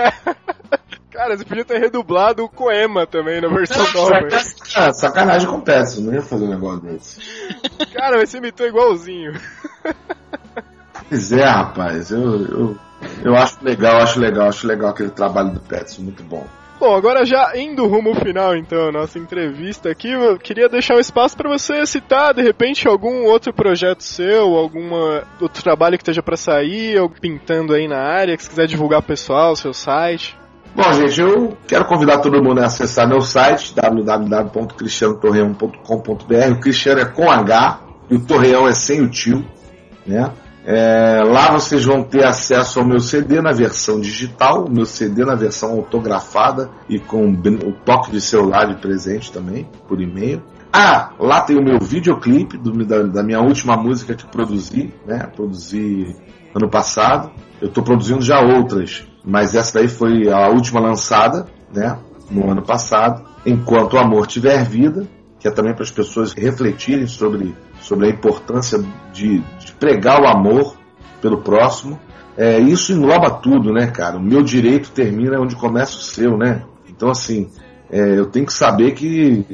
Cara, você podia ter redublado o Koema também na versão nova. Ah, sacanagem com peças, não ia fazer um negócio desse. Cara, mas você imitou igualzinho. Pois é, rapaz, eu, eu, eu acho legal, acho legal, acho legal aquele trabalho do Petson, muito bom. Bom, agora já indo rumo ao final, então, nossa entrevista aqui, eu queria deixar um espaço para você citar, de repente, algum outro projeto seu, algum outro trabalho que esteja para sair, ou pintando aí na área, que você quiser divulgar pro pessoal, seu site. Bom, gente, eu quero convidar todo mundo a acessar meu site, www.cristianotorreão.com.br. O Cristiano é com H e o Torreão é sem o tio, né? É, lá vocês vão ter acesso ao meu CD na versão digital, meu CD na versão autografada e com o toque de celular de presente também, por e-mail. Ah, lá tem o meu videoclipe do, da, da, minha última música que produzi, né? Produzi ano passado. Eu estou produzindo já outras, mas essa daí foi a última lançada, né? No ano passado. Enquanto o amor tiver vida, que é também para as pessoas refletirem sobre, sobre a importância de, de pregar o amor pelo próximo. É, isso engloba tudo, né, cara? O meu direito termina onde começa o seu, né? Então, assim, é, eu tenho que saber que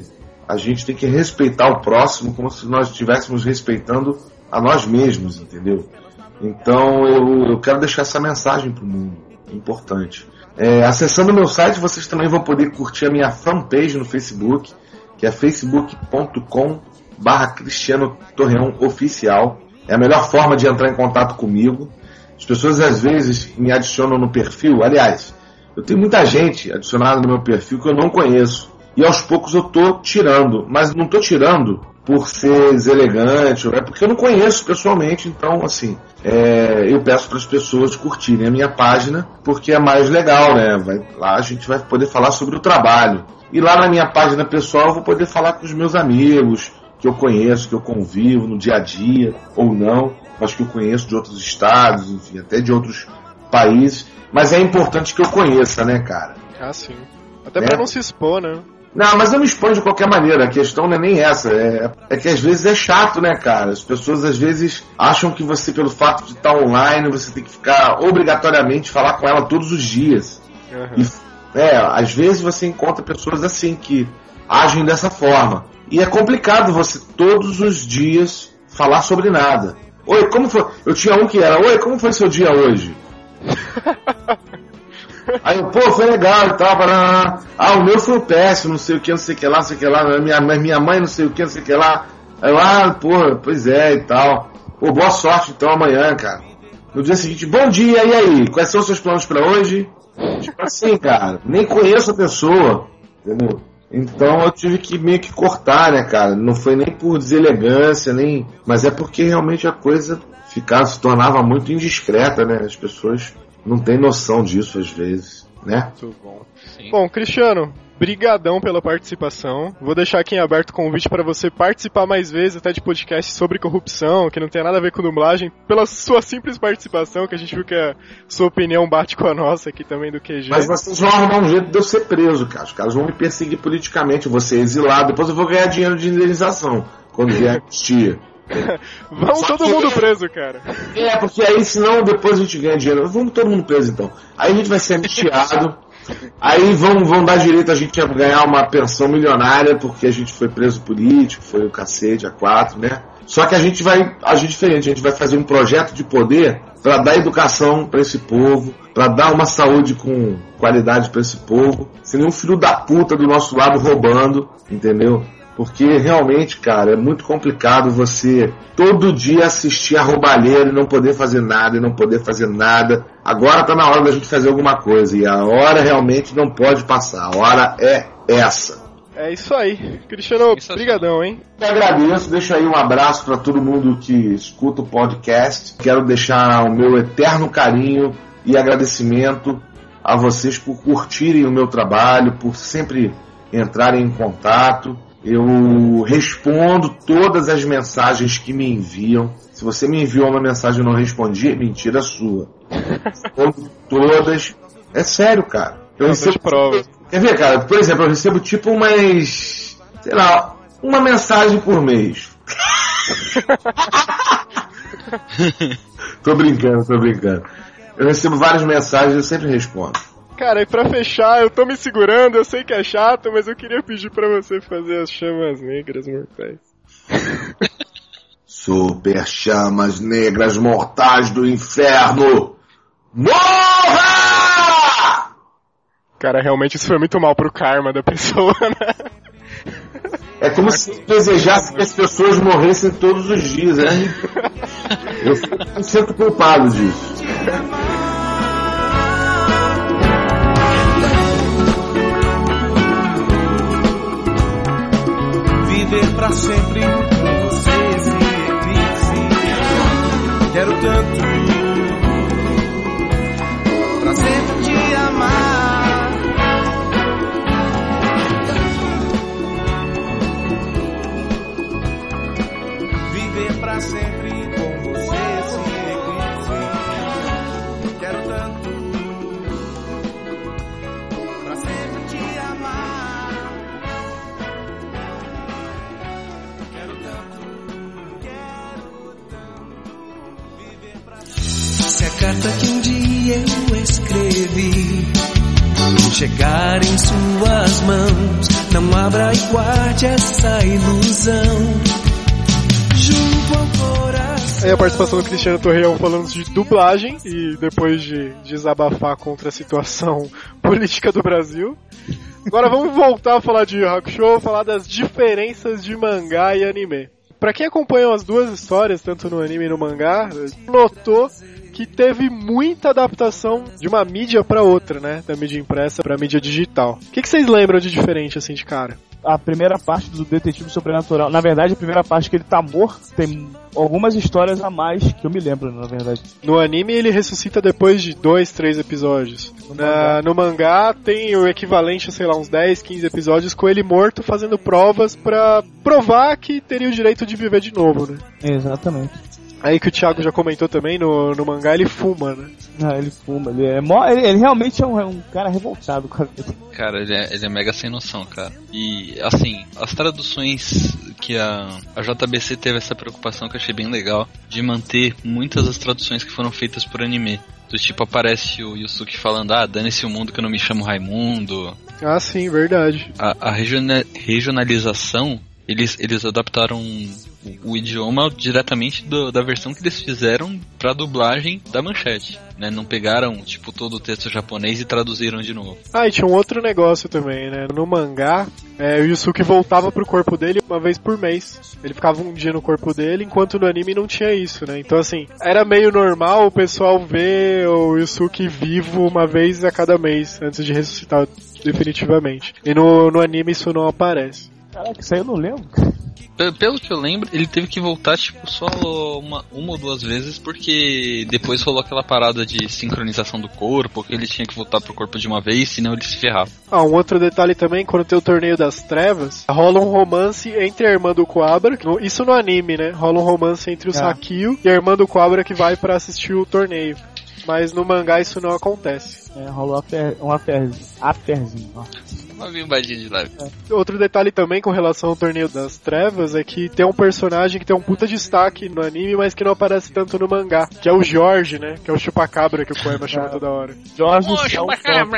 a gente tem que respeitar o próximo como se nós estivéssemos respeitando a nós mesmos, entendeu? Então, eu, eu quero deixar essa mensagem para o mundo, importante. É, acessando o meu site, vocês também vão poder curtir a minha fanpage no Facebook, que é facebook.com barra Cristiano Torreão Oficial. É a melhor forma de entrar em contato comigo. As pessoas às vezes me adicionam no perfil. Aliás, eu tenho muita gente adicionada no meu perfil que eu não conheço. E aos poucos eu tô tirando. Mas não tô tirando por ser deselegante, é porque eu não conheço pessoalmente, então assim, é, eu peço para as pessoas curtirem a minha página porque é mais legal, né? Vai, lá a gente vai poder falar sobre o trabalho. E lá na minha página pessoal eu vou poder falar com os meus amigos, que eu conheço, que eu convivo no dia a dia, ou não, mas que eu conheço de outros estados, enfim, até de outros países. Mas é importante que eu conheça, né, cara? Ah, sim. Até para É. não se expor, né? Não, mas eu me exponho de qualquer maneira. A questão não é nem essa. É, é que às vezes é chato, né, cara? As pessoas às vezes acham que você, pelo fato de estar online, você tem que ficar obrigatoriamente falar com ela todos os dias. Aham. E, é, às vezes você encontra pessoas assim que agem dessa forma. E é complicado você todos os dias falar sobre nada. Oi, como foi? Eu tinha um que era, oi, como foi seu dia hoje? (laughs) Aí, pô, foi legal e tal, pará. Ah, o meu foi péssimo, não sei o que, não sei o que lá, não sei o que lá, minha, minha mãe não sei o que, não sei o que lá. Aí eu, ah, pô, pois é e tal. Pô, boa sorte então amanhã, cara. No dia seguinte, bom dia, e aí? Quais são os seus planos pra hoje? Tipo assim, cara, nem conheço a pessoa, entendeu? Então eu tive que meio que cortar, né, cara? Não foi nem por deselegância, nem. Mas é porque realmente a coisa ficava, se tornava muito indiscreta, né? As pessoas não têm noção disso às vezes, né? Muito bom. Sim. Bom, Cristiano, brigadão pela participação. Vou deixar aqui em aberto o convite para você participar mais vezes até de podcast sobre corrupção, que não tem nada a ver com dublagem, pela sua simples participação, que a gente viu que a sua opinião bate com a nossa aqui também do QG. Mas vocês vão arrumar um jeito de eu ser preso, cara. Os caras vão me perseguir politicamente, eu vou ser exilado, depois eu vou ganhar dinheiro de indenização quando vier a. (laughs) (laughs) Vamos todo mundo preso, cara. É, porque aí senão depois a gente ganha dinheiro. Vamos todo mundo preso então. Aí a gente vai ser anistiado. Aí vão, vão dar direito a gente a ganhar uma pensão milionária porque a gente foi preso político, foi o cacete, a quatro, né? Só que a gente vai agir diferente, a gente vai fazer um projeto de poder para dar educação para esse povo, para dar uma saúde com qualidade para esse povo, sem nenhum filho da puta do nosso lado roubando, entendeu? Porque realmente, cara, é muito complicado você todo dia assistir a roubalheira e não poder fazer nada, e não poder fazer nada. Agora tá na hora da gente fazer alguma coisa. E a hora realmente não pode passar. A hora é essa. É isso aí. Cristiano, Isso é brigadão, hein? Eu agradeço, deixo aí um abraço para todo mundo que escuta o podcast. Quero deixar o meu eterno carinho e agradecimento a vocês por curtirem o meu trabalho, por sempre entrarem em contato. Eu respondo todas as mensagens que me enviam. Se você me enviou uma mensagem e eu não respondi, é mentira sua. Respondo todas. É sério, cara. Eu Eu dou de prova. Quer ver, cara? Por exemplo, eu recebo tipo umas. Sei lá, uma mensagem por mês. (laughs) tô brincando, tô brincando. Eu recebo várias mensagens e eu sempre respondo. Cara, e pra fechar, eu tô me segurando, eu sei que é chato, mas eu queria pedir pra você fazer as chamas negras mortais. Super chamas negras mortais do inferno! Morra! Cara, realmente isso foi muito mal pro karma da pessoa, (laughs) né? É como se eu desejasse que as pessoas morressem todos os dias, né? Eu me sinto culpado disso. Viver pra sempre com você, esse eclipse. Quero tanto pra sempre te amar. Viver pra sempre que um dia eu escrevi chegar em suas mãos, não abra e guarde essa ilusão junto ao coração. Aí a participação do Cristiano Torreão falando de dublagem e depois de desabafar contra a situação (laughs) política do Brasil. Agora vamos voltar a falar de Hakusho, falar das diferenças de mangá e anime. Pra quem acompanhou as duas histórias, tanto no anime e no mangá, notou que teve muita adaptação de uma mídia para outra, né? Da mídia impressa pra mídia digital. O que, que vocês lembram de diferente, assim, de cara? A primeira parte do Detetive Sobrenatural, na verdade, a primeira parte que ele tá morto, tem algumas histórias a mais que eu me lembro, na verdade. No anime ele ressuscita depois de dois, três episódios. No Na- mangá. no mangá tem o equivalente, sei lá, uns 10, 15 episódios com ele morto fazendo provas pra provar que teria o direito de viver de novo, né? Exatamente. Aí que o Thiago já comentou também, no, no mangá ele fuma, né? Ah, ele fuma, ele é mó, ele, ele realmente é um, é um cara revoltado com a vida. Cara, ele é, ele é mega sem noção, cara. E, assim, as traduções que a, a JBC teve essa preocupação que eu achei bem legal, de manter muitas das traduções que foram feitas por anime. Do tipo, aparece o Yusuke falando, ah, dane-se o mundo que eu não me chamo Raimundo. Ah, sim, verdade. A, a regiona- regionalização, eles, eles adaptaram o, idioma diretamente do- da versão que eles fizeram pra dublagem da manchete. Né? Não pegaram, tipo, todo o texto japonês e traduziram de novo. Ah, e tinha um outro negócio também, né? No mangá, é, o Yusuke voltava pro corpo dele uma vez por mês. Ele ficava um dia no corpo dele, enquanto no anime não tinha isso, né? Então, assim, era meio normal o pessoal ver o Yusuke vivo uma vez a cada mês, antes de ressuscitar definitivamente. E no, no anime isso não aparece. Caraca, isso aí eu não lembro. Pe- Pelo que eu lembro, ele teve que voltar, tipo, só uma, uma ou duas vezes, porque depois rolou aquela parada de sincronização do corpo, que ele tinha que voltar pro corpo de uma vez, senão ele se ferrava. Ah, um outro detalhe também, quando tem o torneio das trevas, rola um romance entre a irmã do Coabra, no- isso no anime, né? Rola um romance entre o É. Sakio e a irmã do Coabra que vai pra assistir o torneio. Mas no mangá isso não acontece. É, rolou um aferzinho. Aferzinho, ó. Uma bimbadinha de leve. Outro detalhe também com relação ao torneio das trevas é que tem um personagem que tem um puta destaque no anime, mas que não aparece tanto no mangá, que é o Jorge, né? Que é o chupacabra que o poema chama toda hora. Jorge Poxa, Saltão.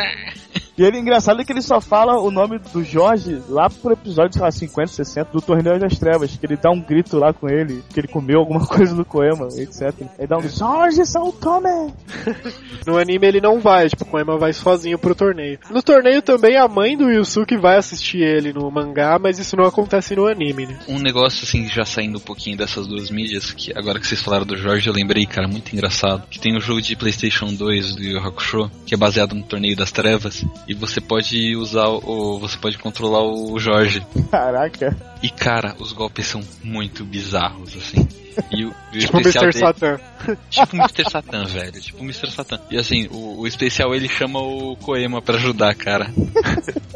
E ele engraçado é que ele só fala o nome do Jorge lá pro episódio, sei lá, 50, 60 do Torneio das Trevas, que ele dá um grito lá com ele, que ele comeu alguma (laughs) coisa do Koema, etc. Aí dá um Jorge São Tomé! (laughs) No anime ele não vai, tipo, o Koema vai sozinho pro torneio. No torneio também a mãe do Yusuke vai assistir ele no mangá, mas isso não acontece no anime, né? Um negócio assim, já saindo um pouquinho dessas duas mídias, que agora que vocês falaram do Jorge, eu lembrei, cara, muito engraçado. Que tem o jogo de PlayStation 2 do Yu Hakusho, que é baseado no Torneio das Trevas, e você pode usar o. você pode controlar o Jorge. Caraca! E cara, os golpes são muito bizarros, assim. E o, e o Tipo o especial Mr. dele- Satan. Tipo o Mr. Satan, velho. Tipo o Mr. Satan. E assim, o, o especial ele chama o Koema pra ajudar, cara. (laughs)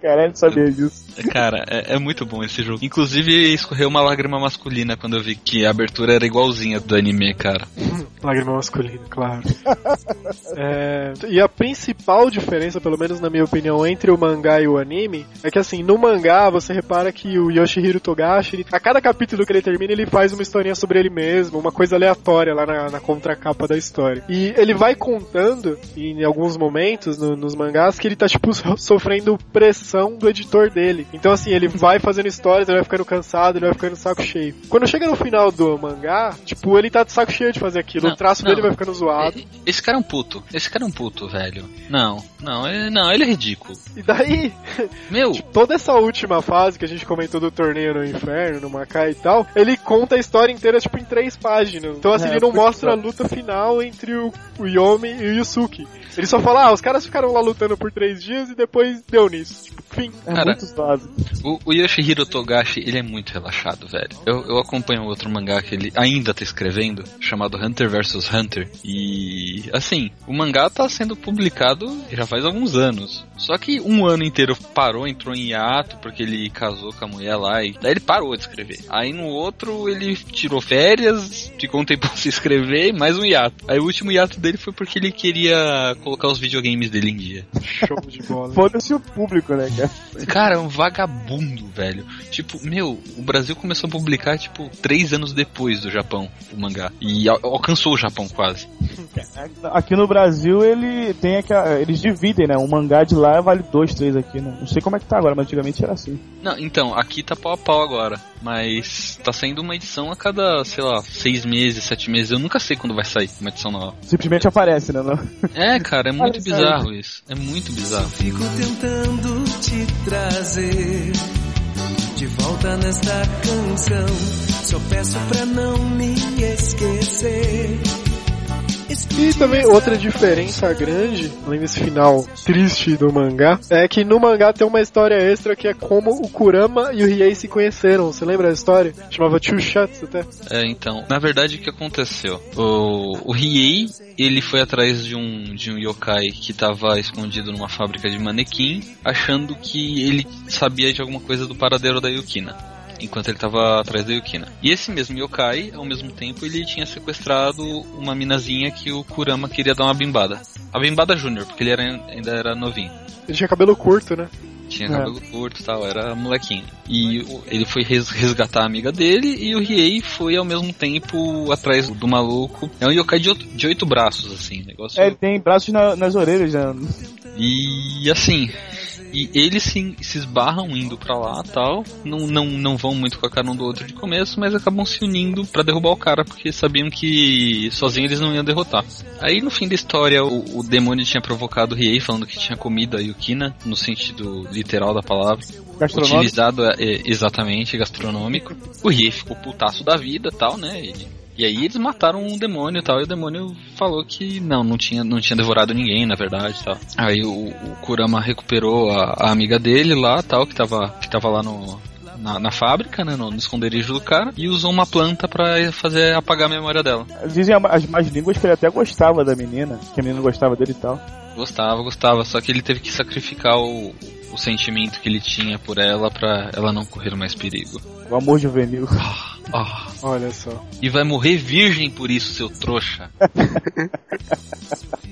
Cara, eu não sabia disso. Cara, é, é muito bom esse jogo. Inclusive, escorreu uma lágrima masculina quando eu vi que a abertura era igualzinha do anime, cara. Lágrima masculina, claro. (laughs) É, e a principal diferença, pelo menos na minha opinião, entre o mangá e o anime, é que assim, no mangá você repara que o Yoshihiro Togashi, a cada capítulo que ele termina, ele faz uma historinha sobre ele mesmo, uma coisa aleatória lá na, na contracapa da história. E ele vai contando, em alguns momentos, no- nos mangás, que ele tá, tipo, so- sofrendo pressão do editor dele. Então, assim, ele vai fazendo histórias, ele vai ficando cansado, ele vai ficando saco cheio. Quando chega no final do mangá, tipo, ele tá de saco cheio de fazer aquilo. Não, o traço não. dele vai ficando zoado. Esse cara é um puto. Esse cara é um puto, velho. Não, não, ele, não, ele é ridículo. E daí, Meu, (laughs) toda essa última fase que a gente comentou do torneio no inferno, no Macai e tal, ele conta a história inteira, tipo, em três páginas. Então, assim, É, ele não mostra a isso. luta final entre o, o Yomi e o Yusuke. Ele só fala, ah, os caras ficaram lá lutando por três dias e depois deu nisso. Tipo, fim. É Cara, muito suave. o, o Yoshihiro Togashi, ele é muito relaxado, velho. Eu, eu acompanho outro mangá que ele ainda tá escrevendo, chamado Hunter vs Hunter. E, assim, o mangá tá sendo publicado já faz alguns anos. Só que um ano inteiro parou, entrou em hiato, porque ele casou com a mulher lá e daí ele parou de escrever. Aí no outro ele tirou férias, ficou um tempo (laughs) sem escrever e mais um hiato. Aí o último hiato dele foi porque ele queria colocar os videogames dele em dia. Show de bola. Foda-se o público, né, cara? Cara, é um vagabundo, velho. Tipo, meu, o Brasil começou a publicar, tipo, três anos depois do Japão, o mangá. E al- alcançou o Japão quase. Aqui no Brasil ele tem aquela, eles dividem, né? Um mangá de lá vale dois, três aqui. Né? Não sei como é que tá agora, mas antigamente era assim. Não, então, aqui tá pau a pau agora. Mas tá saindo uma edição a cada, sei lá, seis meses, sete meses. Eu nunca sei quando vai sair uma edição nova. Simplesmente aparece, né? Não? É, cara, é muito bizarro isso. É muito bizarro. Fico tentando te trazer de volta nesta canção. Só peço pra não me esquecer. E também outra diferença grande, além desse final triste do mangá, é que no mangá tem uma história extra que é como o Kurama e o Riei se conheceram. Você lembra a história? Chamava Two Shots até. É, então, na verdade o que aconteceu? O, o Riei, ele foi atrás de um, de um yokai que estava escondido numa fábrica de manequim, achando que ele sabia de alguma coisa do paradeiro da Yukina enquanto ele estava atrás da Yukina. E esse mesmo yokai, ao mesmo tempo, ele tinha sequestrado uma minazinha que o Kurama queria dar uma bimbada. A bimbada júnior, porque ele era, ainda era novinho. Ele tinha cabelo curto, né? Tinha cabelo é. curto e tal, era molequinho. E ele foi resgatar a amiga dele e o Riei foi ao mesmo tempo atrás do maluco. É um yokai de, de oito braços, assim. Negócio... É, ele tem braços na, nas orelhas já. E assim, e eles se, se esbarram indo para lá tal. Não, não, não vão muito com a cara um do outro de começo, mas acabam se unindo para derrubar o cara, porque sabiam que sozinhos eles não iam derrotar. Aí no fim da história, o, o demônio tinha provocado o Riei, falando que tinha comido a Yukina, no sentido literal da palavra. Utilizado é, exatamente gastronômico. O Riei ficou putaço da vida tal, né? Ele e aí eles mataram um demônio e tal, e o demônio falou que não, não tinha, não tinha devorado ninguém, na verdade, tal. Aí o, o Kurama recuperou a, a, amiga dele lá, tal, que tava, que tava lá no, na, na, fábrica, né, no, no, esconderijo do cara, e usou uma planta para fazer apagar a memória dela. Dizem as mais línguas que ele até gostava da menina, que a menina gostava dele e tal. Gostava, gostava, só que ele teve que sacrificar o, o sentimento que ele tinha por ela para ela não correr mais perigo. O amor juvenil. Oh, Olha só. E vai morrer virgem por isso, seu trouxa. (laughs)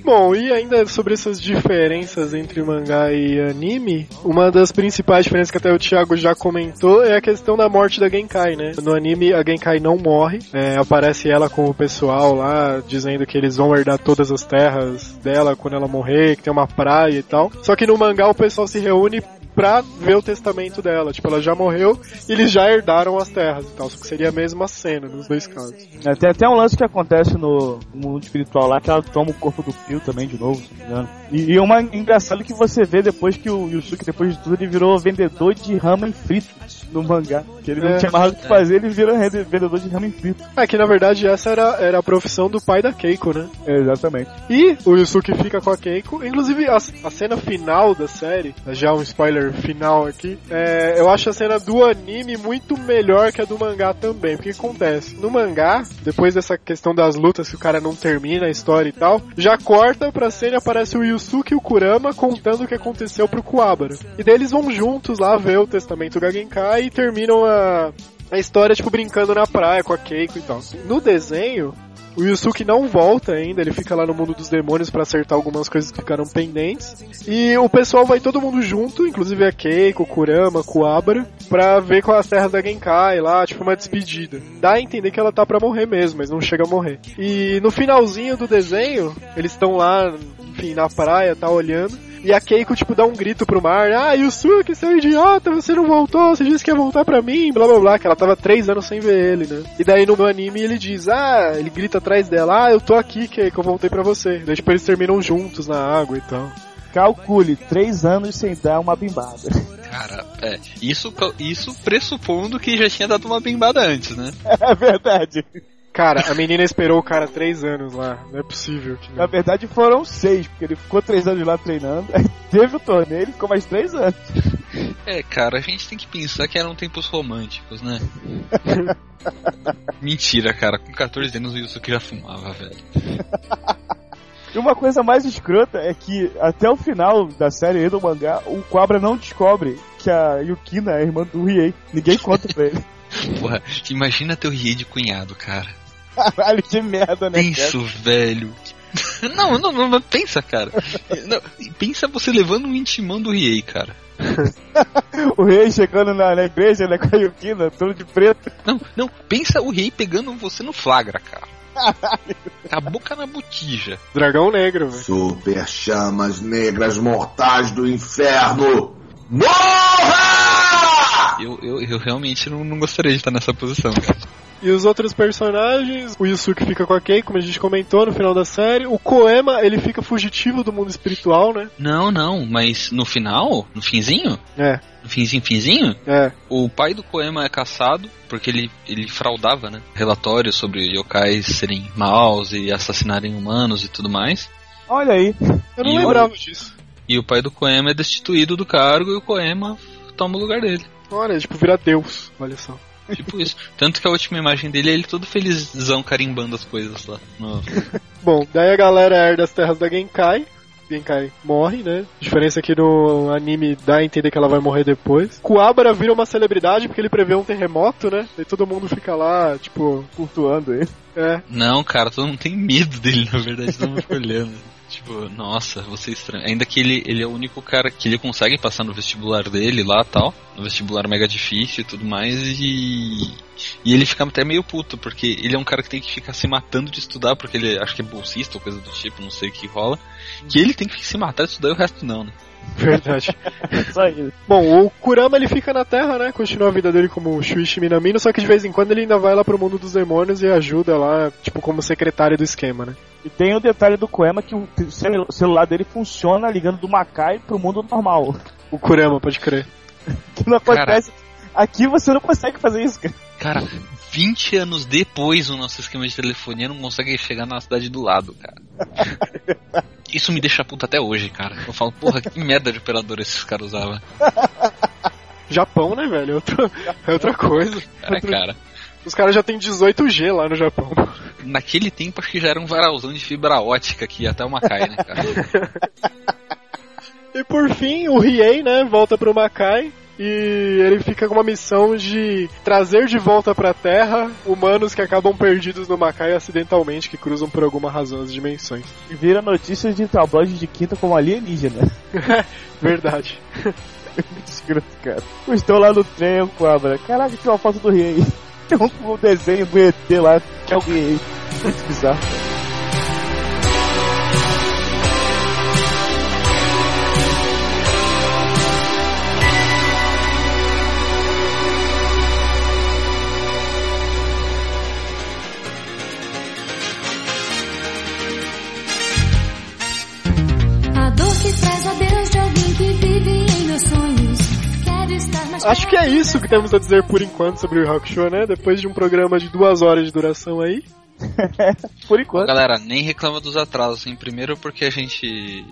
Bom, e ainda sobre essas diferenças entre mangá e anime, uma das principais diferenças que até o Thiago já comentou é a questão da morte da Genkai, né? No anime, a Genkai não morre, é, aparece ela com o pessoal lá, dizendo que eles vão herdar todas as terras dela quando ela morrer, que tem uma praia e tal. Só que no mangá o pessoal se reúne pra ver o testamento dela. Tipo, ela já morreu e eles já herdaram as terras e tal. Só que seria a mesma cena nos dois casos. É, tem até um lance que acontece no, mundo espiritual lá, que ela toma o corpo do Pio também de novo, se não me engano. E, e é uma engraçado que você vê depois que o Yusuke, depois de tudo, ele virou vendedor de ramen frito no mangá. Que ele é, não tinha mais o que fazer, ele vira vendedor de ramen frito. É que na verdade essa era, era a profissão do pai da Keiko, né? É, exatamente. E o Yusuke fica com a Keiko. Inclusive a, a cena final da série, já um spoiler final aqui, é, eu acho a cena do anime muito melhor que a do mangá também. Porque acontece? No mangá, depois dessa questão das lutas que o cara não termina a história e tal, já corta pra cena e aparece o Yusuke e o Kurama contando o que aconteceu pro Kuwabara. E daí eles vão juntos lá ver o testamento do Genkai e terminam a, a história, tipo, brincando na praia com a Keiko e tal. No desenho, o Yusuke não volta ainda, ele fica lá no mundo dos demônios para acertar algumas coisas que ficaram pendentes. E o pessoal vai todo mundo junto, inclusive a Keiko, Kurama, Kuabara, pra ver com as terras da Genkai lá, tipo uma despedida. Dá a entender que ela tá pra morrer mesmo, mas não chega a morrer. E no finalzinho do desenho, eles estão lá, enfim, na praia, tá olhando. E a Keiko, tipo, dá um grito pro mar. Ah, Yusuke, seu idiota, você não voltou, você disse que ia voltar pra mim, blá blá blá. Que ela tava três anos sem ver ele, né? E daí no anime ele diz, ah, ele grita atrás dela, ah, eu tô aqui, Keiko, eu voltei pra você. Daí tipo, eles terminam juntos na água e tal. Calcule, três anos sem dar uma bimbada. (laughs) Cara, é. Isso, isso pressupondo que já tinha dado uma bimbada antes, né? É verdade. Cara, a menina esperou o cara três anos lá. Não é possível. Que Na verdade foram seis, porque ele ficou três anos lá treinando. (laughs) Aí teve o torneio ele ficou mais três anos. É, cara, a gente tem que pensar que eram tempos românticos, né? (laughs) Mentira, cara. Com 14 anos o Yusuke já fumava, velho. E uma coisa mais escrota é que até o final da série e do mangá, o Cobra não descobre que a Yukina é a irmã do Riei. Ninguém conta pra ele. (laughs) Porra, imagina teu Riei de cunhado, cara. Caralho, que merda, né? Isso, velho. Não, não, não, pensa, cara. Não, pensa você levando um intimão do Riei, cara. (laughs) o rei chegando na, na, igreja, né, com a Yukina, todo de preto. Não, não, pensa o rei pegando você no flagra, cara. A boca na botija. Dragão negro, velho. Super chamas negras mortais do inferno. Morra! Eu, eu, eu realmente não, não gostaria de estar nessa posição, cara. E os outros personagens, o Yusuke fica com a Kei, como a gente comentou no final da série. O Koema, ele fica fugitivo do mundo espiritual, né? Não, não, mas no final, no finzinho, É, no finzinho, finzinho, é. o pai do Koema é caçado porque ele, ele fraudava, né? Relatórios sobre yokais serem maus e assassinarem humanos e tudo mais. Olha aí. Eu não E lembrava disso. E o pai do Koema é destituído do cargo e o Koema toma o lugar dele. Olha, tipo, vira Deus. Olha só. Tipo isso. Tanto que a última imagem dele é ele todo felizão carimbando as coisas lá. (laughs) Bom, daí a galera herda as terras da Genkai. Genkai morre, né? Diferença que no anime dá a entender que ela vai morrer depois. Kuwabara vira uma celebridade porque ele prevê um terremoto, né? E todo mundo fica lá, tipo, Cultuando ele. é. Não, cara, todo mundo tem medo dele, na verdade, todo mundo fica (laughs) olhando. Tipo, nossa, você é estranho. Ainda que ele, ele é o único cara que ele consegue passar no vestibular dele lá tal. No vestibular mega difícil e tudo mais. E. E ele fica até meio puto, porque ele é um cara que tem que ficar se matando de estudar, porque ele acho que é bolsista ou coisa do tipo, não sei o que rola. Que ele tem que se matar de estudar e o resto não, né? Verdade. (laughs) Só isso. Bom, o Kurama ele fica na Terra, né? Continua a vida dele como Shuichi Minamino, só que de vez em quando ele ainda vai lá pro mundo dos demônios e ajuda lá, tipo, como secretário do esquema, né? E tem o detalhe do Koema que o celu- celular dele funciona ligando do Makai pro mundo normal. O Kurama, pode crer. (laughs) Que não acontece. Aqui você não consegue fazer isso, cara. Cara, 20 anos depois o nosso esquema de telefonia não consegue chegar na cidade do lado, cara. (laughs) Isso me deixa puta até hoje, cara. Eu falo, porra, que merda de operador esses caras usavam. (laughs) Japão, né, velho? É outra, é outra coisa. Cara, cara. Os caras já tem 18G lá no Japão. Naquele tempo acho que já era um varalzão de fibra ótica que ia até o Macai, né, cara? (laughs) E por fim, o Riei, né, volta pro Makai. E ele fica com uma missão de trazer de volta pra Terra humanos que acabam perdidos no Makai acidentalmente, que cruzam por alguma razão as dimensões. E vira notícias de tabloide de quinta como alienígena. (laughs) Verdade. Cara. (laughs) Estou lá no trem, Cobra. Caraca, tem uma foto do rei aí. (laughs) Tem um, desenho do ET lá, que é o rei. Muito bizarro. Acho que é isso que temos a dizer por enquanto sobre o Rock Show, né? Depois de um programa de duas horas de duração aí. (laughs) Por enquanto. Galera, nem reclama dos atrasos, hein? Primeiro porque a gente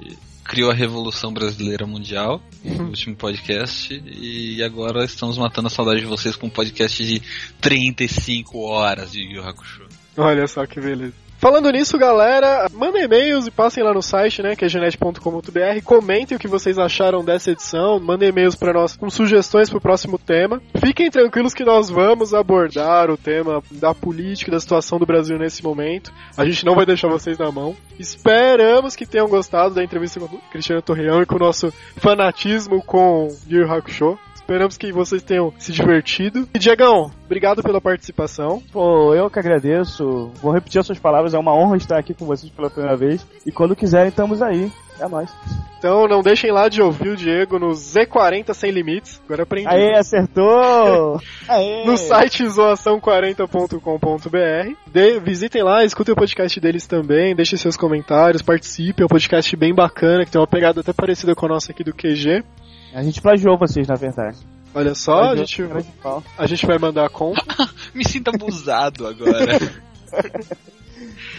criou a Revolução Brasileira Mundial no último podcast e agora estamos matando a saudade de vocês com um podcast de 35 horas de Yu Yu Hakusho. Olha só que beleza. Falando nisso, galera, mandem e-mails e passem lá no site, né, que é genet.com.br, comentem o que vocês acharam dessa edição, mandem e-mails para nós com sugestões pro próximo tema. Fiquem tranquilos que nós vamos abordar o tema da política da situação do Brasil nesse momento. A gente não vai deixar vocês na mão. Esperamos que tenham gostado da entrevista com o Cristiano Torreão e com o nosso fanatismo com Yu Hakusho. Esperamos que vocês tenham se divertido. E Diegão, obrigado pela participação. Pô, eu que agradeço. Vou repetir as suas palavras, é uma honra estar aqui com vocês pela primeira vez. E quando quiserem, estamos aí. É nóis. Então não deixem lá de ouvir o Diego no Z40 Sem Limites. Agora aprendi. Aê, acertou! (laughs) Aê! No site zoação40.com.br. De- Visitem lá, escutem o podcast deles também, deixem seus comentários, participem. É um podcast bem bacana, que tem uma pegada até parecida com a nossa aqui do QG. A gente plagiou vocês, na verdade. Olha só, a gente, a gente vai mandar a conta. (laughs) Me sinto abusado agora. (laughs)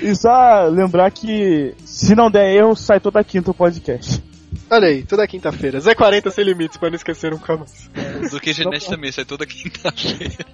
E só lembrar que se não der erro, sai toda quinta o podcast. Olha aí, toda quinta-feira. Z40 Sem Limites, pra não esquecer nunca mais. Do que Genete também, sai toda quinta-feira.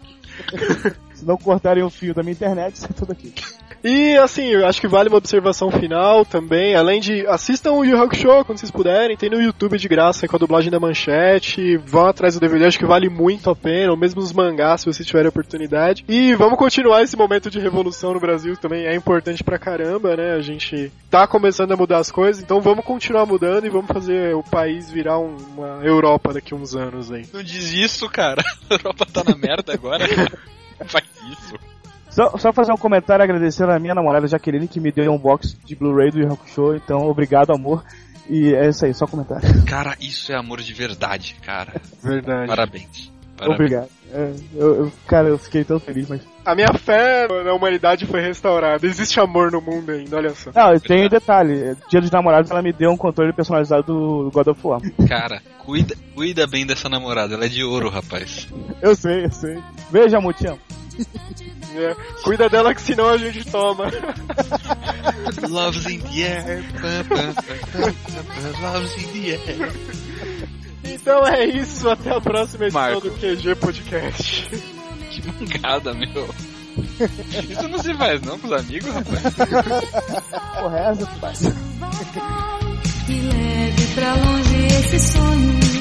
(laughs) Se não cortarem o fio da minha internet, (laughs) sai toda quinta. E assim, eu acho que vale uma observação final também, além de assistam o Yu Hakusho quando vocês puderem, tem no YouTube de graça com a dublagem da manchete, vão atrás do DVD, acho que vale muito a pena, ou mesmo os mangás se vocês tiverem oportunidade. E vamos continuar esse momento de revolução no Brasil também, é importante pra caramba, né? A gente tá começando a mudar as coisas, então vamos continuar mudando e vamos fazer o país virar um- uma Europa daqui a uns anos aí. Não diz isso, cara. (laughs) A Europa tá na merda agora. Faz isso. Só, só fazer um comentário agradecendo a minha namorada Jaqueline que me deu um box de Blu-ray do Yu Hakusho, então obrigado amor. E é isso aí, só comentário. Cara, isso é amor de verdade, cara. Verdade. Parabéns. Parabéns. Obrigado. É, eu, eu- cara, eu fiquei tão feliz, mas. A minha fé na humanidade foi restaurada. Existe amor no mundo ainda, olha só. Não, tem um detalhe. Dia dos namorados ela me deu um controle personalizado do God of War. Cara, cuida, cuida bem dessa namorada, ela é de ouro, rapaz. Eu sei, eu sei. Beijo, amor, te amo. É, Cuida dela que senão a gente toma. Love's in the air. Love's in the air. Então é isso, até a próxima edição Marco. do QG Podcast. Que mancada, meu. Isso não se faz não com os amigos, rapaz. Porra, é essa, pai? E leve pra longe esse sonho.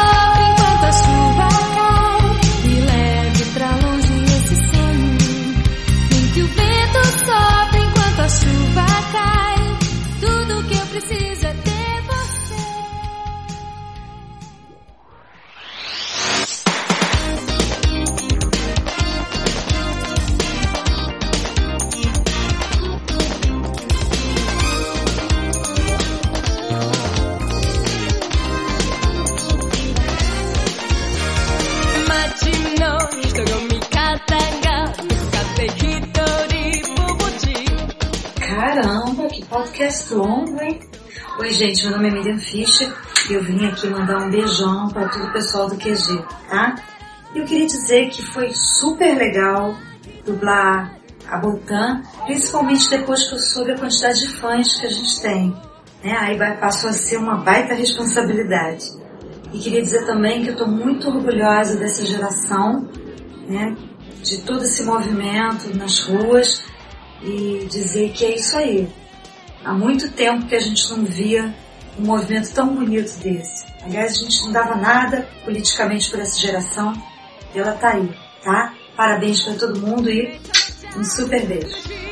Caramba, que podcast longo, hein? Oi, gente, meu nome é Miriam Fischer e eu vim aqui mandar um beijão para todo o pessoal do QG, tá? Eu queria dizer que foi super legal dublar a Botan, principalmente depois que eu soube a quantidade de fãs que a gente tem. Né? Aí passou a ser uma baita responsabilidade. E queria dizer também que eu estou muito orgulhosa dessa geração, né? de todo esse movimento nas ruas e dizer que é isso aí. Há muito tempo que a gente não via um movimento tão bonito desse. Aliás, a gente não dava nada politicamente por essa geração e ela tá aí, tá? Parabéns para todo mundo e um super beijo.